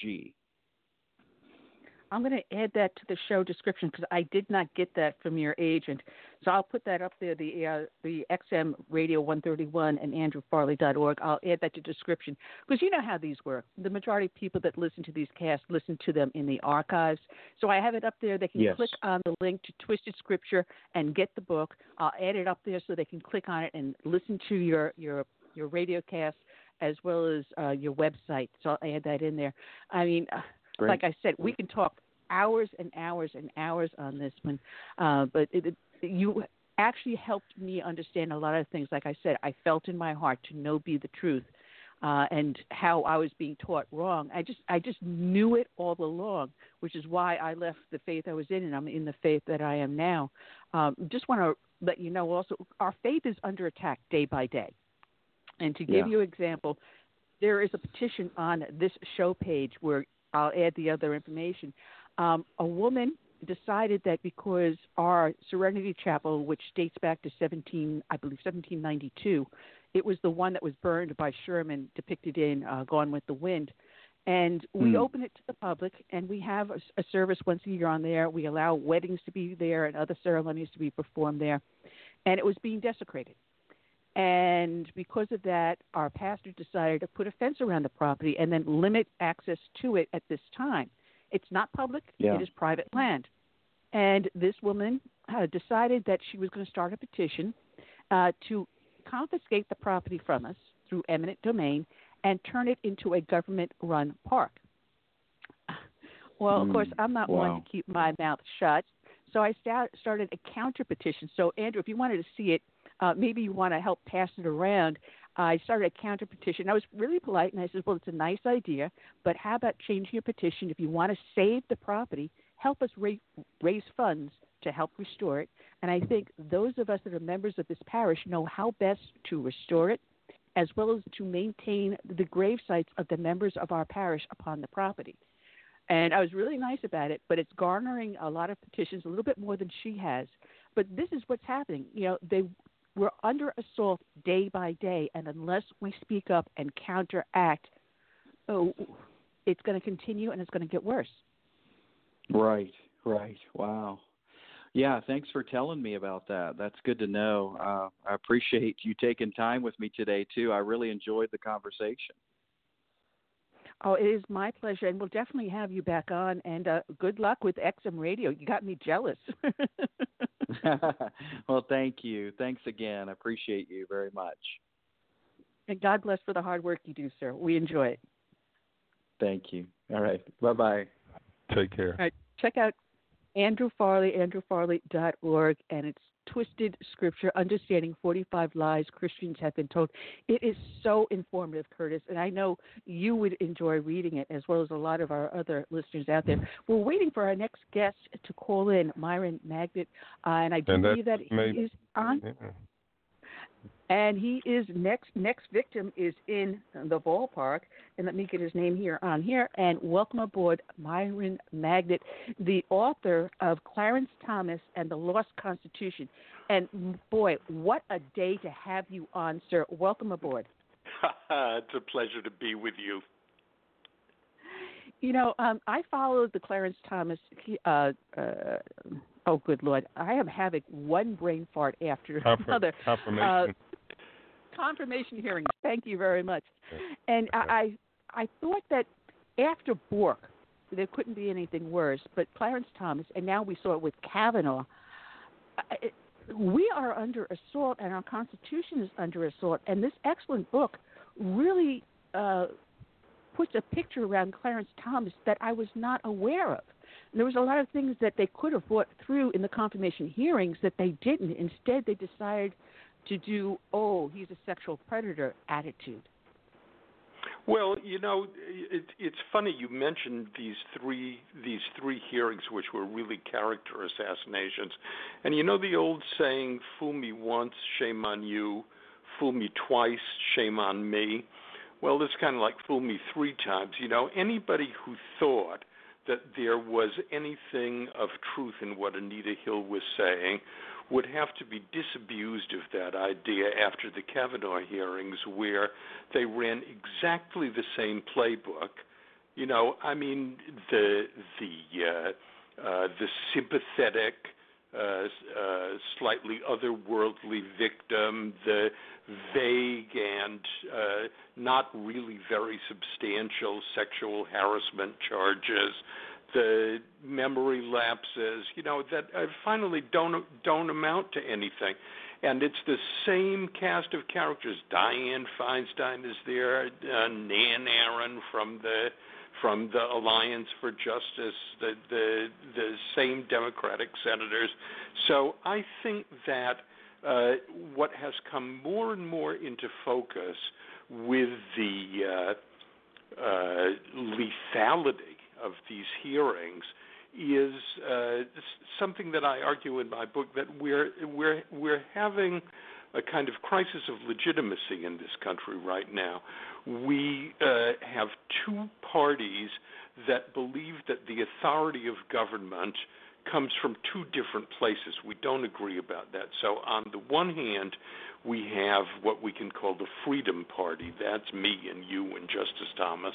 I'm going to add that to the show description because I did not get that from your agent. So I'll put that up there, the uh, the XM Radio 131 and AndrewFarley.org. I'll add that to description because you know how these work. The majority of people that listen to these casts listen to them in the archives. So I have it up there. They can yes. click on the link to Twisted Scripture and get the book. I'll add it up there so they can click on it and listen to your your your radio cast as well as uh, your website. So I'll add that in there. I mean. Uh, Great. Like I said, we can talk hours and hours and hours on this one, uh, but it, it, you actually helped me understand a lot of things. Like I said, I felt in my heart to know be the truth. Uh, and how I was being taught wrong. I just I just knew it all along, which is why I left the faith I was in, and I'm in the faith that I am now. Um, just want to let you know also, our faith is under attack day by day. And to give Yeah. you an example, there is a petition on this show page where I'll add the other information. Um, a woman decided that because our Serenity Chapel, which dates back to 17, I believe 1792, it was the one that was burned by Sherman, depicted in uh, Gone with the Wind. And we Hmm. open it to the public, and we have a, a service once a year on there. We allow weddings to be there and other ceremonies to be performed there. and it was being desecrated. And because of that, our pastor decided to put a fence around the property and then limit access to it at this time. It's not public, Yeah. it is private land. And this woman uh, decided that she was going to start a petition uh, to confiscate the property from us through eminent domain and turn it into a government run park. Well, of Mm, course, I'm not one to keep my mouth shut. So I start, started a counter petition. So, Andrew, if you wanted to see it, uh, maybe you want to help pass it around. I started a counter petition. I was really polite and I said, Well, it's a nice idea, but how about changing your petition? If you want to save the property, help us ra- raise funds to help restore it. And I think those of us that are members of this parish know how best to restore it, as well as to maintain the grave sites of the members of our parish upon the property. And I was really nice about it, but it's garnering a lot of petitions, a little bit more than she has. But this is what's happening. You know, they we're under assault day by day, and unless we speak up and counteract, oh, it's going to continue and it's going to get worse. Right, right. Wow. Yeah, thanks for telling me about that. That's good to know. Uh, I appreciate you taking time with me today too. I really enjoyed the conversation. Oh, it is my pleasure, and we'll definitely have you back on. And uh, good luck with XM Radio. You got me jealous. [LAUGHS] [LAUGHS] well, thank you. Thanks again. I appreciate you very much. and God bless for the hard work you do, sir. We enjoy it. Thank you. All right. Bye bye. Take care. All right, check out Andrew Farley, andrewfarley.org, and it's Twisted Scripture, Understanding 45 Lies Christians Have Been Told. It is so informative, Curtis, and I know you would enjoy reading it as well as a lot of our other listeners out there. We're waiting for our next guest to call in, Myron Magnet, uh, and I do And believe that he is on. Yeah. And he is next. Next victim is in the ballpark, and let me get his name here on here. And welcome aboard, Myron Magnet, the author of Clarence Thomas and the Lost Constitution. And boy, what a day to have you on, sir. Welcome aboard. [LAUGHS] it's a pleasure to be with you. You know, um, I followed the Clarence Thomas. he- Uh, uh, oh, good lord, I am having one brain fart after Confirm- another. confirmation. Uh, confirmation hearings. Thank you very much. And I, I, I thought that after Bork, there couldn't be anything worse. But Clarence Thomas, and now we saw it with Kavanaugh. I- We are under assault, and our Constitution is under assault. And this excellent book really uh, puts a picture around Clarence Thomas that I was not aware of. There was a lot of things that they could have brought through in the confirmation hearings that they didn't. Instead, they decided to do, oh, he's a sexual predator attitude. Well, you know, it, it's funny you mentioned these three these three hearings, which were really character assassinations. And you know the old saying, "Fool me once, shame on you; fool me twice, shame on me." Well, it's kind of like fool me three times. You know, anybody who thought that there was anything of truth in what Anita Hill was saying would have to be disabused of that idea after the Kavanaugh hearings, where they ran exactly the same playbook. You know, I mean, the the uh, uh, the sympathetic, slightly otherworldly victim, the vague and uh, not really very substantial sexual harassment charges, the memory lapses, you know, that uh, finally don't don't amount to anything. And it's the same cast of characters. Dianne Feinstein is there, uh, Nan Aron from the from the Alliance for Justice, the the the same Democratic senators. So I think that uh, what has come more and more into focus with the uh, uh, lethality of these hearings is uh, something that I argue in my book that we're we're we're having a kind of crisis of legitimacy in this country right now. We uh, have two parties that believe that the authority of government comes from two different places. We don't agree about that. So, on the one hand, we have what we can call the Freedom Party. That's me and you and Justice Thomas.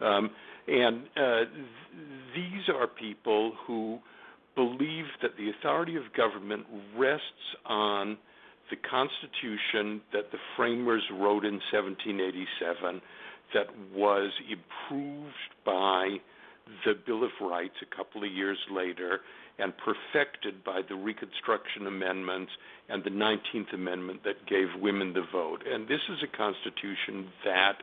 Um, and uh, th- these are people who believe that the authority of government rests on the Constitution that the framers wrote in 1787 that was improved by the Bill of Rights a couple of years later and perfected by the Reconstruction Amendments and the 19th Amendment that gave women the vote. And this is a Constitution that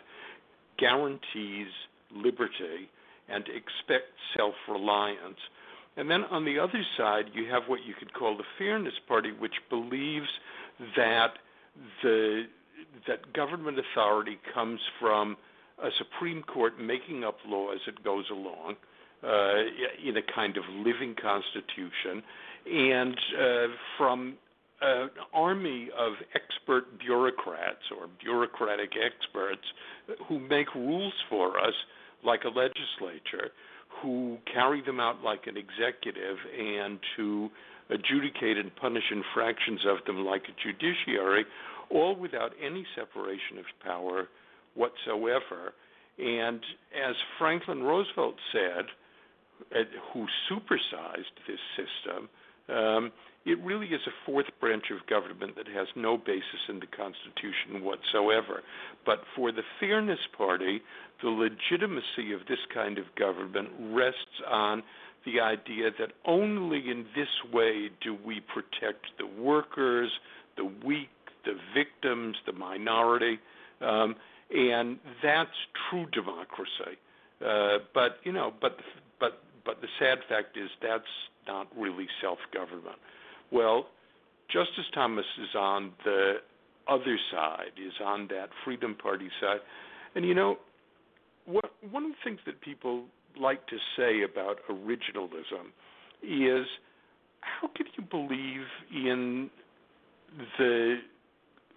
guarantees liberty and expects self reliance. And then on the other side, you have what you could call the Fairness Party, which believes that the that government authority comes from a Supreme Court making up law as it goes along uh, in a kind of living constitution, and uh, from an army of expert bureaucrats or bureaucratic experts who make rules for us like a legislature, who carry them out like an executive, and to adjudicate and punish infractions of them like a judiciary, all without any separation of power whatsoever. And as Franklin Roosevelt said, who supersized this system, um, it really is a fourth branch of government that has no basis in the Constitution whatsoever. But for the Fairness Party, the legitimacy of this kind of government rests on the idea that only in this way do we protect the workers, the weak, the victims, the minority, um, and that's true democracy. Uh, but you know, but but but the sad fact is that's not really self-government. Well, Justice Thomas is on the other side, is on that Freedom Party side, and you know, what one of the things that people like to say about originalism is how can you believe in the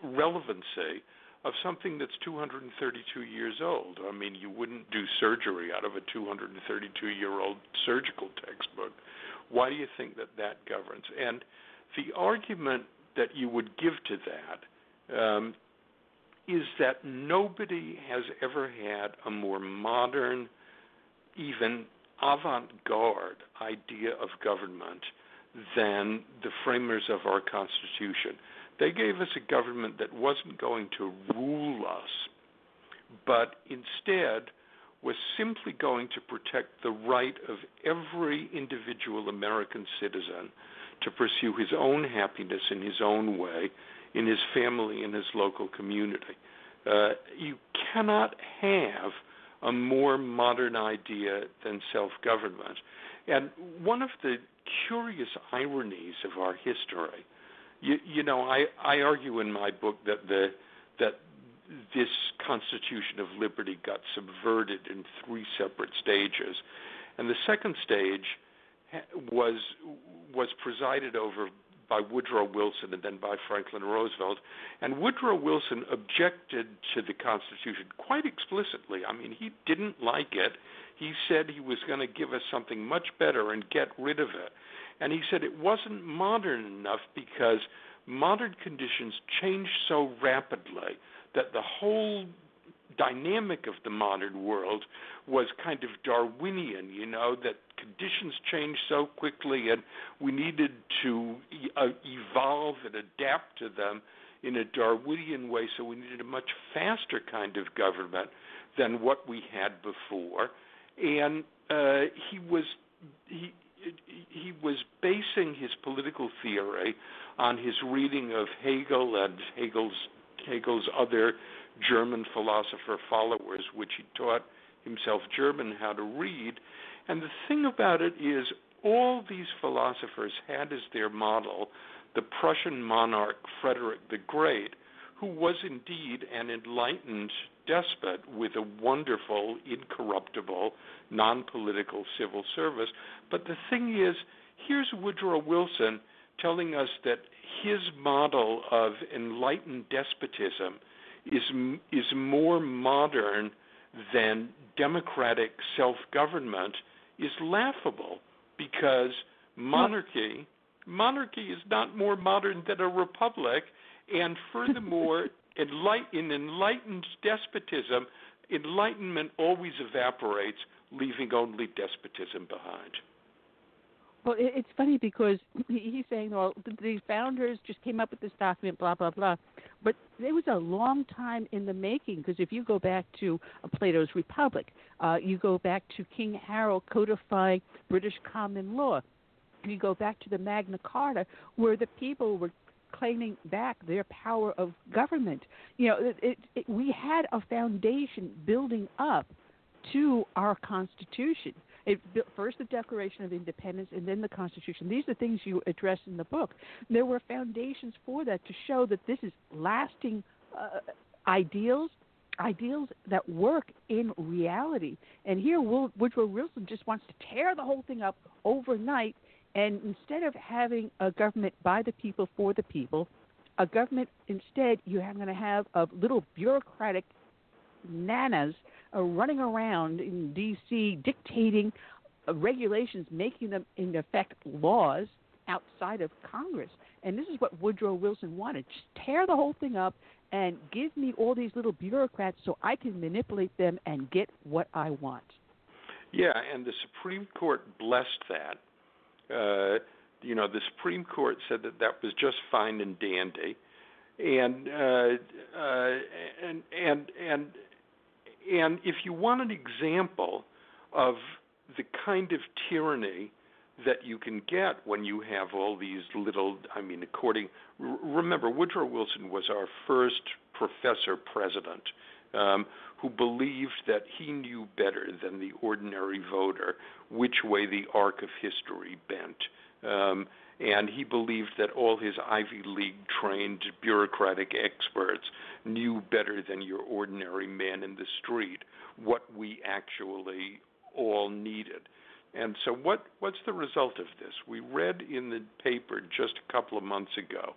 relevancy of something that's 232 years old. I mean, you wouldn't do surgery out of a 232 year old surgical textbook. Why do you think that that governs? And the argument that you would give to that um, is that nobody has ever had a more modern, even avant garde idea of government than the framers of our Constitution. They gave us a government that wasn't going to rule us, but instead was simply going to protect the right of every individual American citizen to pursue his own happiness in his own way, in his family, in his local community. Uh, you cannot have a more modern idea than self government. And one of the curious ironies of our history you, you know, I, I argue in my book that the that this Constitution of Liberty got subverted in three separate stages, and the second stage eh, was was presided over by Woodrow Wilson and then by Franklin Roosevelt. And Woodrow Wilson objected to the Constitution quite explicitly. I mean, he didn't like it. He said he was going to give us something much better and get rid of it. And he said it wasn't modern enough because modern conditions change so rapidly that the whole dynamic of the modern world was kind of Darwinian, you know, that conditions change so quickly and we needed to uh, evolve and adapt to them in a Darwinian way, so we needed a much faster kind of government than what we had before. And uh, he was he he was basing his political theory on his reading of Hegel and Hegel's Hegel's other German philosopher followers, which he taught himself German how to read. And the thing about it is, all these philosophers had as their model the Prussian monarch Frederick the Great, who was indeed an enlightened despot with a wonderful, incorruptible, non political civil service. But the thing is, here's Woodrow Wilson telling us that his model of enlightened despotism is is more modern than democratic self-government is laughable because monarchy monarchy is not more modern than a republic and furthermore [LAUGHS] enlight, in enlightened despotism enlightenment always evaporates leaving only despotism behind. Well, it's funny because he's saying, well, the, the founders just came up with this document, blah blah blah, but it was a long time in the making. Because if you go back to uh, Plato's Republic, uh, you go back to King Harold codifying British common law, you go back to the Magna Carta, where the people were claiming back their power of government. You know, it, it, it, we had a foundation building up to our Constitution. It first the Declaration of Independence and then the Constitution. These are things you address in the book. There were foundations for that to show that this is lasting uh, ideals, ideals that work in reality. And here, Woodrow Wilson just wants to tear the whole thing up overnight. And instead of having a government by the people for the people, a government instead you are going to have of little bureaucratic nanas running around in D.C. dictating uh, regulations, making them in effect laws outside of Congress. And this is what Woodrow Wilson wanted: just tear the whole thing up and give me all these little bureaucrats so I can manipulate them and get what I want. Yeah, and the Supreme Court blessed that. Uh, you know, the Supreme Court said that that was just fine and dandy, and uh, uh, and and and and if you want an example of the kind of tyranny that you can get when you have all these little i mean according remember woodrow wilson was our first professor president um, who believed that he knew better than the ordinary voter which way the arc of history bent. Um, and he believed that all his Ivy League trained bureaucratic experts knew better than your ordinary man in the street what we actually all needed. And so, what, what's the result of this? We read in the paper just a couple of months ago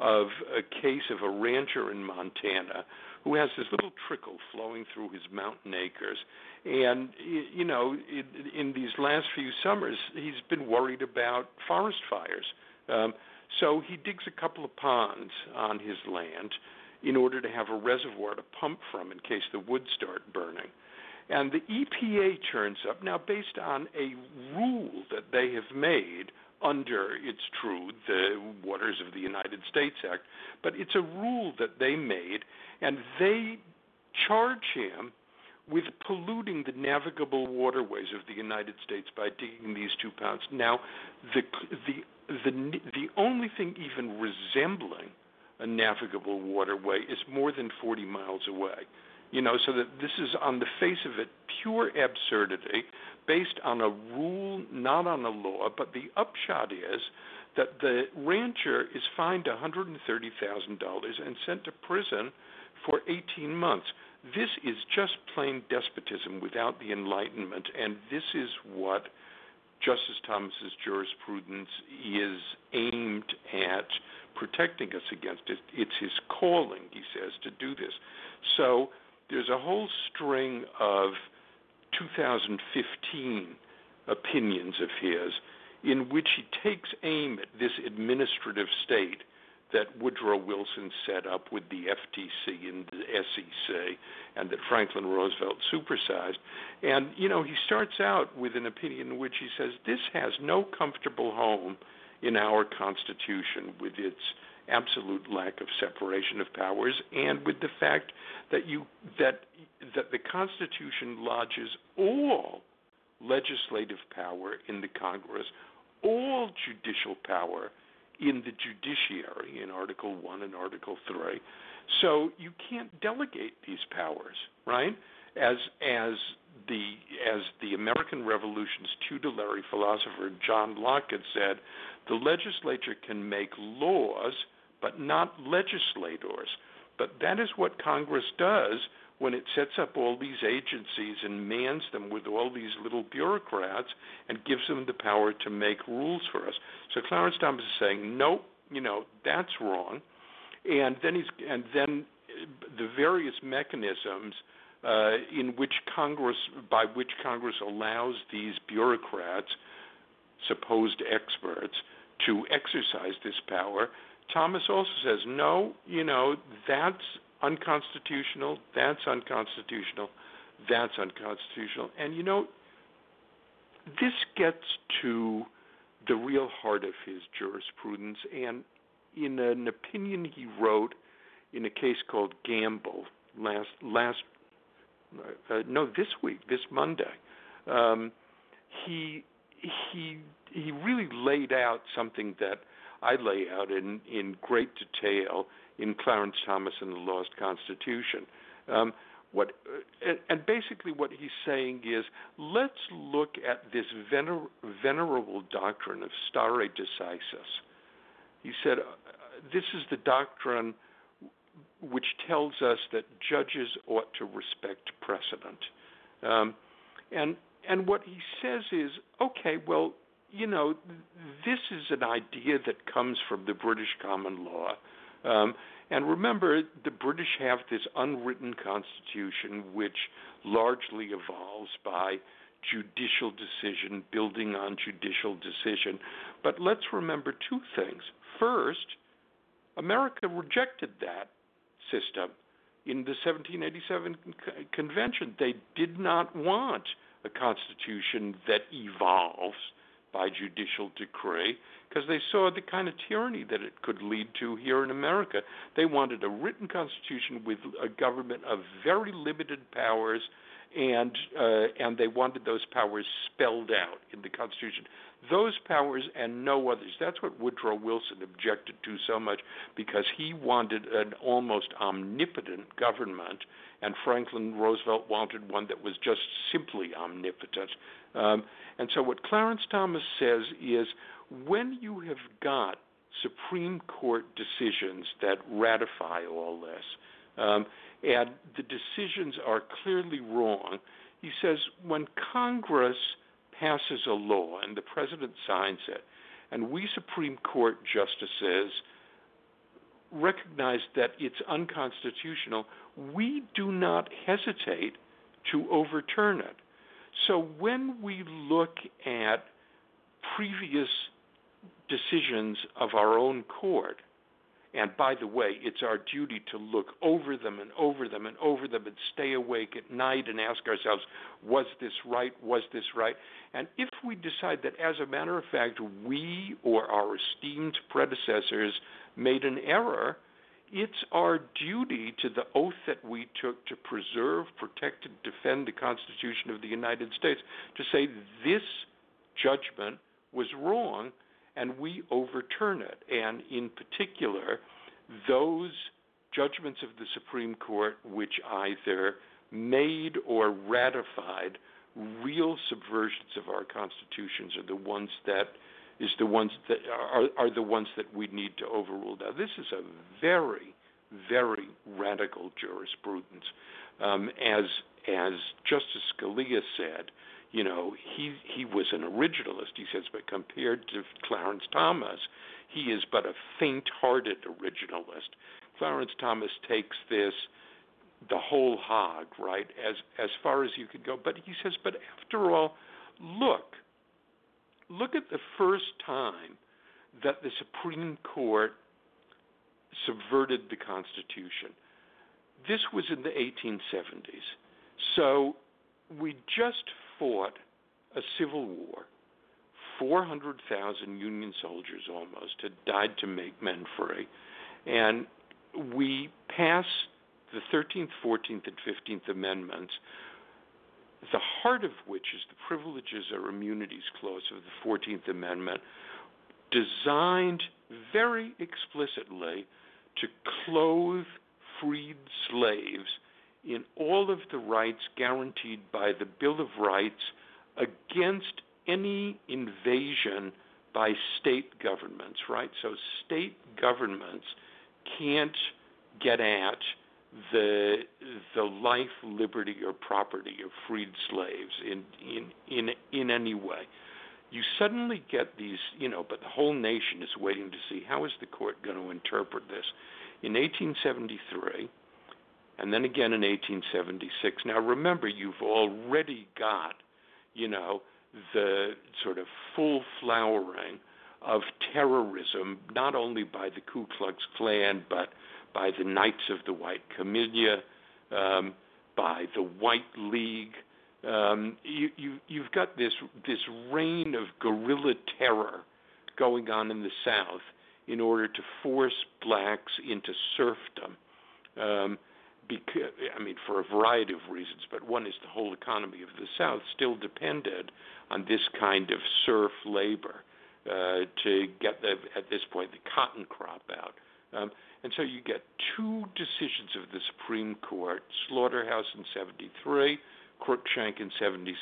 of a case of a rancher in Montana who has this little trickle flowing through his mountain acres. And, you know, in, these last few summers, he's been worried about forest fires. Um, so he digs a couple of ponds on his land in order to have a reservoir to pump from in case the woods start burning. And the EPA turns up now based on a rule that they have made under, it's true, the Waters of the United States Act, but it's a rule that they made, and they charge him with polluting the navigable waterways of the United States by digging these two ponds. Now, the the the the only thing even resembling a navigable waterway is more than 40 miles away. You know, so that this is on the face of it pure absurdity based on a rule, not on a law. But the upshot is that the rancher is fined $130,000 and sent to prison for 18 months. This is just plain despotism without the Enlightenment, and this is what Justice Thomas's jurisprudence is aimed at protecting us against. It, it's his calling, he says, to do this. So there's a whole string of 2015 opinions of his in which he takes aim at this administrative state that Woodrow Wilson set up with the FTC and the SEC and that Franklin Roosevelt supersized. And, you know, he starts out with an opinion in which he says this has no comfortable home in our Constitution with its absolute lack of separation of powers and with the fact that you that that the Constitution lodges all legislative power in the Congress, all judicial power in the judiciary in Article 1 and Article 3. So you can't delegate these powers, right? As as the as the American Revolution's tutelary philosopher John Locke had said, the legislature can make laws but not legislators. But that is what Congress does when it sets up all these agencies and mans them with all these little bureaucrats and gives them the power to make rules for us. So Clarence Thomas is saying, nope, you know, that's wrong. And then he's and then the various mechanisms uh, in which Congress, by which Congress allows these bureaucrats, supposed experts, to exercise this power. Thomas also says, no, you know, that's unconstitutional, that's unconstitutional, that's unconstitutional. And you know, this gets to the real heart of his jurisprudence. And in an opinion he wrote in a case called Gamble last last uh, no this week this Monday, um, he he he really laid out something that I lay out in in great detail in Clarence Thomas and the Lost Constitution. Um, what and basically what he's saying is let's look at this vener- venerable doctrine of stare decisis. He said uh, this is the doctrine which tells us that judges ought to respect precedent. Um, and and what he says is, okay, well, you know, this is an idea that comes from the British common law. Um, and remember, the British have this unwritten constitution which largely evolves by judicial decision, building on judicial decision. But let's remember two things. First, America rejected that system in the 1787 convention. They did not want a constitution that evolves by judicial decree because they saw the kind of tyranny that it could lead to here in America. They wanted a written constitution with a government of very limited powers and uh, and they wanted those powers spelled out in the Constitution. Those powers and no others. That's what Woodrow Wilson objected to so much because he wanted an almost omnipotent government, and Franklin Roosevelt wanted one that was just simply omnipotent. Um, and so, what Clarence Thomas says is when you have got Supreme Court decisions that ratify all this, um, and the decisions are clearly wrong, he says when Congress passes a law and the president signs it, and we Supreme Court justices recognize that it's unconstitutional, we do not hesitate to overturn it. So when we look at previous decisions of our own court, and by the way, it's our duty to look over them and over them and over them and stay awake at night and ask ourselves, was this right? Was this right? And if we decide that, as a matter of fact, we or our esteemed predecessors made an error, it's our duty to the oath that we took to preserve, protect, and defend the Constitution of the United States to say this judgment was wrong and we overturn it. And in particular, those judgments of the Supreme Court which either made or ratified real subversions of our constitutions are the ones that is the ones that are, are the ones that we need to overrule. Now, this is a very, very radical jurisprudence, um, as as Justice Scalia said you know, he he was an originalist, he says, but compared to Clarence Thomas, he is but a faint-hearted originalist. Clarence Thomas takes this the whole hog, right, as as far as you could go. But he says, but after all, look, look at the first time that the Supreme Court subverted the Constitution. This was in the 1870s. So we just fought a civil war. 400,000 Union soldiers almost had died to make men free. And we passed the 13th, 14th, and 15th Amendments, the heart of which is the Privileges or Immunities Clause of the 14th Amendment, designed very explicitly to clothe freed slaves in all of the rights guaranteed by the Bill of Rights against any invasion by state governments, right? So state governments can't get at the the life, liberty, or property of freed slaves in in in in any way. You suddenly get these, you know, but the whole nation is waiting to see how is the court going to interpret this. In 1873, and then again in 1876. Now remember, you've already got, you know, the sort of full flowering of terrorism, not only by the Ku Klux Klan, but by the Knights of the White Camellia, um, by the White League. Um, you, you, you've got this this reign of guerrilla terror going on in the South in order to force blacks into serfdom. Um, because, I mean, for a variety of reasons, but one is the whole economy of the South still depended on this kind of serf labor uh, to get the, at this point, the cotton crop out. Um, and so you get two decisions of the Supreme Court, Slaughterhouse in 73, Cruikshank in 76,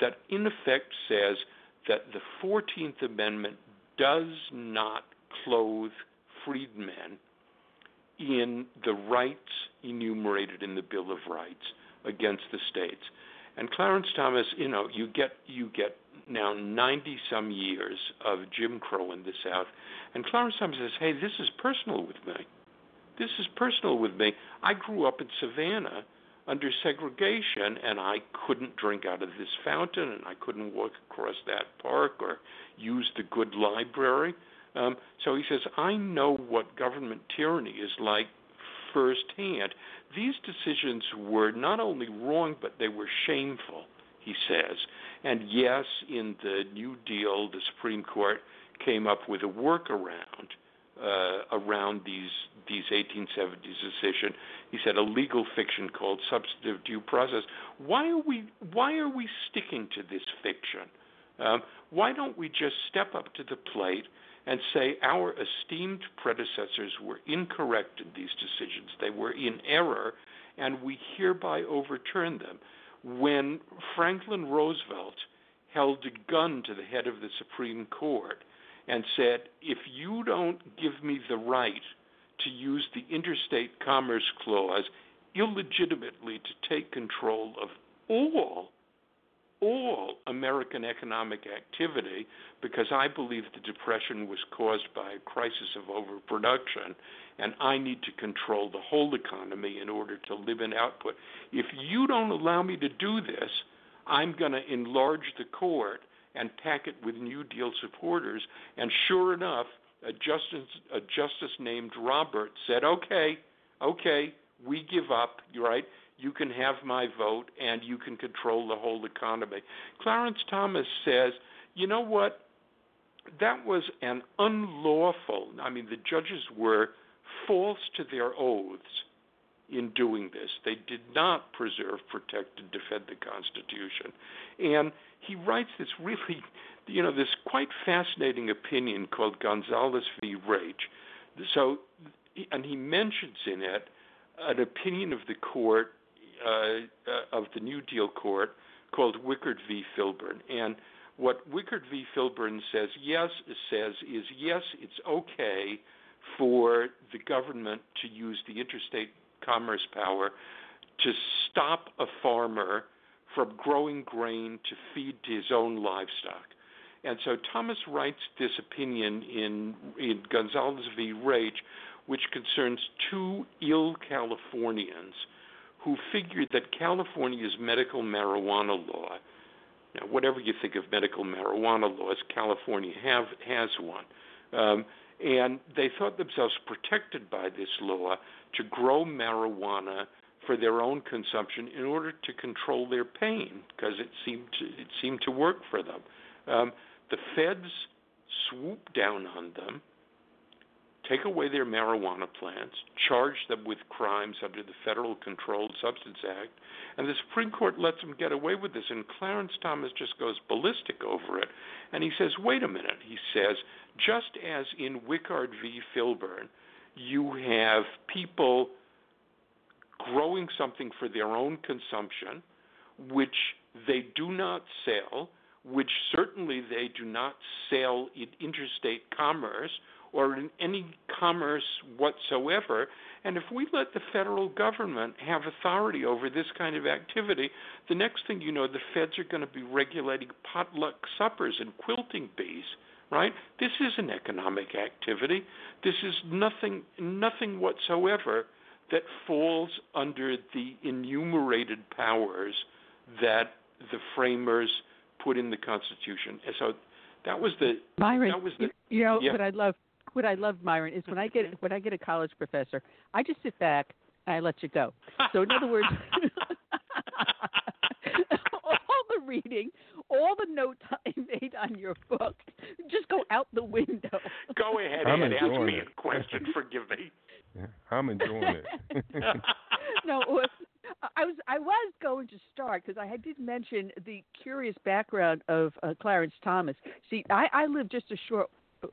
that in effect says that the 14th Amendment does not clothe freedmen in the rights enumerated in the Bill of Rights against the states. And Clarence Thomas, you know, you get you get now 90 some years of Jim Crow in the South, and Clarence Thomas says, "Hey, this is personal with me. This is personal with me. I grew up in Savannah under segregation, and I couldn't drink out of this fountain, and I couldn't walk across that park or use the good library." Um, so he says, I know what government tyranny is like firsthand. These decisions were not only wrong, but they were shameful, he says. And yes, in the New Deal, the Supreme Court came up with a workaround uh, around these these 1870s decision. He said a legal fiction called substantive due process. Why are we why are we sticking to this fiction? Um, why don't we just step up to the plate and say our esteemed predecessors were incorrect in these decisions. They were in error, and we hereby overturn them. When Franklin Roosevelt held a gun to the head of the Supreme Court and said, If you don't give me the right to use the Interstate Commerce Clause illegitimately to take control of all all American economic activity because I believe the Depression was caused by a crisis of overproduction and I need to control the whole economy in order to live in output. If you don't allow me to do this, I'm going to enlarge the court and pack it with New Deal supporters. And sure enough, a justice, a justice named Robert said, okay, okay, we give up, right? You can have my vote and you can control the whole economy. Clarence Thomas says, you know what? That was an unlawful, I mean, the judges were false to their oaths in doing this. They did not preserve, protect, and defend the Constitution. And he writes this really, you know, this quite fascinating opinion called Gonzales v. Raich. So, and he mentions in it an opinion of the court uh, of the New Deal Court called Wickard v. Filburn. And what Wickard v. Filburn says, yes, says is yes, it's okay for the government to use the interstate commerce power to stop a farmer from growing grain to feed his own livestock. And so Thomas writes this opinion in, in Gonzales v. Raich, which concerns two ill Californians who figured that California's medical marijuana law, now whatever you think of medical marijuana laws, California have has one, um, and they thought themselves protected by this law to grow marijuana for their own consumption in order to control their pain because it seemed to, it seemed to work for them. Um, the feds swooped down on them take away their marijuana plants, charge them with crimes under the Federal Controlled Substance Act, and the Supreme Court lets them get away with this. And Clarence Thomas just goes ballistic over it. And he says, wait a minute. He says, just as in Wickard v. Filburn, you have people growing something for their own consumption, which they do not sell, which certainly they do not sell in interstate commerce or in any commerce whatsoever. And if we let the federal government have authority over this kind of activity, the next thing you know, the feds are going to be regulating potluck suppers and quilting bees. Right? This is an economic activity. This is nothing, nothing whatsoever that falls under the enumerated powers that the framers put in the Constitution. And so that was the Myron. That was the, you know yeah. what I love what I love, Myron, is when I get when I get a college professor, I just sit back and I let you go. So in other words, [LAUGHS] all the reading, all the notes I made on your book just go out the window. Go ahead I'm and ask enjoying me it. a question. Forgive me. Yeah, I'm enjoying it. [LAUGHS] no, I was I was going to start because I had did mention the curious background of uh, Clarence Thomas. See, I, I lived just a short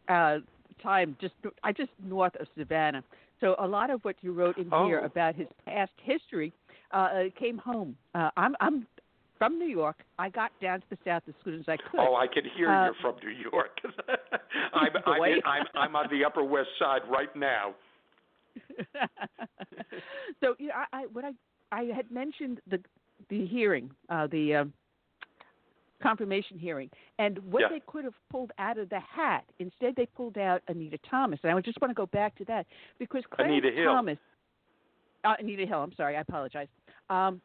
uh, time just I just north of Savannah, so a lot of what you wrote in here Oh. about his past history uh, uh, came home. Uh, I'm I'm from New York. I got down to the south as soon as I could. Oh, I can hear Uh, you're from New York. [LAUGHS] I'm, [LAUGHS] I'm, in, I'm I'm on the Upper West Side right now. [LAUGHS] so you know, I, I what I I had mentioned the the hearing, uh, the um, confirmation hearing, and what Yeah. they could have pulled out of the hat. Instead, they pulled out Anita Thomas, and I just want to go back to that because Clarence Anita Hill. Thomas, uh, Anita Hill. I'm sorry, I apologize. Um,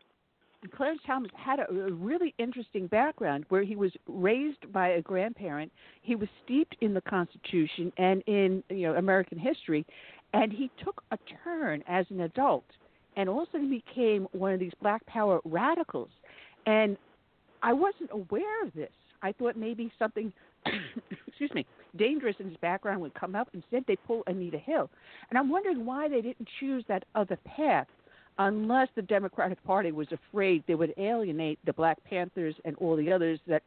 Clarence Thomas had a, a really interesting background where he was raised by a grandparent. He was steeped in the Constitution and in you know American history, and he took a turn as an adult and also became one of these Black Power radicals. And I wasn't aware of this. I thought maybe something, [COUGHS] excuse me, dangerous in his background would come up. Instead, they pull Anita Hill, and I'm wondering why they didn't choose that other path unless the Democratic Party was afraid they would alienate the Black Panthers and all the others that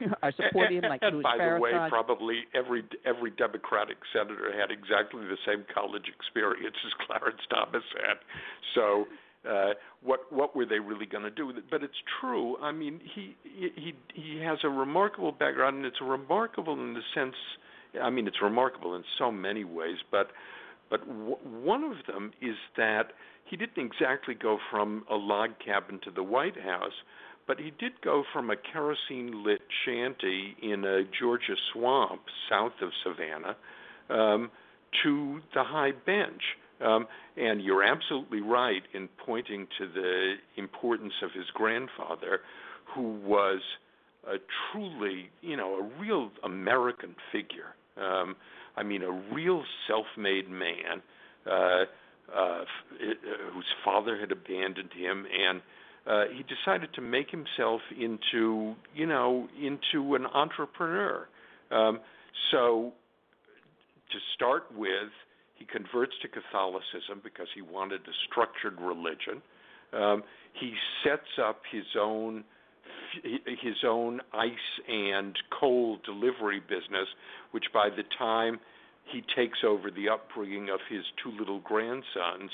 [LAUGHS] are supporting him, like [LAUGHS] and Louis by the way, probably every every Democratic senator had exactly the same college experience as Clarence Thomas had. So, uh, what what were they really going to do? But it's true. I mean, he he he has a remarkable background, and it's remarkable in the sense. I mean, it's remarkable in so many ways, but but w- one of them is that he didn't exactly go from a log cabin to the White House, but he did go from a kerosene lit shanty in a Georgia swamp south of Savannah um, to the high bench. Um, and you're absolutely right in pointing to the importance of his grandfather, who was a truly, you know, a real American figure. Um, I mean, a real self-made man uh, uh, f- uh, whose father had abandoned him, and uh, he decided to make himself into, you know, into an entrepreneur. Um, so, to start with, he converts to Catholicism because he wanted a structured religion. Um, he sets up his own his own ice and coal delivery business, which by the time he takes over the upbringing of his two little grandsons,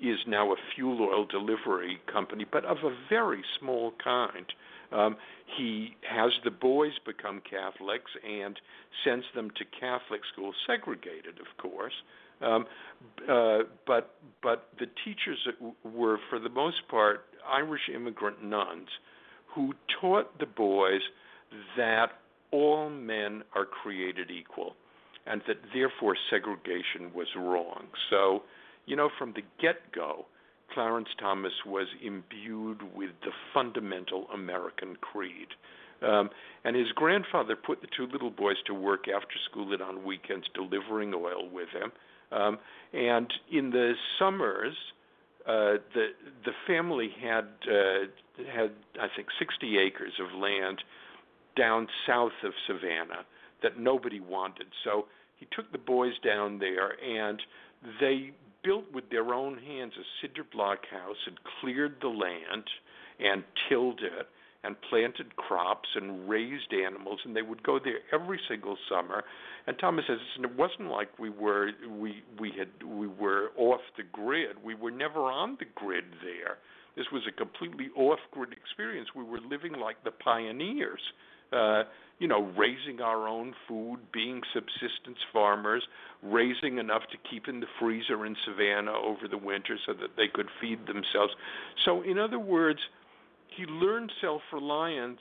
is now a fuel oil delivery company, but of a very small kind. Um, he has the boys become Catholics and sends them to Catholic schools, segregated, of course. Um, uh, but but the teachers were, for the most part, Irish immigrant nuns who taught the boys that all men are created equal and that therefore segregation was wrong. So, you know, from the get go, Clarence Thomas was imbued with the fundamental American creed. Um, and his grandfather put the two little boys to work after school and on weekends delivering oil with him. Um, and in the summers, uh, the the family had uh, had I think 60 acres of land down south of Savannah that nobody wanted. So he took the boys down there and they built with their own hands a cinder block house and cleared the land and tilled it and planted crops and raised animals and they would go there every single summer. And Thomas says it wasn't like we were we we had we were off the grid. We were never on the grid there. This was a completely off grid experience. We were living like the pioneers uh you know raising our own food being subsistence farmers raising enough to keep in the freezer in Savannah over the winter so that they could feed themselves. So in other words he learned self reliance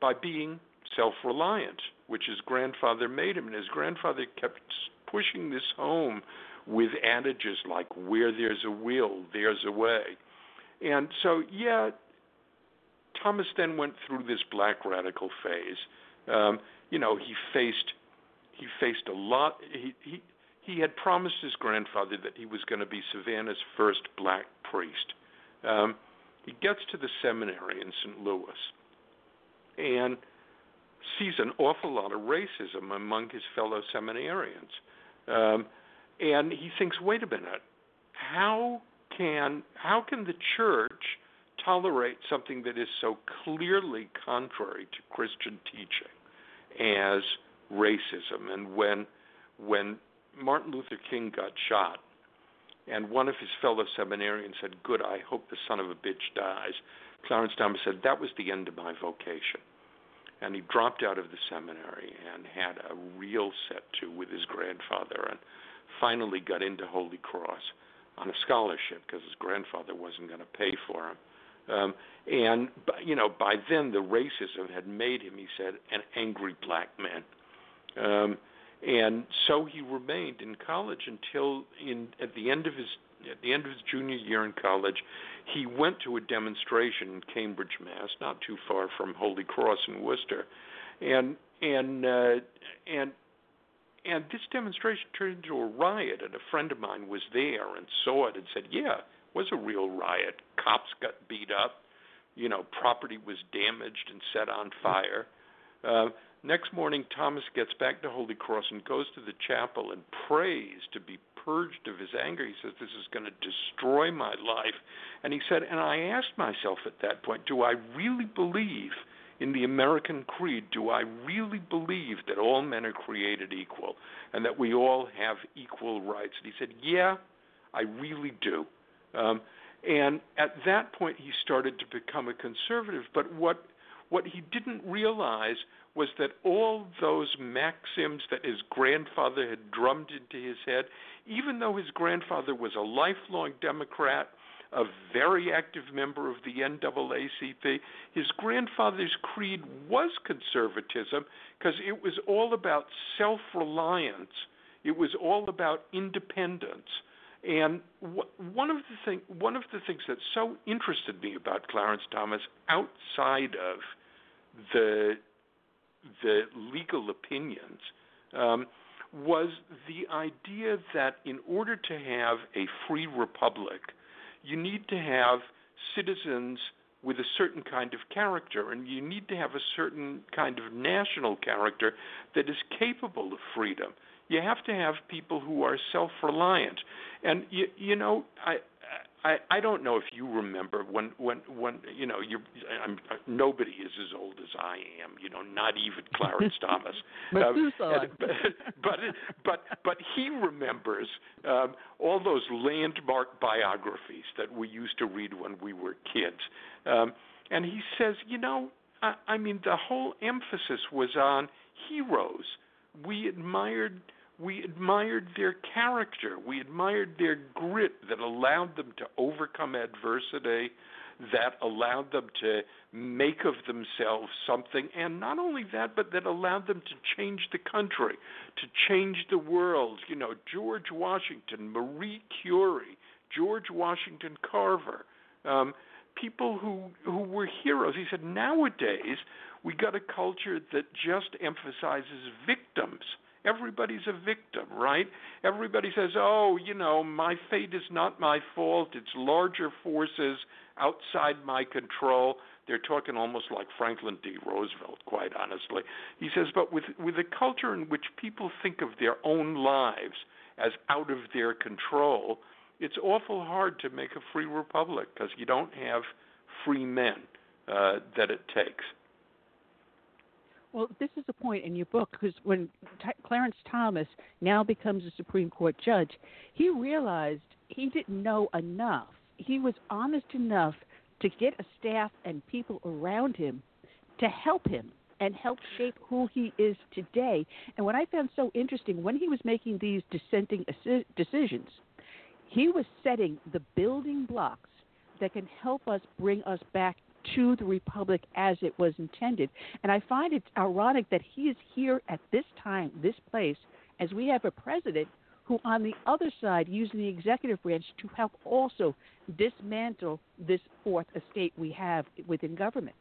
by being self reliant, which his grandfather made him. And his grandfather kept pushing this home with adages like, where there's a will, there's a way. And so, yeah, Thomas then went through this black radical phase. Um, you know, he faced he faced a lot. He he he had promised his grandfather that he was going to be Savannah's first black priest. Um, he gets to the seminary in St. Louis, and sees an awful lot of racism among his fellow seminarians. Um, and he thinks, wait a minute, how can how can the church tolerate something that is so clearly contrary to Christian teaching as racism? And when when Martin Luther King got shot, and one of his fellow seminarians said, "Good, I hope the son of a bitch dies." Clarence Thomas said, "That was the end of my vocation." And he dropped out of the seminary and had a real set to with his grandfather and finally got into Holy Cross on a scholarship because his grandfather wasn't going to pay for him. Um, and you know, by then the racism had made him, he said, an angry black man. Um, and so he remained in college until in at the end of his at the end of his junior year in college, he went to a demonstration in Cambridge, Mass, not too far from Holy Cross in Worcester, and and uh, and and this demonstration turned into a riot, and a friend of mine was there and saw it and said, "Yeah, it was a real riot. Cops got beat up, you know, property was damaged and set on fire." Uh, next morning, Thomas gets back to Holy Cross and goes to the chapel and prays to be purged of his anger. He says, "This is going to destroy my life," and he said, "And I asked myself at that point, do I really believe?" in the American creed, do I really believe that all men are created equal and that we all have equal rights? And he said, Yeah, I really do. Um, and at that point, he started to become a conservative. But what what he didn't realize was that all those maxims that his grandfather had drummed into his head, even though his grandfather was a lifelong Democrat a very active member of the NAACP. His grandfather's creed was conservatism because it was all about self reliance, it was all about independence. And one of the thing, one of the things that so interested me about Clarence Thomas, outside of the the legal opinions, um, was the idea that in order to have a free republic, you need to have citizens with a certain kind of character, and you need to have a certain kind of national character that is capable of freedom. You have to have people who are self-reliant, and you, you know, I, I I don't know if you remember when when when you know you I'm nobody is as old as I am you know not even Clarence [LAUGHS] Thomas. Um, but, but but but he remembers um, all those landmark biographies that we used to read when we were kids. Um, and he says you know I, I mean the whole emphasis was on heroes. We admired we admired their character. We admired their grit that allowed them to overcome adversity, that allowed them to make of themselves something, and not only that, but that allowed them to change the country, to change the world. You know, George Washington, Marie Curie, George Washington Carver, um, people who who were heroes. He said nowadays we got a culture that just emphasizes victims Everybody's a victim, right? Everybody says, oh, you know, my fate is not my fault. It's larger forces outside my control. They're talking almost like Franklin D. Roosevelt, quite honestly. He says, but with, with a culture in which people think of their own lives as out of their control, it's awful hard to make a free republic because you don't have free men uh, that it takes. Well, this is the point in your book because when T- Clarence Thomas now becomes a Supreme Court judge, he realized he didn't know enough. He was honest enough to get a staff and people around him to help him and help shape who he is today. And what I found so interesting when he was making these dissenting decisions, he was setting the building blocks that can help us bring us back to the republic as it was intended. And I find it ironic that he is here at this time, this place, as we have a president who, on the other side, using the executive branch to help also dismantle this fourth estate we have within government.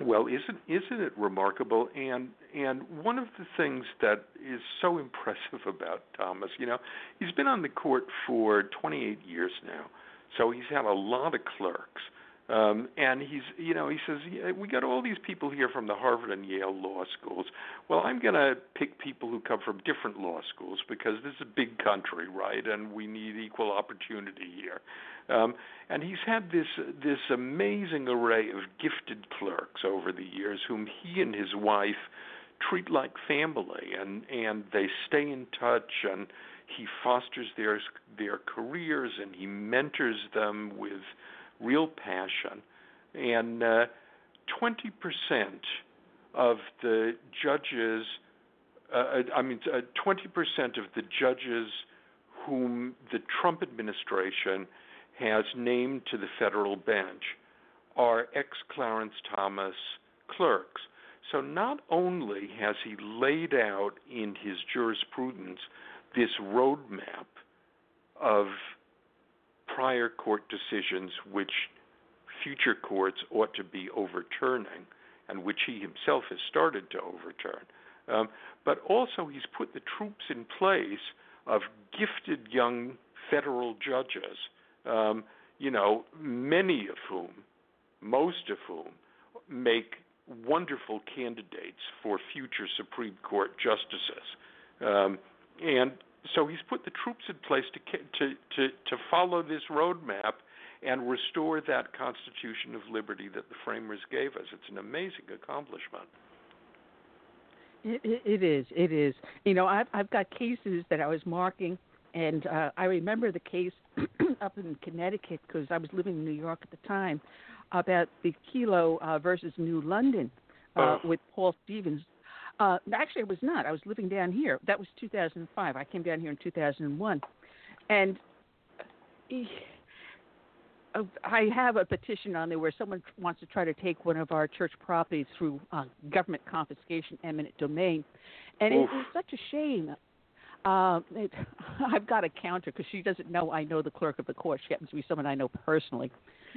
Well, isn't isn't it remarkable? And and one of the things that is so impressive about Thomas, you know, he's been on the court for 28 years now, so he's had a lot of clerks. Um, and he's, you know, he says, yeah, we got all these people here from the Harvard and Yale law schools. Well, I'm going to pick people who come from different law schools because this is a big country, right? And we need equal opportunity here. Um, and he's had this this amazing array of gifted clerks over the years, whom he and his wife treat like family, and and they stay in touch, and he fosters their their careers, and he mentors them with real passion, and uh, 20% of the judges, uh, I mean, uh, 20% of the judges whom the Trump administration has named to the federal bench are ex Clarence Thomas clerks. So not only has he laid out in his jurisprudence this roadmap of prior court decisions which future courts ought to be overturning and which he himself has started to overturn. Um, but also, he's put the troops in place of gifted young federal judges, um, you know, many of whom, most of whom, make wonderful candidates for future Supreme Court justices. Um, and so he's put the troops in place to to to to follow this roadmap and restore that Constitution of liberty that the framers gave us. It's an amazing accomplishment. It, it, it is. It is. You know, I've I've got cases that I was marking, and uh, I remember the case [CLEARS THROAT] up in Connecticut because I was living in New York at the time about the Kelo uh, versus New London uh, oh. with Paul Stevens uh, actually, I was not. I was living down here. That was 2005. I came down here in 2001, and he, uh, I have a petition on there where someone wants to try to take one of our church properties through uh, government confiscation, eminent domain, and it, it's such a shame. Uh, it, [LAUGHS] I've got a counter because she doesn't know I know the clerk of the court. She happens to be someone I know personally.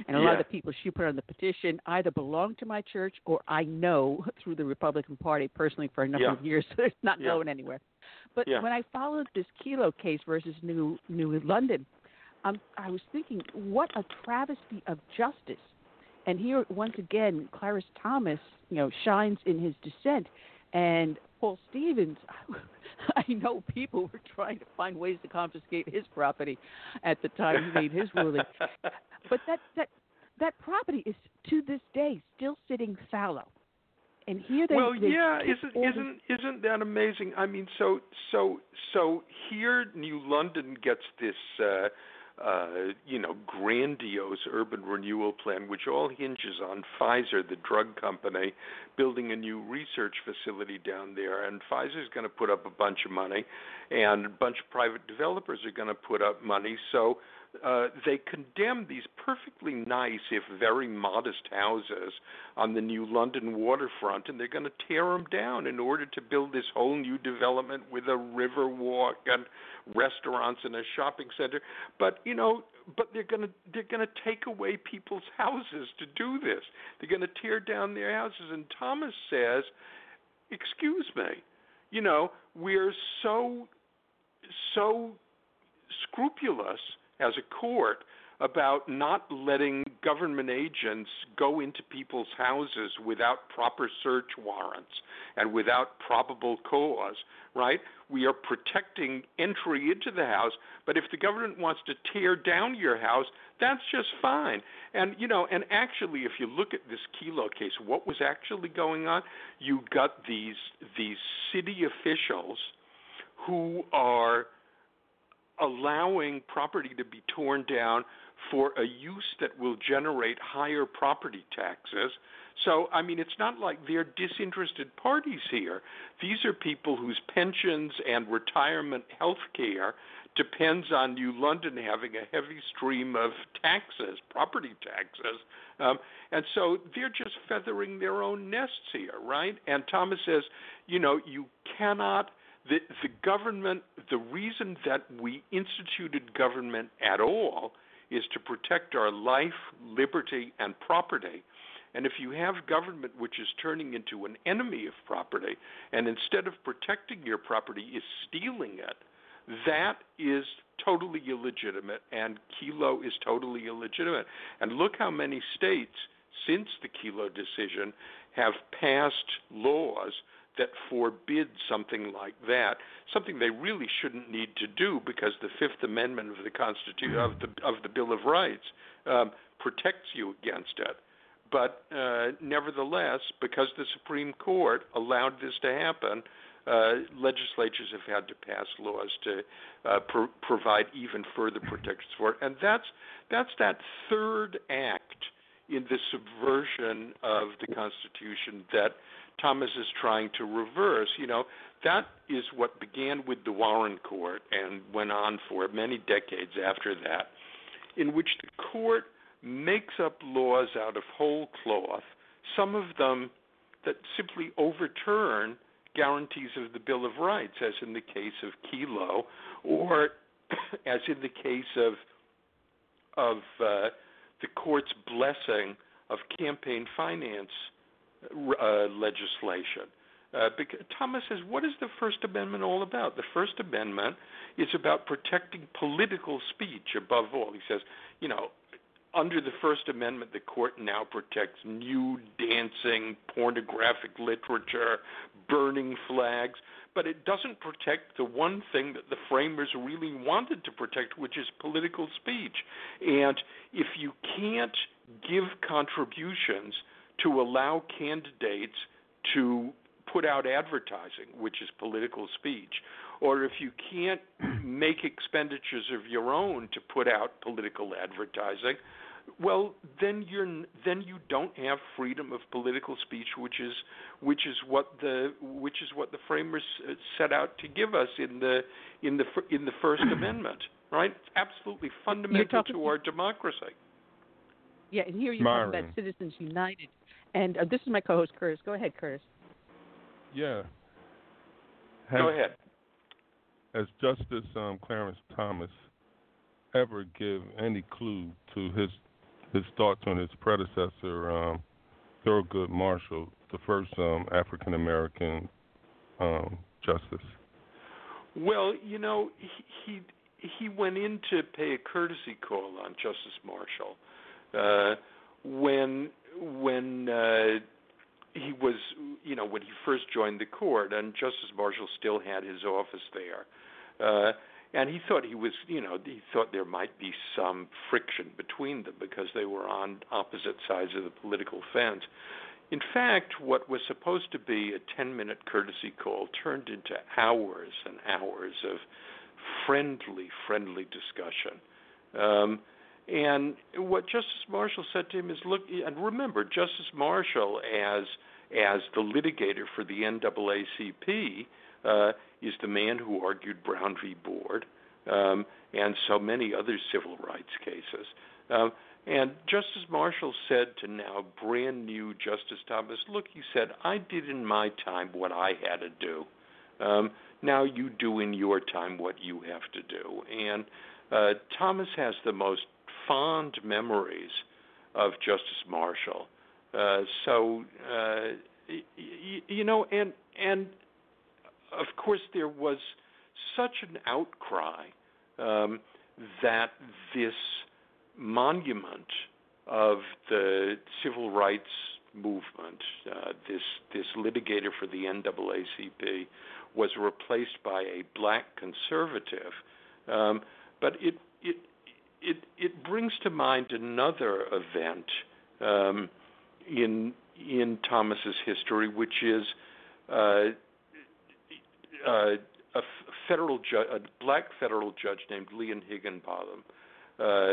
And a yeah. lot of the people she put on the petition either belong to my church or I know [LAUGHS] through the Republican Party personally for a number yeah. of years, so [LAUGHS] it's not yeah. going anywhere. But when I followed this Kelo case versus New New London, um, I was thinking, what a travesty of justice. And here, once again, Clarence Thomas, you know, shines in his dissent, and Paul Stevens. [LAUGHS] I know people were trying to find ways to confiscate his property at the time he made his ruling. [LAUGHS] But that that that property is to this day still sitting fallow. And here they well, they yeah, isn't isn't isn't that amazing? I mean, so so so here, New London gets this, uh, uh, you know, grandiose urban renewal plan, which all hinges on Pfizer, the drug company, building a new research facility down there, and Pfizer's going to put up a bunch of money, and a bunch of private developers are going to put up money. So uh, they condemn these perfectly nice, if very modest, houses on the new London waterfront, and they're going to tear them down in order to build this whole new development with a river walk and restaurants and a shopping center. But you know, but they're going to they're going to take away people's houses to do this. They're going to tear down their houses. And Thomas says, "Excuse me, you know, we're so so scrupulous." As a court about not letting government agents go into people's houses without proper search warrants and without probable cause, right? We are protecting entry into the house, but if the government wants to tear down your house, that's just fine. And you know, and actually if you look at this Kelo case, what was actually going on? You got these these city officials who are allowing property to be torn down for a use that will generate higher property taxes. So, I mean, it's not like they're disinterested parties here. These are people whose pensions and retirement health care depends on New London having a heavy stream of taxes, property taxes. Um, and so they're just feathering their own nests here, right? And Thomas says, you know, you cannot – the, the government, the reason that we instituted government at all is to protect our life, liberty, and property. And if you have government which is turning into an enemy of property, and instead of protecting your property is stealing it, that is totally illegitimate, and Kelo is totally illegitimate. And look how many states, since the Kelo decision, have passed laws that forbid something like that, something they really shouldn't need to do because the Fifth Amendment of the Constitution of the of the Bill of Rights um, protects you against it. But uh, nevertheless, because the Supreme Court allowed this to happen, uh, legislatures have had to pass laws to uh, pro- provide even further protections for it, and that's that's that third act in the subversion of the Constitution that Thomas is trying to reverse. You know, that is what began with the Warren Court and went on for many decades after that, in which the court makes up laws out of whole cloth, some of them that simply overturn guarantees of the Bill of Rights, as in the case of Kelo, or [COUGHS] as in the case of of uh, the court's blessing of campaign finance uh, legislation. Uh, because Thomas says, what is the First Amendment all about? The First Amendment is about protecting political speech above all. He says, you know, under the First Amendment, the court now protects nude dancing, pornographic literature, burning flags, but it doesn't protect the one thing that the framers really wanted to protect, which is political speech. And if you can't give contributions to allow candidates to put out advertising, which is political speech, or if you can't [CLEARS THROAT] make expenditures of your own to put out political advertising, well then you're then you don't have freedom of political speech which is which is what the which is what the framers uh, set out to give us in the in the in the first [CLEARS THROAT] amendment right? It's absolutely fundamental to our democracy. Yeah and here you Myron. talk about citizens united and uh, this is my co-host curtis go ahead curtis Yeah. go Has- ahead Has Justice um, Clarence Thomas ever give any clue to his his thoughts on his predecessor, um, Thurgood Marshall, the first um, African American um, justice? Well, you know, he he he went in to pay a courtesy call on Justice Marshall uh, when when uh, he was, you know, when he first joined the court, and Justice Marshall still had his office there. Uh, and he thought he was, you know, he thought there might be some friction between them because they were on opposite sides of the political fence. In fact, what was supposed to be a 10 minute courtesy call turned into hours and hours of friendly, friendly discussion. Um, and what Justice Marshall said to him is, look, and remember, Justice Marshall, as as the litigator for the NAACP, uh, is the man who argued Brown v. Board um, and so many other civil rights cases. Um, and Justice Marshall said to now brand new Justice Thomas, look, he said, I did in my time what I had to do. Um, now you do in your time what you have to do. And uh, Thomas has the most fond memories of Justice Marshall. Uh, so, uh, y- y- you know, and and of course there was such an outcry um, that this monument of the civil rights movement, uh, this this litigator for the NAACP, was replaced by a black conservative. Um, but it it it it brings to mind another event um, in in Thomas's history, which is uh, uh, a federal ju- a black federal judge named Leon Higginbotham uh,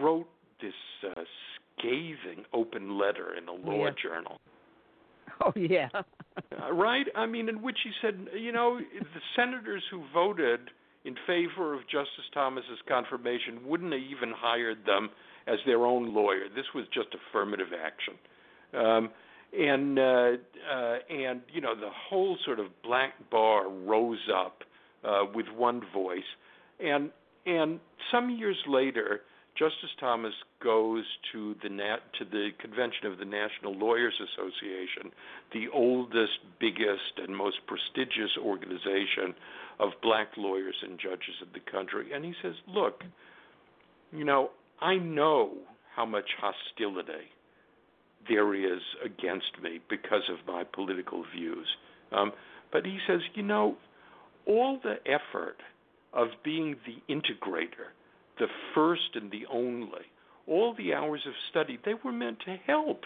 wrote this uh, scathing open letter in a law Yeah. journal. oh yeah [LAUGHS] Uh, right? I mean, in which he said, you know, the senators who voted in favor of Justice Thomas's confirmation wouldn't have even hired them as their own lawyer. This was just affirmative action. Um, and uh, uh, and you know the whole sort of black bar rose up uh, with one voice, and and some years later, Justice Thomas goes to the nat- to the convention of the National Lawyers Association, the oldest, biggest, and most prestigious organization of black lawyers and judges of the country, and he says, "Look, you know, I know how much hostility there is against me because of my political views, um, but he says, you know, all the effort of being the integrator." the first and the only. All the hours of study, they were meant to help,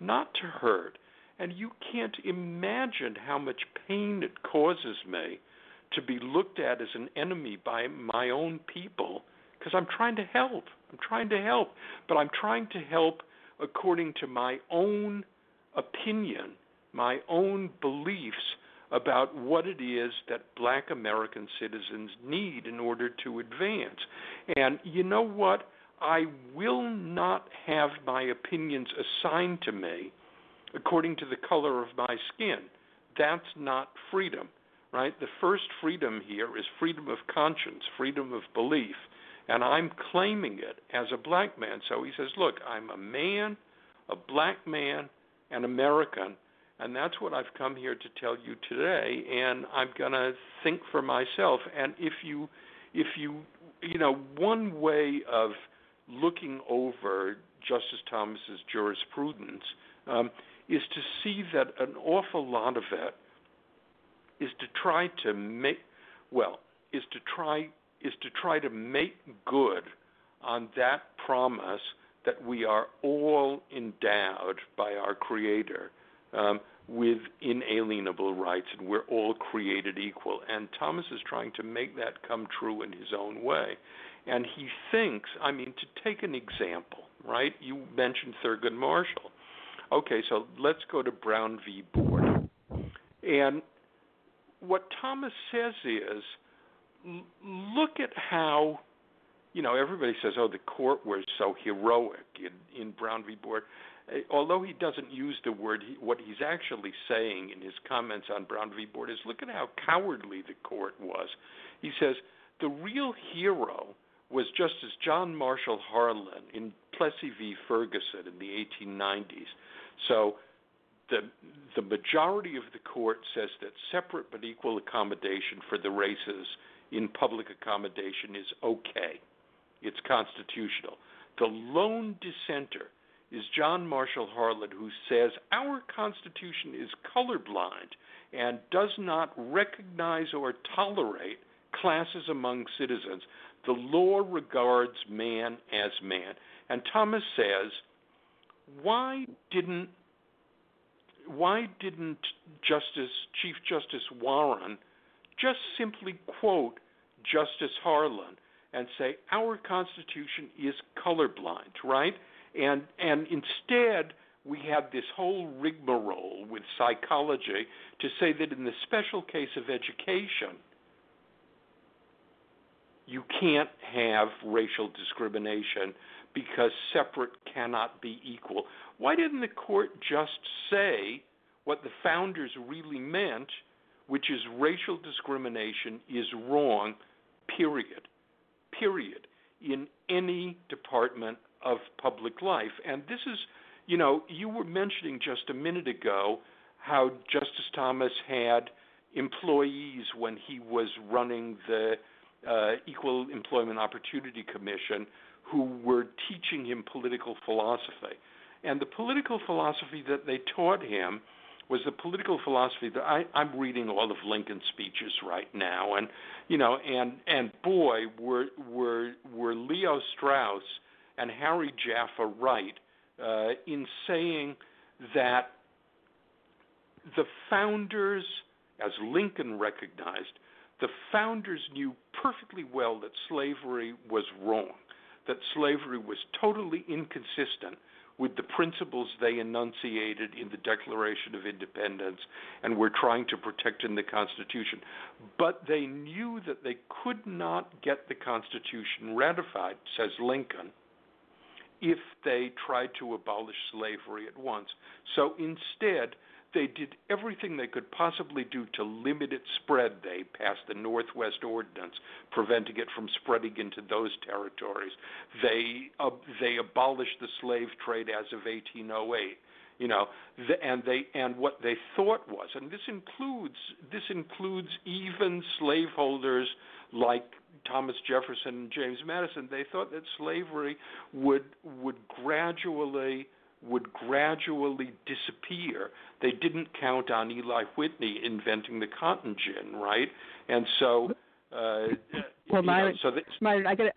not to hurt. And you can't imagine how much pain it causes me to be looked at as an enemy by my own people because I'm trying to help. I'm trying to help, but I'm trying to help according to my own opinion, my own beliefs about what it is that black American citizens need in order to advance. And you know what? I will not have my opinions assigned to me according to the color of my skin. That's not freedom, right? The first freedom here is freedom of conscience, freedom of belief. And I'm claiming it as a black man. So he says, Look, I'm a man, a black man, an American, and that's what I've come here to tell you today and I'm going to think for myself and if you if you you know one way of looking over Justice Thomas's jurisprudence um, is to see that an awful lot of it is to try to make well is to try is to try to make good on that promise that we are all endowed by our creator um, with inalienable rights and we're all created equal. And Thomas is trying to make that come true in his own way. And he thinks, I mean, to take an example, right? You mentioned Thurgood Marshall. Okay, so let's go to Brown v. Board. And what Thomas says is look at how, you know, everybody says, oh, the court was so heroic in, in Brown v. Board. Uh, although he doesn't use the word, he, what he's actually saying in his comments on Brown v. Board is look at how cowardly the court was. He says the real hero was Justice John Marshall Harlan in Plessy v. Ferguson in the 1890s. So the the majority of the court says that separate but equal accommodation for the races in public accommodation is okay. It's constitutional. The lone dissenter is John Marshall Harlan, who says our Constitution is colorblind and does not recognize or tolerate classes among citizens. The law regards man as man. And Thomas says, why didn't why didn't Justice Chief Justice Warren just simply quote Justice Harlan and say our Constitution is colorblind, right? and and instead we have this whole rigmarole with psychology to say that in the special case of education, you can't have racial discrimination because separate cannot be equal. Why didn't the court just say what the founders really meant, which is racial discrimination is wrong, period? Period. In any department of public life. And this is, you know, you were mentioning just a minute ago how Justice Thomas had employees when he was running the uh, Equal Employment Opportunity Commission who were teaching him political philosophy. And the political philosophy that they taught him was the political philosophy that I, I'm reading all of Lincoln's speeches right now, and you know, and and boy, were were were Leo Strauss and Harry Jaffa right uh, in saying that the founders, as Lincoln recognized, the founders knew perfectly well that slavery was wrong, that slavery was totally inconsistent with the principles they enunciated in the Declaration of Independence and were trying to protect in the Constitution. But they knew that they could not get the Constitution ratified, says Lincoln, if they tried to abolish slavery at once. So instead, they did everything they could possibly do to limit its spread. They passed the Northwest Ordinance, preventing it from spreading into those territories. They uh, they abolished the slave trade as of 1808 you know the, and they and what they thought was and this includes this includes even slaveholders like Thomas Jefferson and James Madison they thought that slavery would would gradually would gradually disappear. They didn't count on Eli Whitney inventing the cotton gin, right? And so, uh, well, Myron, know, so Myron, I got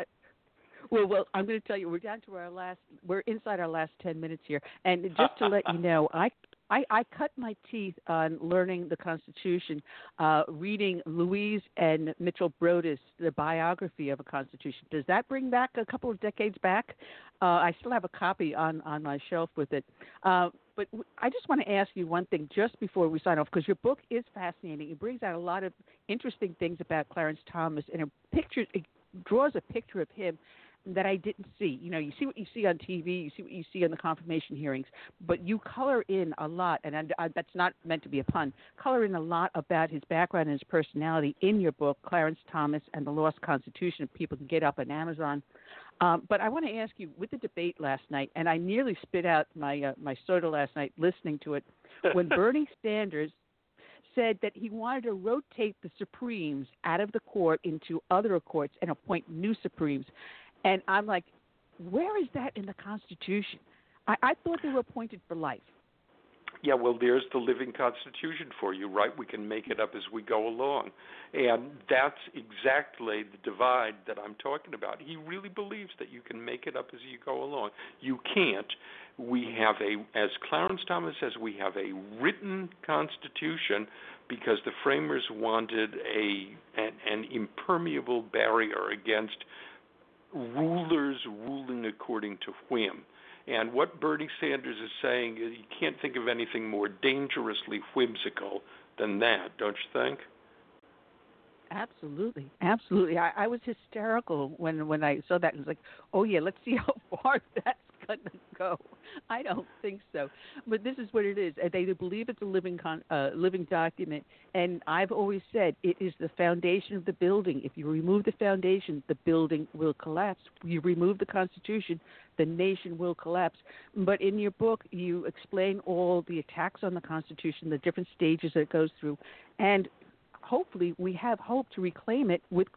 well, well, I'm going to tell you, we're down to our last, we're inside our last 10 minutes here. And just to let you know, I, I, I cut my teeth on learning the Constitution, uh, reading Louise and Mitchell Broadus, the biography of a Constitution. Does that bring back a couple of decades back? Uh, I still have a copy on, on my shelf with it. Uh, but I just want to ask you one thing just before we sign off, because your book is fascinating. It brings out a lot of interesting things about Clarence Thomas, and it pictures, it draws a picture of him that I didn't see. You know, you see what you see on TV, you see what you see in the confirmation hearings, but you color in a lot, and I, I, that's not meant to be a pun. Color in a lot about his background and his personality in your book, Clarence Thomas and the Lost Constitution. People can get up on Amazon. Um, but I want to ask you, with the debate last night, and I nearly spit out my uh, my soda last night listening to it, when [LAUGHS] Bernie Sanders said that he wanted to rotate the Supremes out of the court into other courts and appoint new Supremes. And I'm like, where is that in the Constitution? I, I thought they were appointed for life. Yeah, well, there's the living Constitution for you, right? We can make it up as we go along. And that's exactly the divide that I'm talking about. He really believes that you can make it up as you go along. You can't. We have a, as Clarence Thomas says, we have a written Constitution because the framers wanted a an, an impermeable barrier against rulers ruling according to whim. And what Bernie Sanders is saying is you can't think of anything more dangerously whimsical than that, don't you think? Absolutely, absolutely. I, I was hysterical when when I saw that. It was like, oh yeah, let's see how [LAUGHS] far that's [LAUGHS] gonna go. I don't think so, but this is what it is. They believe it's a living con, uh, living document, and I've always said it is the foundation of the building. If you remove the foundation, the building will collapse. You remove the Constitution, the nation will collapse. But in your book, you explain all the attacks on the Constitution, the different stages that it goes through, and hopefully we have hope to reclaim it with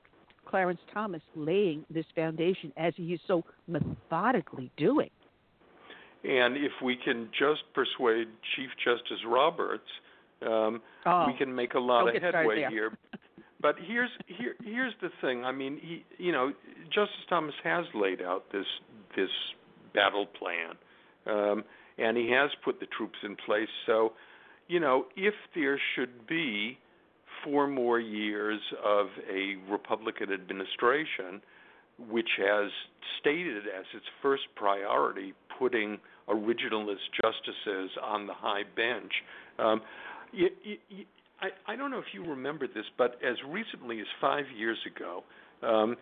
Clarence Thomas laying this foundation as he is so methodically doing. And if we can just persuade Chief Justice Roberts, um, oh, we can make a lot of headway here. But here's here here's the thing. I mean, he you know Justice Thomas has laid out this this battle plan, um, and he has put the troops in place. So, you know, if there should be four more years of a Republican administration, which has stated as its first priority putting originalist justices on the high bench. Um, I don't know if you remember this, but as recently as five years ago, um,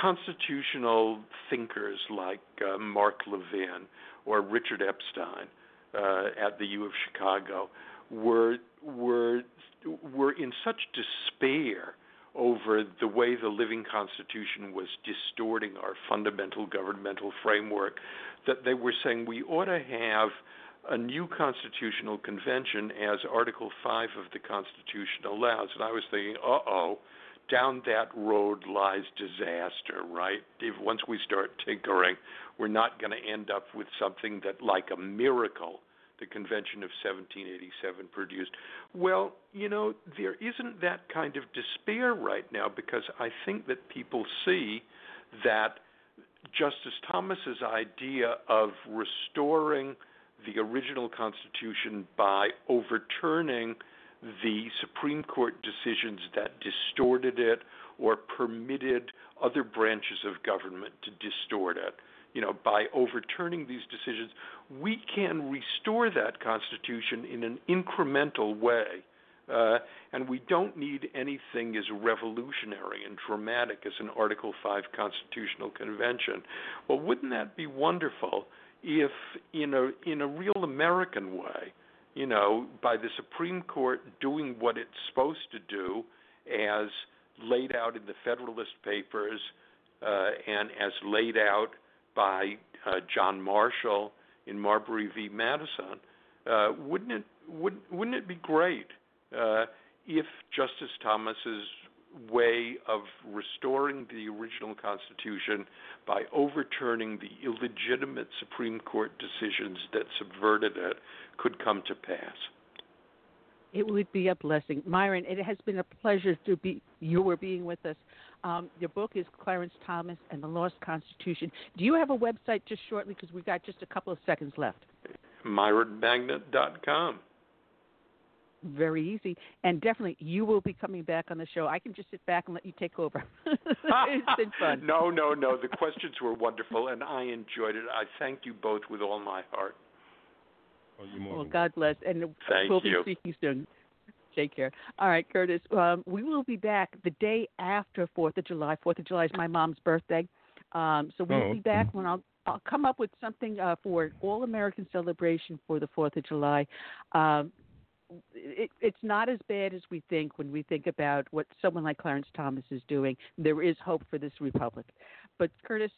constitutional thinkers like uh, Mark Levin or Richard Epstein uh, at the U of Chicago were were were in such despair over the way the living constitution was distorting our fundamental governmental framework that they were saying we ought to have a new constitutional convention as article 5 of the constitution allows. And i was thinking uh-oh down that road lies disaster right? If once we start tinkering we're not going to end up with something that like a miracle the Convention of 1787 produced. Well, you know, there isn't that kind of despair right now because I think that people see that Justice Thomas's idea of restoring the original Constitution by overturning the Supreme Court decisions that distorted it or permitted other branches of government to distort it you know, by overturning these decisions, we can restore that Constitution in an incremental way. Uh, and we don't need anything as revolutionary and dramatic as an Article 5 constitutional convention. Well, wouldn't that be wonderful if, in a, in a real American way, you know, by the Supreme Court doing what it's supposed to do as laid out in the Federalist Papers uh, and as laid out by uh, John Marshall in Marbury v. Madison, uh, wouldn't it would, wouldn't it be great uh, if Justice Thomas's way of restoring the original Constitution by overturning the illegitimate Supreme Court decisions that subverted it could come to pass. It would be a blessing. Myron, it has been a pleasure to be you were being with us. Um, your book is Clarence Thomas and the Lost Constitution. Do you have a website just shortly because we've got just a couple of seconds left? MyronMagnet.com very easy. And definitely, you will be coming back on the show. I can just sit back and let you take over. [LAUGHS] it's been fun. [LAUGHS] No, no, no. The questions were wonderful, and I enjoyed it. I thank you both with all my heart. Oh, you're well, God bless, and thank we'll you. be speaking soon. Take care. All right, Curtis. Um, we will be back the day after Fourth of July. Fourth of July is my mom's birthday, um, so we'll oh. be back when I'll I'll come up with something uh, for all American celebration for the Fourth of July. Um, it, it's not as bad as we think when we think about what someone like Clarence Thomas is doing. There is hope for this republic. But Curtis,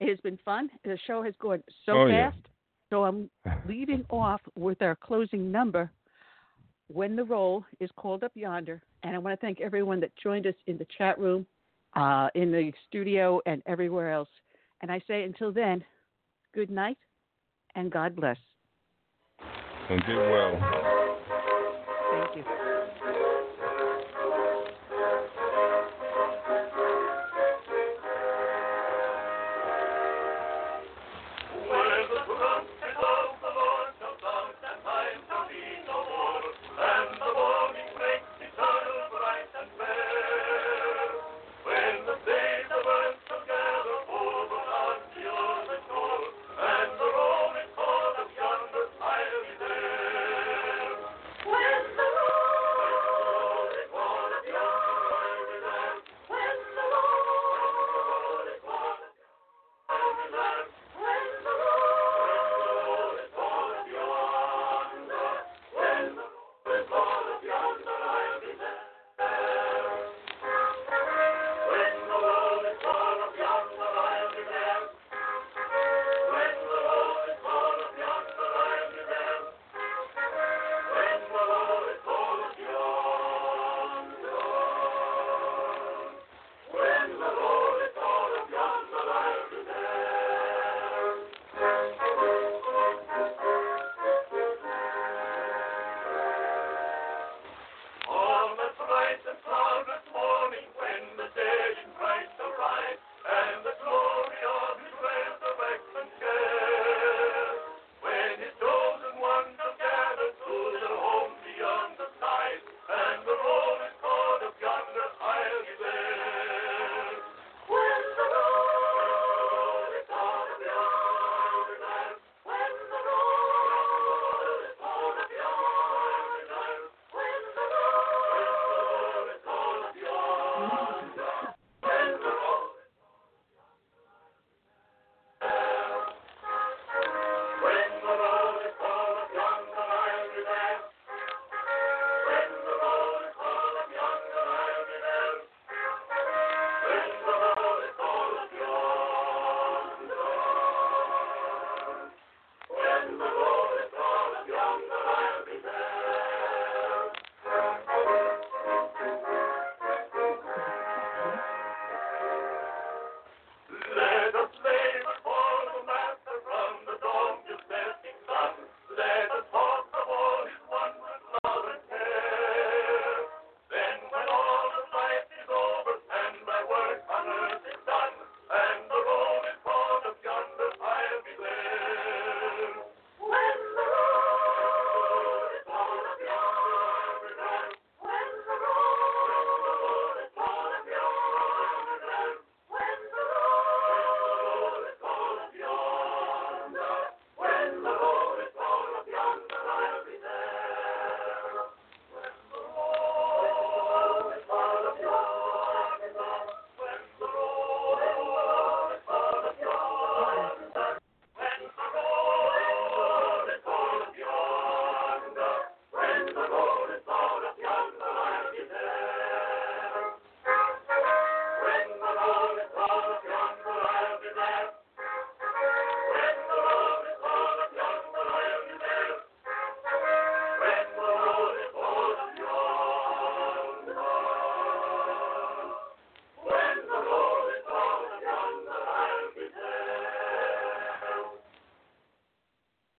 it has been fun. The show has gone so oh, fast. Yeah. So I'm leading [LAUGHS] off with our closing number. When the roll is called up yonder, and I want to thank everyone that joined us in the chat room, uh, in the studio, and everywhere else. And I say until then, good night, and God bless. And get well. Thank you.